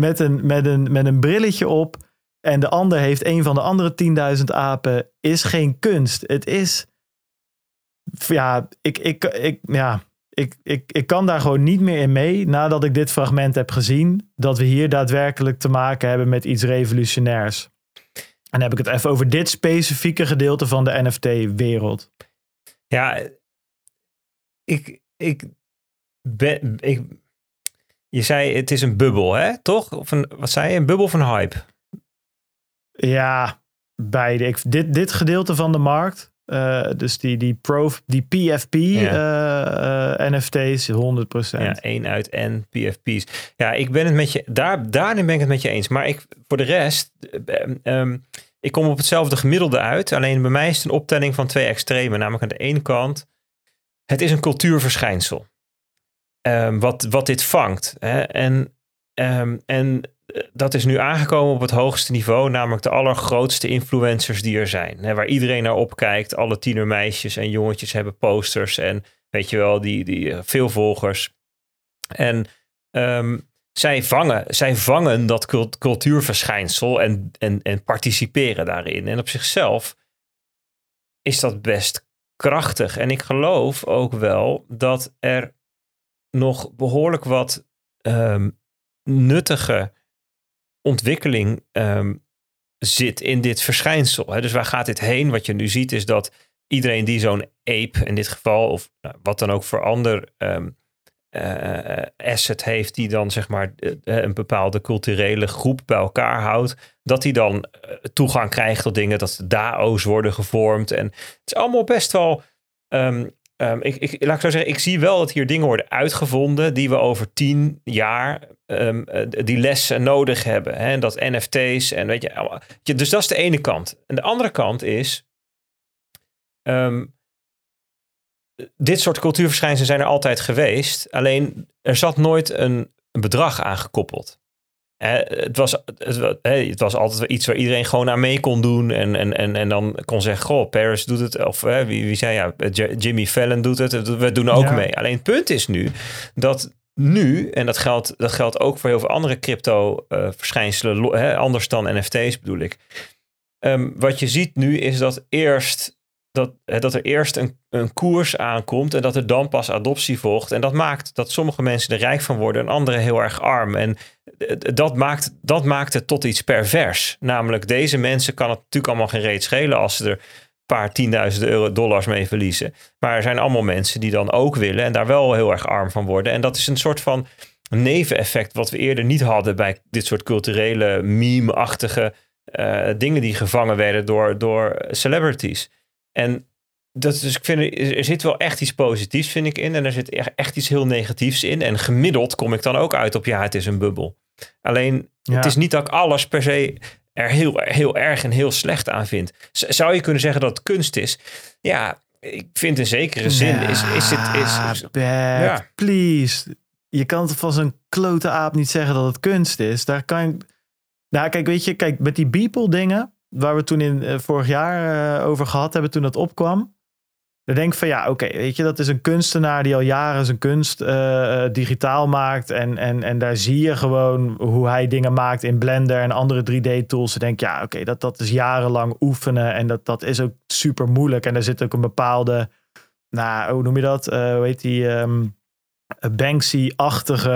met een, met een, met een brilletje op en de ander heeft een van de andere 10.000 apen, is geen kunst. Het is, ja, ik, ik, ik, ja, ik, ik, ik kan daar gewoon niet meer in mee nadat ik dit fragment heb gezien, dat we hier daadwerkelijk te maken hebben met iets revolutionairs. En dan heb ik het even over dit specifieke gedeelte van de NFT-wereld. Ja, ik, ik ben, ik, je zei het is een bubbel, hè? Toch? Of een, wat zei je? Een bubbel van hype. Ja, beide. Ik, dit, dit gedeelte van de markt, eh, dus die, die, pro, die PFP Ja. eh, eh, NFT's, 100%. Ja, één uit en PFP's. Ja, ik ben het met je, daar, daarin ben ik het met je eens. Maar ik, voor de rest, eh, ehm, ik kom op hetzelfde gemiddelde uit. Alleen bij mij is het een optelling van twee extremen. Namelijk aan de ene kant, het is een cultuurverschijnsel. Ehm, wat, wat dit vangt. Hè? En, ehm, en eh, dat is nu aangekomen op het hoogste niveau, namelijk de allergrootste influencers die er zijn. Hè? Waar iedereen naar opkijkt. Alle tienermeisjes en jongetjes hebben posters en weet je wel, die, die eh, veel volgers. En ehm, zij, vangen, zij vangen dat cult- cultuurverschijnsel en, en, en participeren daarin. En op zichzelf is dat best krachtig. En ik geloof ook wel dat er nog behoorlijk wat ehm, nuttige ontwikkeling ehm, zit in dit verschijnsel. Hè. Dus waar gaat dit heen? Wat je nu ziet is dat iedereen die zo'n ape in dit geval, of nou, wat dan ook voor ander ehm, eh, asset heeft, die dan zeg maar eh, een bepaalde culturele groep bij elkaar houdt, dat die dan eh, toegang krijgt tot dingen, dat DAO's worden gevormd. En het is allemaal best wel. ehm, ehm, ik, ik, laat ik zo zeggen, ik zie wel dat hier dingen worden uitgevonden die we over tien jaar eh, die lessen nodig hebben. Hè? Dat NFT's en weet je, dus dat is de ene kant. En de andere kant is, ehm, dit soort cultuurverschijnselen zijn er altijd geweest. Alleen er zat nooit een, een bedrag aan gekoppeld. Het, was, het, het was altijd iets waar iedereen gewoon aan mee kon doen. En, en, en, en dan kon zeggen, goh, Paris doet het. Of hè, wie, wie zei ja, J- Jimmy Fallon doet het. We doen ook Ja. mee. Alleen het punt is nu dat nu, en dat geldt, dat geldt ook voor heel veel andere crypto eh, verschijnselen, hè, anders dan NFT's bedoel ik. Ehm, wat je ziet nu is dat eerst dat, eh, dat er eerst een, een koers aankomt en dat er dan pas adoptie volgt. En dat maakt dat sommige mensen er rijk van worden en anderen heel erg arm. En eh, dat maakt, dat maakt het tot iets pervers. Namelijk, deze mensen kan het natuurlijk allemaal geen reet schelen als ze er een paar tienduizenden euro dollars mee verliezen. Maar er zijn allemaal mensen die dan ook willen en daar wel heel erg arm van worden. En dat is een soort van neveneffect wat we eerder niet hadden bij dit soort culturele meme-achtige eh, dingen die gevangen werden door, door celebrities. En dat is, dus ik vind, er zit wel echt iets positiefs, vind ik, in. En er zit echt, echt iets heel negatiefs in. En gemiddeld kom ik dan ook uit op, ja, het is een bubbel. Alleen, Ja. het is niet dat ik alles per se er heel, heel erg en heel slecht aan vind. Zou je kunnen zeggen dat het kunst is? Ja, ik vind in zekere zin is, is het... Is, is- Bert, Ja. please. Je kan toch van zo'n klote aap niet zeggen dat het kunst is. Daar kan je... Nou, kijk, weet je, kijk, met die Beeple dingen, waar we toen in eh, vorig jaar eh, over gehad hebben toen dat opkwam. Dan denk ik van ja, oké, weet je, dat is een kunstenaar die al jaren zijn kunst uh, digitaal maakt. En, en, en daar zie je gewoon hoe hij dingen maakt in Blender en andere 3D-tools. Dan denk ik, ja, oké, dat, dat is jarenlang oefenen. En dat, dat is ook super moeilijk. En daar zit ook een bepaalde, nou, hoe noem je dat? Uh, hoe heet die? Um, Banksy-achtige,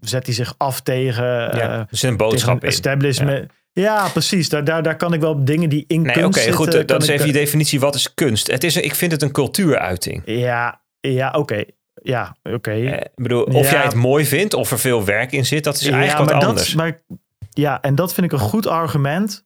zet hij zich af tegen, ja, er een boodschap in. establishment. Ja, precies. Daar, daar, daar kan ik wel op dingen die in nee, kunst Oké, goed. Dat is even je definitie. Wat is kunst? Het is, ik vind het een cultuuruiting. Ja, ja oké. Ja, oké. Eh, ik bedoel, of jij het mooi vindt of er veel werk in zit, dat is eigenlijk wat anders. Dat, maar, ja, en dat vind ik een goed argument.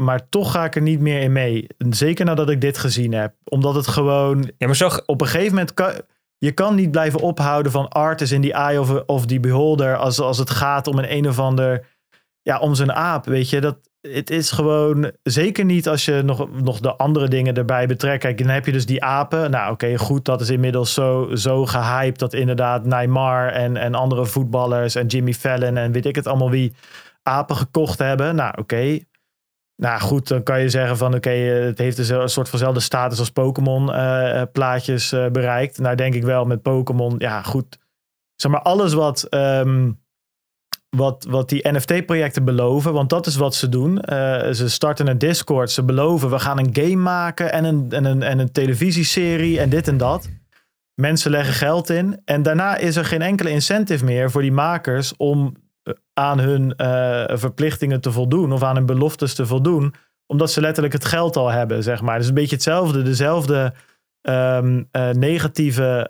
Maar toch ga ik er niet meer in mee. Zeker nadat ik dit gezien heb. Omdat het gewoon... Ja, maar zo... Op een gegeven moment... Kan, je kan niet blijven ophouden van art is in the eye of, of the beholder. Als, als het gaat om een een of ander ja, om zijn aap, weet je, dat het is gewoon zeker niet als je nog, nog de andere dingen erbij betrekt. Kijk, dan heb je dus die apen. Nou, oké, goed, dat is inmiddels zo, zo gehyped dat inderdaad Neymar en, en andere voetballers en Jimmy Fallon en weet ik het allemaal wie apen gekocht hebben. Nou, oké. Nou goed, dan kan je zeggen van oké, eh, het heeft dus een soort vanzelfde status als Pokémon uh, plaatjes uh, bereikt. Nou denk ik wel met Pokémon, ja goed. Zeg maar alles wat um, wat, wat die NFT-projecten beloven. Want dat is wat ze doen. Uh, ze starten een Discord. Ze beloven, we gaan een game maken en een, en, een, en een televisieserie en dit en dat. Mensen leggen geld in. En daarna is er geen enkele incentive meer voor die makers om eh, aan hun uh, verplichtingen te voldoen. Of aan hun beloftes te voldoen. Omdat ze letterlijk het geld al hebben, zeg maar. Dus een beetje hetzelfde. Dezelfde uh, negatieve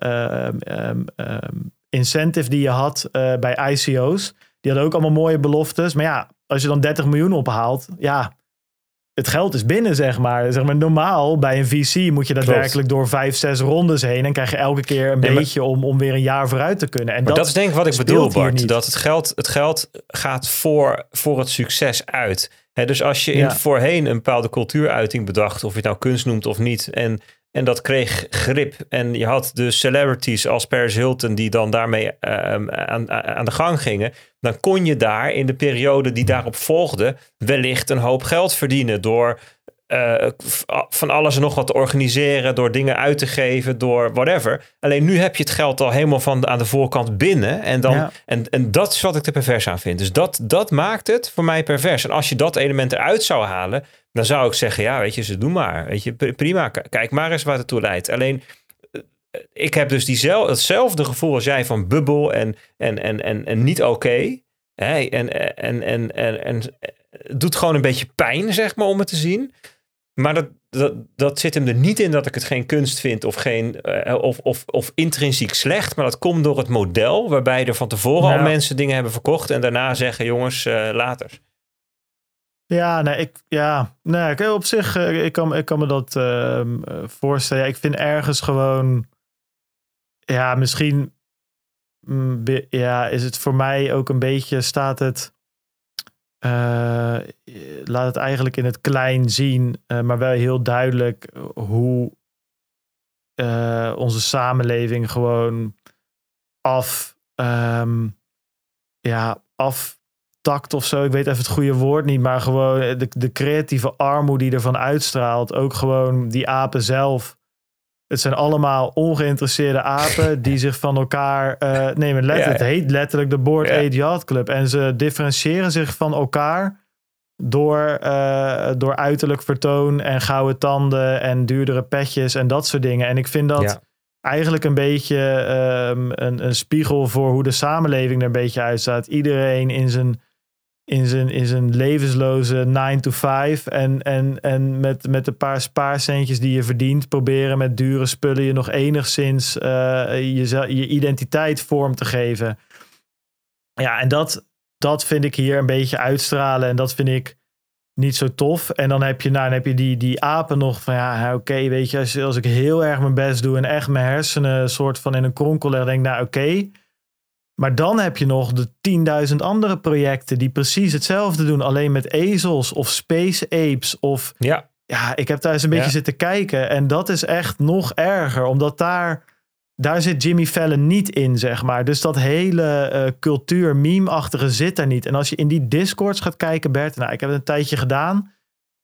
um, um, incentive die je had bij ICO's die hadden ook allemaal mooie beloftes. Maar ja, als je dan 30 miljoen ophaalt, ja, het geld is binnen, zeg maar. Zeg maar normaal bij een VC moet je daadwerkelijk door vijf, zes rondes heen. En krijg je elke keer een beetje om, om weer een jaar vooruit te kunnen. En dat, dat, is denk ik wat ik bedoel, Bart. Dat het geld, het geld gaat voor, voor het succes uit. dus als je in voorheen een bepaalde cultuuruiting bedacht, of je het nou kunst noemt of niet, en en dat kreeg grip. En je had de celebrities als Paris Hilton die dan daarmee ehm, aan, aan de gang gingen. Dan kon je daar in de periode die daarop volgde wellicht een hoop geld verdienen door uh, van alles en nog wat te organiseren, door dingen uit te geven, door whatever. Alleen nu heb je het geld al helemaal van aan de voorkant binnen. En, dan, en, en dat is wat ik er pervers aan vind. Dus dat, dat maakt het voor mij pervers. En als je dat element eruit zou halen, dan zou ik zeggen, ja, weet je, ze doen maar. Weet je, prima, kijk maar eens waar het toe leidt. Alleen, eh, ik heb dus diezelfde, hetzelfde gevoel als jij van bubbel en, en, en, en, en niet oké. en, en, en, en, en, en het doet gewoon een beetje pijn, zeg maar, om het te zien. Maar dat, dat, dat zit hem er niet in dat ik het geen kunst vind of, geen, uh, of, of, of intrinsiek slecht. Maar dat komt door het model waarbij er van tevoren al mensen dingen hebben verkocht en daarna zeggen: jongens, uh, later. Ja, nee, ik, ja, nee, op zich, uh, ik kan, ik kan me dat ehm, voorstellen. Ja, ik vind ergens gewoon, ja, misschien, mm, ja, is het voor mij ook een beetje, staat het uh, laat het eigenlijk in het klein zien, uh, maar wel heel duidelijk hoe uh, onze samenleving gewoon af, um, ja, aftakt of zo. Ik weet even het goede woord niet, maar gewoon de, de creatieve armoede die ervan uitstraalt. Ook gewoon die apen zelf het zijn allemaal ongeïnteresseerde apen [LAUGHS] die zich van elkaar uh, nemen. Let, Het heet letterlijk de Board ja. Yacht Club. En ze differentiëren zich van elkaar door, uh, door uiterlijk vertoon en gouden tanden en duurdere petjes en dat soort dingen. En ik vind dat eigenlijk een beetje um, een, een spiegel voor hoe de samenleving er een beetje uitstaat. Iedereen in zijn in zijn, in zijn levensloze 9 to 5. En, en, en met, met een paar spaarcentjes die je verdient, proberen met dure spullen je nog enigszins uh, je, je identiteit vorm te geven. Ja, en dat, dat vind ik hier een beetje uitstralen. En dat vind ik niet zo tof. En dan heb je, nou, heb je die, die apen nog van ja, oké, weet je, als, als ik heel erg mijn best doe en echt mijn hersenen soort van in een kronkel leg, denk ik, nou oké. Maar dan heb je nog de 10.000 andere projecten die precies hetzelfde doen, alleen met ezels of space apes. Of ja, ja ik heb daar eens een beetje zitten kijken. En dat is echt nog erger, omdat daar, daar zit Jimmy Fallon niet in, zeg maar. Dus dat hele uh, cultuur, meme-achtige zit daar niet. En als je in die discords gaat kijken, Bert, nou, ik heb het een tijdje gedaan.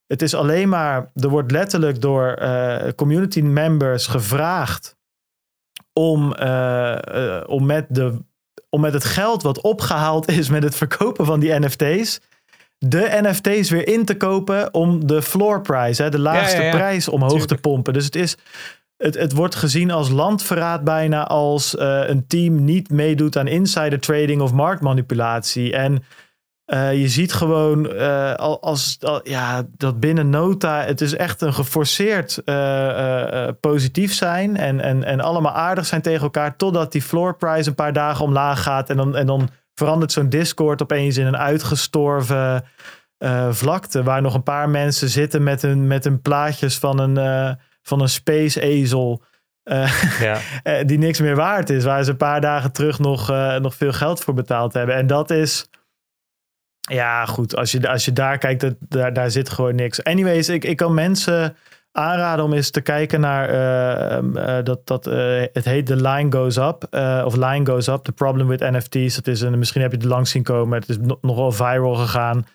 Het is alleen maar, er wordt letterlijk door eh, community members gevraagd om, eh, om, met de, om met het geld wat opgehaald is met het verkopen van die NFT's, de NFT's weer in te kopen om de floor price, hè, de laagste ja, ja. prijs omhoog Tuurlijk. te pompen. Dus het is. Het, het wordt gezien als landverraad bijna als eh, een team niet meedoet aan insider trading of marktmanipulatie. En eh, je ziet gewoon eh, al- als, al- ja, dat binnen nota, het is echt een geforceerd eh, positief zijn en, en, en allemaal aardig zijn tegen elkaar, totdat die floor price een paar dagen omlaag gaat en dan, en dan verandert zo'n Discord opeens in een uitgestorven vlakte, waar nog een paar mensen zitten met hun, met hun plaatjes van een, van een space ezel. Ja. [LAUGHS] die niks meer waard is. Waar ze een paar dagen terug nog, nog veel geld voor betaald hebben. En dat is. Ja, goed. Als je, als je daar kijkt, dat, daar, daar zit gewoon niks. Anyways, ik, ik kan mensen aanraden om eens te kijken naar. eh, ehm, eh, dat, dat, eh, het heet The Line Goes Up. of Line Goes Up. The Problem with NFT's. Dat is een, misschien heb je het langs zien komen. Het is no- nogal viral gegaan.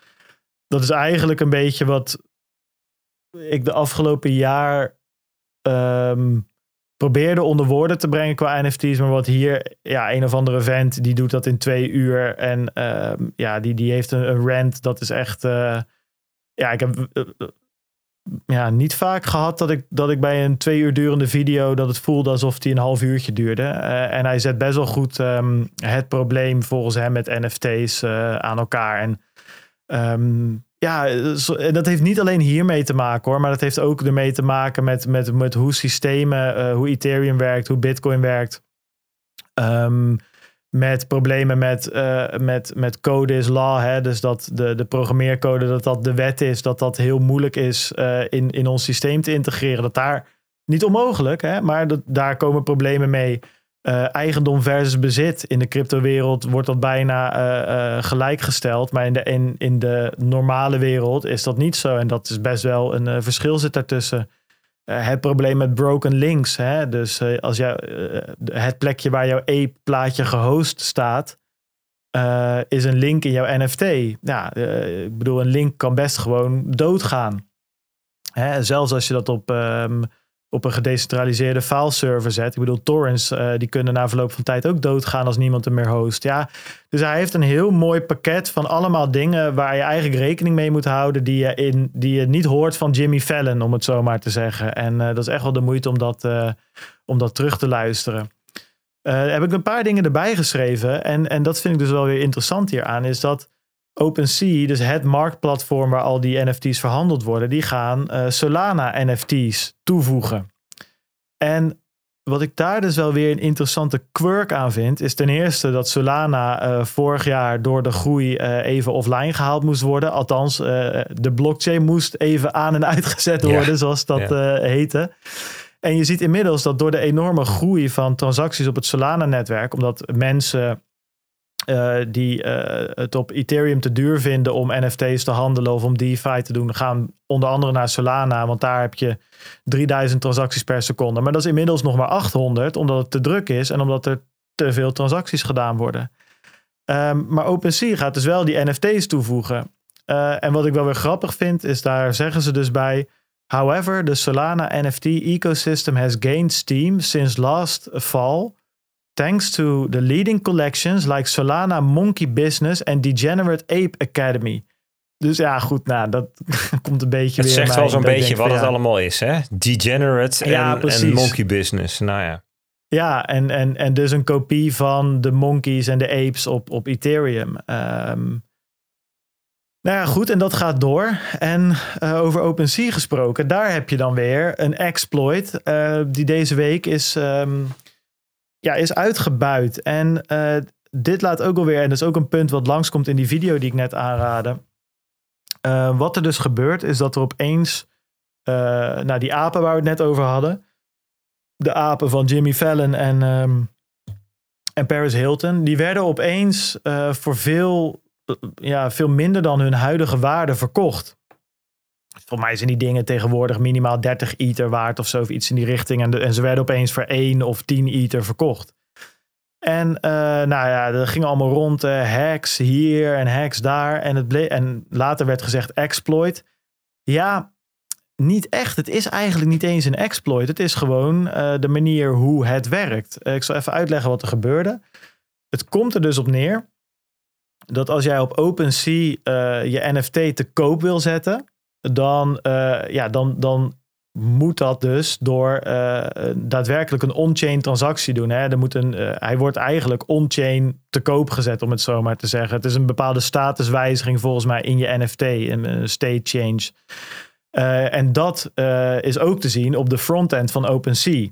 Dat is eigenlijk een beetje wat ik de afgelopen jaar. ehm, probeerde onder woorden te brengen qua NFT's. Maar wat hier, ja, een of andere vent, die doet dat in twee uur. En ehm, ja, die, die heeft een, rant. Dat is echt. eh, ja, ik heb eh, eh, ja, niet vaak gehad dat ik, dat ik bij een twee uur durende video. dat het voelde alsof die een half uurtje duurde. En hij zet best wel goed ehm, het probleem volgens hem met NFT's aan elkaar. En Ehm, ja, en dat heeft niet alleen hiermee te maken hoor, maar dat heeft ook ermee te maken met, met, met hoe systemen, eh, hoe Ethereum werkt, hoe Bitcoin werkt. Ehm, met problemen met, eh, met, met code is law, hè? dus dat de, de programmeercode, dat dat de wet is, dat dat heel moeilijk is eh, in, in ons systeem te integreren. Dat daar, niet onmogelijk, hè? maar dat, daar komen problemen mee. Eh, eigendom versus bezit. In de cryptowereld wordt dat bijna eh, eh, gelijkgesteld. Maar in de, in, in de normale wereld is dat niet zo. En dat is best wel een verschil zit daartussen. Het probleem met broken links. Hè? Dus als jou, het plekje waar jouw ape-plaatje gehost staat, is een link in jouw NFT. Ja, ik bedoel, een link kan best gewoon doodgaan. Hè? Zelfs als je dat op, ehm, op een gedecentraliseerde fileserver zet. Ik bedoel, torrents eh, die kunnen na verloop van tijd ook doodgaan als niemand hem meer host. Ja, dus hij heeft een heel mooi pakket van allemaal dingen waar je eigenlijk rekening mee moet houden die je, in, die je niet hoort van Jimmy Fallon, om het zo maar te zeggen. En eh, dat is echt wel de moeite om dat, eh, om dat terug te luisteren. Heb ik een paar dingen erbij geschreven. En, en dat vind ik dus wel weer interessant hieraan. Is dat OpenSea, dus het marktplatform waar al die NFT's verhandeld worden, die gaan eh, Solana NFT's toevoegen. En wat ik daar dus wel weer een interessante quirk aan vind, is ten eerste dat Solana eh, vorig jaar door de groei eh, even offline gehaald moest worden. Althans, de blockchain moest even aan en uitgezet Ja. worden, zoals dat eh, heette. En je ziet inmiddels dat door de enorme groei van transacties op het Solana-netwerk, omdat mensen eh, die eh, het op Ethereum te duur vinden om NFT's te handelen of om DeFi te doen, gaan onder andere naar Solana, want daar heb je 3000 transacties per seconde. Maar dat is inmiddels nog maar 800, omdat het te druk is en omdat er te veel transacties gedaan worden. Ehm, maar OpenSea gaat dus wel die NFT's toevoegen. Eh, en wat ik wel weer grappig vind, is daar zeggen ze dus bij. However, the Solana NFT ecosystem has gained steam since last fall. Thanks to the leading collections like Solana Monkey Business en Degenerate Ape Academy. Dus ja, goed, nou, dat [LAUGHS] komt een beetje Het weer. zegt mij wel zo'n beetje wat van, het ja, allemaal is, hè? Degenerate Ja, en, monkey business. Nou ja. Ja, en, en, en dus een kopie van de monkeys en de apes op, op Ethereum. Ehm, nou ja, goed, en dat gaat door. En eh, over OpenSea gesproken, daar heb je dan weer een exploit eh, die deze week is, ehm, ja, is uitgebuit. En eh, dit laat ook alweer, en dat is ook een punt wat langskomt in die video die ik net aanraadde. Eh, wat er dus gebeurt, is dat er opeens, eh nou die apen waar we het net over hadden, de apen van Jimmy Fallon en, ehm, en Paris Hilton, die werden opeens voor veel, ja, veel minder dan hun huidige waarde verkocht. Volgens mij zijn die dingen tegenwoordig minimaal 30 ether waard of zo, of iets in die richting. En, ze werden opeens voor 1 of 10 ether verkocht. En eh, nou ja, er gingen allemaal rond eh, hacks hier en hacks daar. En, het en later werd gezegd exploit. Ja, niet echt. Het is eigenlijk niet eens een exploit. Het is gewoon uh, de manier hoe het werkt. Ik zal even uitleggen wat er gebeurde. Het komt er dus op neer dat als jij op OpenSea je NFT te koop wil zetten, dan, ja, dan, dan moet dat dus door daadwerkelijk een on-chain transactie doen. Hè? Een, hij wordt eigenlijk on-chain te koop gezet, om het zo maar te zeggen. Het is een bepaalde statuswijziging volgens mij in je NFT, een state change. En dat is ook te zien op de frontend van OpenSea.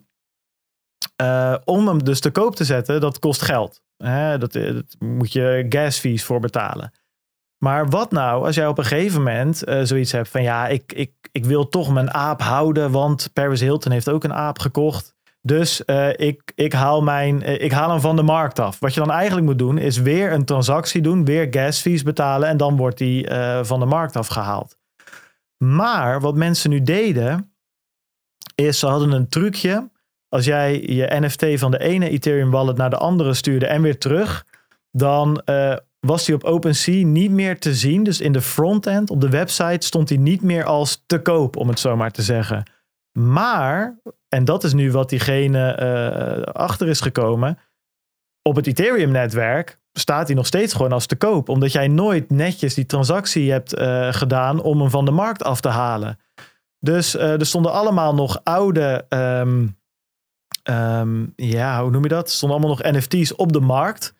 Om hem dus te koop te zetten, dat kost geld. Hè? Dat, dat, moet je gas fees voor betalen. Maar wat nou als jij op een gegeven moment zoiets hebt van ja, ik, ik, ik wil toch mijn aap houden, want Paris Hilton heeft ook een aap gekocht. Dus ik, ik, haal mijn, ik haal hem van de markt af. Wat je dan eigenlijk moet doen, is weer een transactie doen, weer gas fees betalen en dan wordt die van de markt afgehaald. Maar wat mensen nu deden, is ze hadden een trucje. Als jij je NFT van de ene Ethereum wallet naar de andere stuurde en weer terug, dan was die op OpenSea niet meer te zien. Dus in de frontend op de website stond hij niet meer als te koop, om het zo maar te zeggen. Maar, en dat is nu wat diegene uh, achter is gekomen, op het Ethereum-netwerk staat hij nog steeds gewoon als te koop. Omdat jij nooit netjes die transactie hebt uh, gedaan om hem van de markt af te halen. Dus uh, er stonden allemaal nog oude, um, um, ja, hoe noem je dat? Er stonden allemaal nog NFT's op de markt.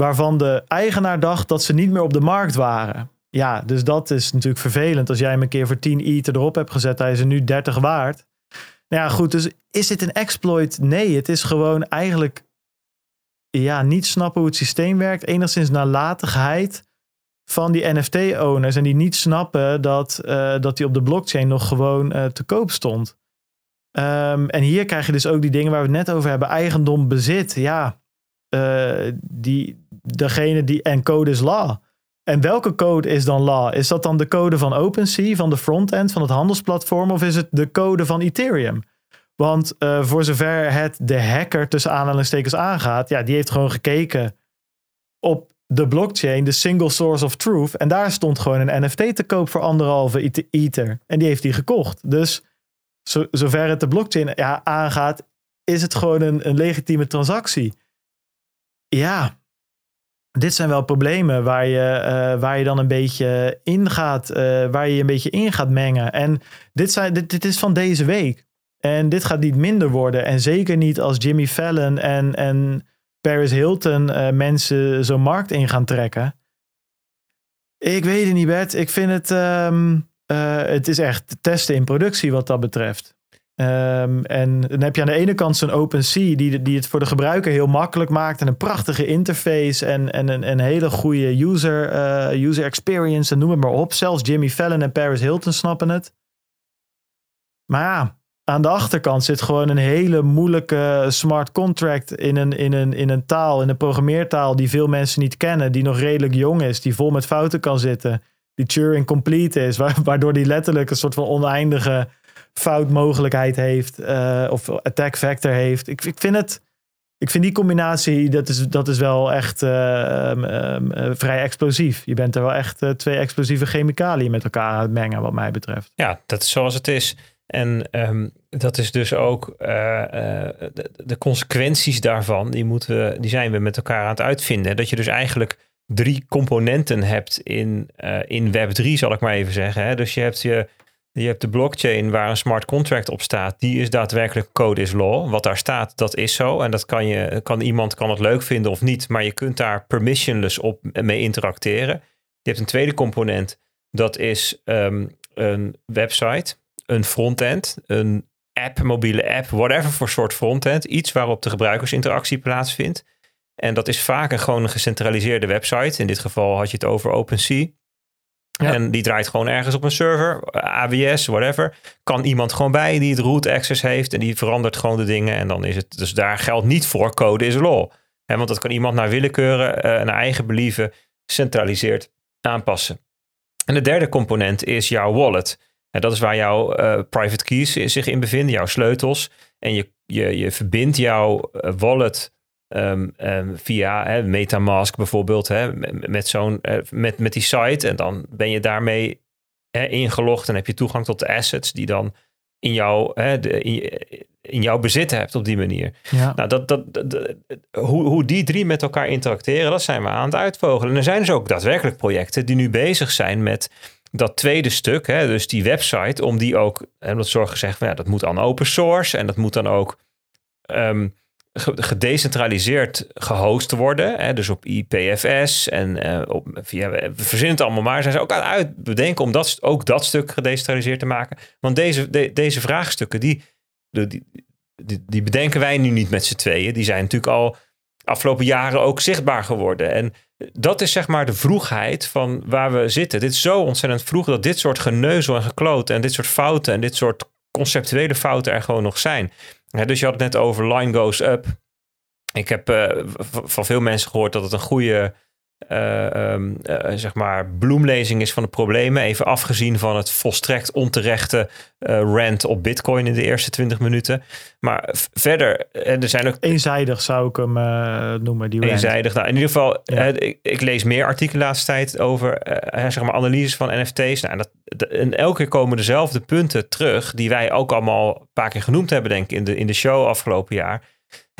Waarvan de eigenaar dacht dat ze niet meer op de markt waren. Ja, dus dat is natuurlijk vervelend. Als jij hem een keer voor 10 ETH erop hebt gezet, hij is er nu 30 waard. Nou ja, goed, dus is dit een exploit? Nee, het is gewoon eigenlijk ja, niet snappen hoe het systeem werkt. Enigszins nalatigheid van die NFT-owners. En die niet snappen dat, uh, dat die op de blockchain nog gewoon uh, te koop stond. Um, en hier krijg je dus ook die dingen waar we het net over hebben. Eigendom bezit. Ja, uh, die, degene die... En code is law. En welke code is dan law? Is dat dan de code van OpenSea, van de frontend, van het handelsplatform? Of is het de code van Ethereum? Want uh, voor zover het de hacker tussen aanhalingstekens aangaat, ja, die heeft gewoon gekeken op de blockchain, de single source of truth. En daar stond gewoon een NFT te koop voor anderhalve ether. En die heeft hij gekocht. Dus zo, zover het de blockchain ja, aangaat, is het gewoon een legitieme transactie. Ja, dit zijn wel problemen waar je, uh, waar je dan een beetje in gaat, uh, waar je een beetje in gaat mengen. En dit, zijn, dit, dit is van deze week. En dit gaat niet minder worden. En zeker niet als Jimmy Fallon en, en Paris Hilton uh, mensen zo'n markt in gaan trekken. Ik weet het niet, Bert. Ik vind het. Uh, het is echt testen in productie wat dat betreft. Um, en dan heb je aan de ene kant zo'n OpenSea die, die het voor de gebruiker heel makkelijk maakt. En een prachtige interface en, en een, hele goede user, uh, user experience. En noem het maar op. Zelfs Jimmy Fallon en Paris Hilton snappen het. Maar ja, aan de achterkant zit gewoon een hele moeilijke smart contract in een, in, een, in een taal, in een programmeertaal die veel mensen niet kennen, die nog redelijk jong is, die vol met fouten kan zitten, die Turing complete is, [LAUGHS] waardoor die letterlijk een soort van oneindige foutmogelijkheid heeft uh, of attack factor heeft. Ik, ik vind het, ik vind die combinatie, dat is, dat is wel echt uh, um, um, vrij explosief. Je bent er wel echt twee explosieve chemicaliën met elkaar aan het mengen, wat mij betreft. Ja, dat is zoals het is. En um, dat is dus ook de, de, consequenties daarvan, die, moeten die zijn we met elkaar aan het uitvinden. Dat je dus eigenlijk drie componenten hebt in, in Web3, zal ik maar even zeggen. Hè? Dus je hebt, je, je hebt de blockchain waar een smart contract op staat. Die is daadwerkelijk code is law. Wat daar staat, dat is zo. En dat kan, je, kan iemand kan het leuk vinden of niet, maar je kunt daar permissionless op mee interacteren. Je hebt een tweede component, dat is um, een website een frontend, een app, mobiele app, whatever voor soort frontend. Iets waarop de gebruikersinteractie plaatsvindt. En dat is vaak een gewoon gecentraliseerde website. In dit geval had je het over OpenSea. En die draait gewoon ergens op een server, AWS, whatever. Kan iemand gewoon bij die het root access heeft en die verandert gewoon de dingen. En dan is het, dus daar geldt niet voor code is law. Want dat kan iemand naar willekeuren, uh, naar eigen believen, centraliseerd aanpassen. En de derde component is jouw wallet. En dat is waar jouw uh, private keys zich in bevinden, jouw sleutels. En je, je, je verbindt jouw wallet um, um, via hè, Metamask bijvoorbeeld, hè, met, met, zo'n, uh, met, met die site. En dan ben je daarmee hè, ingelogd en heb je toegang tot de assets die dan in, jou, hè, de, in, in jouw bezit hebt op die manier. Ja. Nou, dat, dat, dat- hoe, hoe die drie met elkaar interacteren, dat zijn we aan het uitvogelen. En er zijn dus ook daadwerkelijk projecten die nu bezig zijn met dat tweede stuk, hè, dus die website, om die ook, en dat zorg gezegd van ja, dat moet dan open source en dat moet dan ook ehm, gedecentraliseerd gehost worden. Hè, dus op IPFS en eh, op, via, we verzinnen het allemaal maar. Zijn ze ook aan het uitbedenken om dat, ook dat stuk gedecentraliseerd te maken. Want deze, de- deze vraagstukken, die, die, die, die bedenken wij nu niet met z'n tweeën. Die zijn natuurlijk al afgelopen jaren ook zichtbaar geworden. En dat is zeg maar de vroegheid van waar we zitten. Dit is zo ontzettend vroeg dat dit soort geneuzel en gekloot en dit soort fouten en dit soort conceptuele fouten er gewoon nog zijn. Dus je had het net over line goes up. Ik heb eh, van veel mensen gehoord dat het een goede eh, ehm, eh, zeg maar bloemlezing is van de problemen. Even afgezien van het volstrekt onterechte eh rant op Bitcoin in de eerste 20 minuten. Maar verder, en er zijn ook Eenzijdig zou ik hem noemen, die eenzijdig. Nou, in ieder geval, Ja. ik, ik lees meer artikelen de laatste tijd over zeg maar analyses van NFT's. Nou, dat, de- en elke keer komen dezelfde punten terug, die wij ook allemaal een paar keer genoemd hebben, denk ik, in de, in de show afgelopen jaar.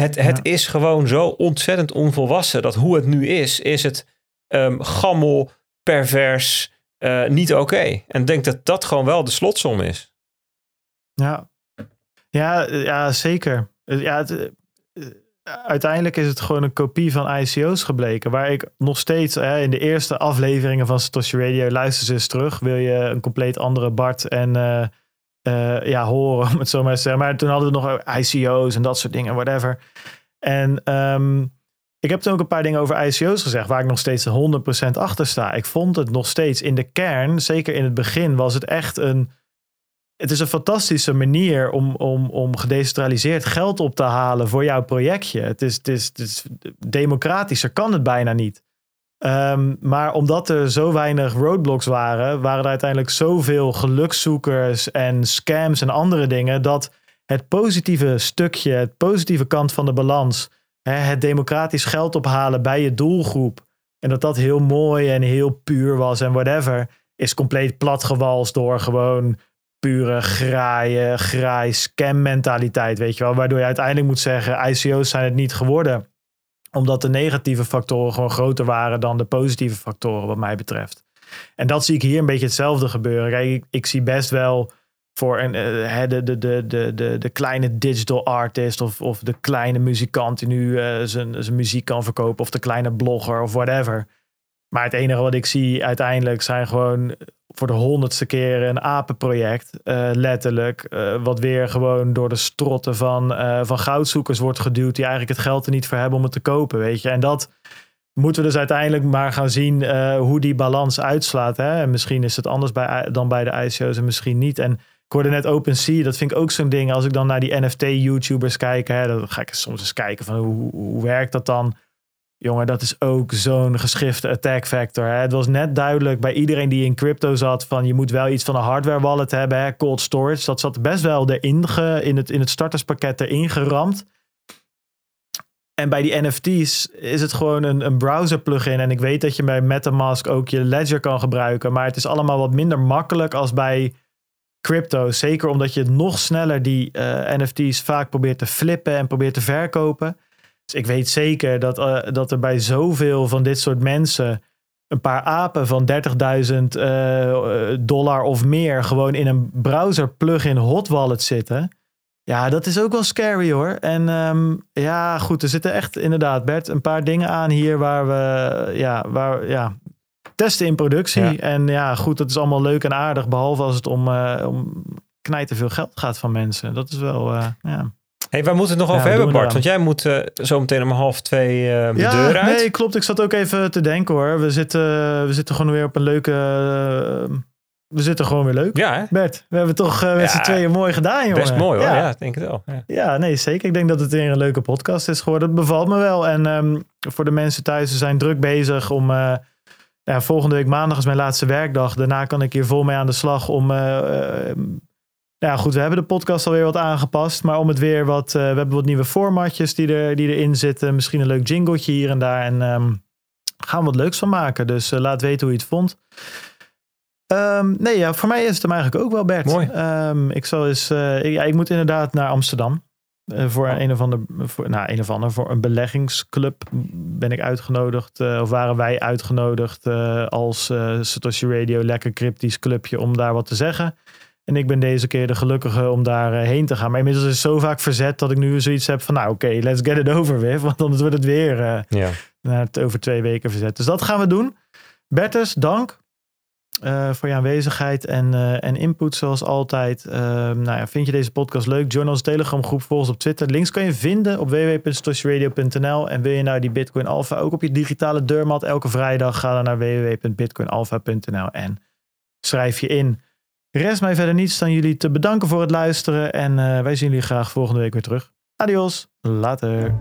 Het, het is gewoon zo ontzettend onvolwassen dat hoe het nu is, is het ehm, gammel, pervers, eh, niet oké. En ik denk dat dat gewoon wel de slotsom is. Ja, ja, ja zeker. Eh, Ja, het, eh, uiteindelijk is het gewoon een kopie van ICO's gebleken. Waar ik nog steeds hè, in de eerste afleveringen van Satoshi Radio luister ze eens terug. Wil je een compleet andere Bart en eh, eh, ja, horen, [LAUGHS] om het zo maar te zeggen. Maar toen hadden we nog ICO's en dat soort dingen, whatever. En ehm, ik heb toen ook een paar dingen over ICO's gezegd, waar ik nog steeds 100% achter sta. Ik vond het nog steeds in de kern, zeker in het begin, was het echt een het is een fantastische manier om, om, om gedecentraliseerd geld op te halen voor jouw projectje. Het is, het is, het is democratischer kan het bijna niet. Ehm, maar omdat er zo weinig roadblocks waren, waren er uiteindelijk zoveel gelukszoekers en scams en andere dingen, dat het positieve stukje, het positieve kant van de balans, hè, het democratisch geld ophalen bij je doelgroep, en dat dat heel mooi en heel puur was en whatever, is compleet platgewalst door gewoon pure graaien, graai, scam mentaliteit, weet je wel. Waardoor je uiteindelijk moet zeggen, ICO's zijn het niet geworden. Omdat de negatieve factoren gewoon groter waren dan de positieve factoren wat mij betreft. En dat zie ik hier een beetje hetzelfde gebeuren. Kijk, ik, ik zie best wel voor een, de, de, de, de, de, de kleine digital artist of, of de kleine muzikant die nu eh, zijn, zijn muziek kan verkopen of de kleine blogger of whatever. Maar het enige wat ik zie uiteindelijk zijn gewoon voor de honderdste keer een apenproject, eh, letterlijk. eh, wat weer gewoon door de strotten van, eh, van goudzoekers wordt geduwd, die eigenlijk het geld er niet voor hebben om het te kopen, weet je. En dat moeten we dus uiteindelijk maar gaan zien hoe die balans uitslaat. Hè? En misschien is het anders bij, dan bij de ICO's en misschien niet. En ik hoorde net OpenSea, dat vind ik ook zo'n ding. Als ik dan naar die NFT-YouTubers kijk, hè, dan ga ik soms eens kijken van hoe, hoe werkt dat dan? Jongen, dat is ook zo'n geschifte attack factor. Hè? Het was net duidelijk bij iedereen die in crypto zat van je moet wel iets van een hardware wallet hebben, hè? cold storage. Dat zat best wel erin ge, in, het, in het starterspakket erin geramd. En bij die NFT's is het gewoon een, een browser plugin. En ik weet dat je bij MetaMask ook je ledger kan gebruiken. Maar het is allemaal wat minder makkelijk als bij crypto. Zeker omdat je nog sneller die eh, NFT's vaak probeert te flippen en probeert te verkopen. Dus ik weet zeker dat, eh, dat er bij zoveel van dit soort mensen een paar apen van 30.000 eh, dollar of meer gewoon in een browser plugin hot wallet zitten. Ja, dat is ook wel scary hoor. En ehm, ja, goed, er zitten echt inderdaad, Bert, een paar dingen aan hier waar we, ja, waar, ja, testen in productie. Ja. En ja, goed, dat is allemaal leuk en aardig, behalve als het om, eh om knijten veel geld gaat van mensen. Dat is wel, ja. Hey, waar moeten we het nog Ja, over hebben, Bart? Want jij moet eh, zo meteen om half twee eh, de deur uit. Nee, klopt. Ik zat ook even te denken hoor. We zitten, we zitten gewoon weer op een leuke. eh, we zitten gewoon weer leuk. Ja, hè? Bert, we hebben toch eh, met Ja, z'n tweeën mooi gedaan, jongen. best mooi hoor. Ja. Ja, ik denk het wel. Ja. Ja, nee, zeker. Ik denk dat het weer een leuke podcast is geworden. Het bevalt me wel. En ehm, voor de mensen thuis, ze zijn druk bezig om... eh, ja, volgende week maandag is mijn laatste werkdag. Daarna kan ik hier vol mee aan de slag om... eh, ja, goed, we hebben de podcast alweer wat aangepast. Maar om het weer wat... eh, we hebben wat nieuwe formatjes die, er, die erin zitten. Misschien een leuk jingletje hier en daar. En ehm, gaan we wat leuks van maken. Dus eh, laat weten hoe je het vond. Ehm, nee, ja, voor mij is het hem eigenlijk ook wel, Bert. Mooi. Ehm, ik, zal eens, eh, ik, ja, ik moet inderdaad naar Amsterdam. Voor een of ander, voor, nou, een of ander, voor een beleggingsclub ben ik uitgenodigd. of waren wij uitgenodigd als Satoshi Radio, lekker cryptisch clubje, om daar wat te zeggen. En ik ben deze keer de gelukkige om daar eh, heen te gaan. Maar inmiddels is het zo vaak verzet dat ik nu zoiets heb van, nou oké, let's get it over with. [LAUGHS] Want anders wordt het weer eh, Ja. het over twee weken verzet. Dus dat gaan we doen. Bertus, dank eh, voor je aanwezigheid en, en input zoals altijd. Ehm, nou ja, vind je deze podcast leuk? Join onze Telegram groep, volg ons op Twitter. Links kan je vinden op www.stosjeradio.nl. En wil je nou die Bitcoin Alpha ook op je digitale deurmat elke vrijdag? Ga dan naar www.bitcoinalpha.nl en schrijf je in. Rest mij verder niets dan jullie te bedanken voor het luisteren. En eh, wij zien jullie graag volgende week weer terug. Adios, later.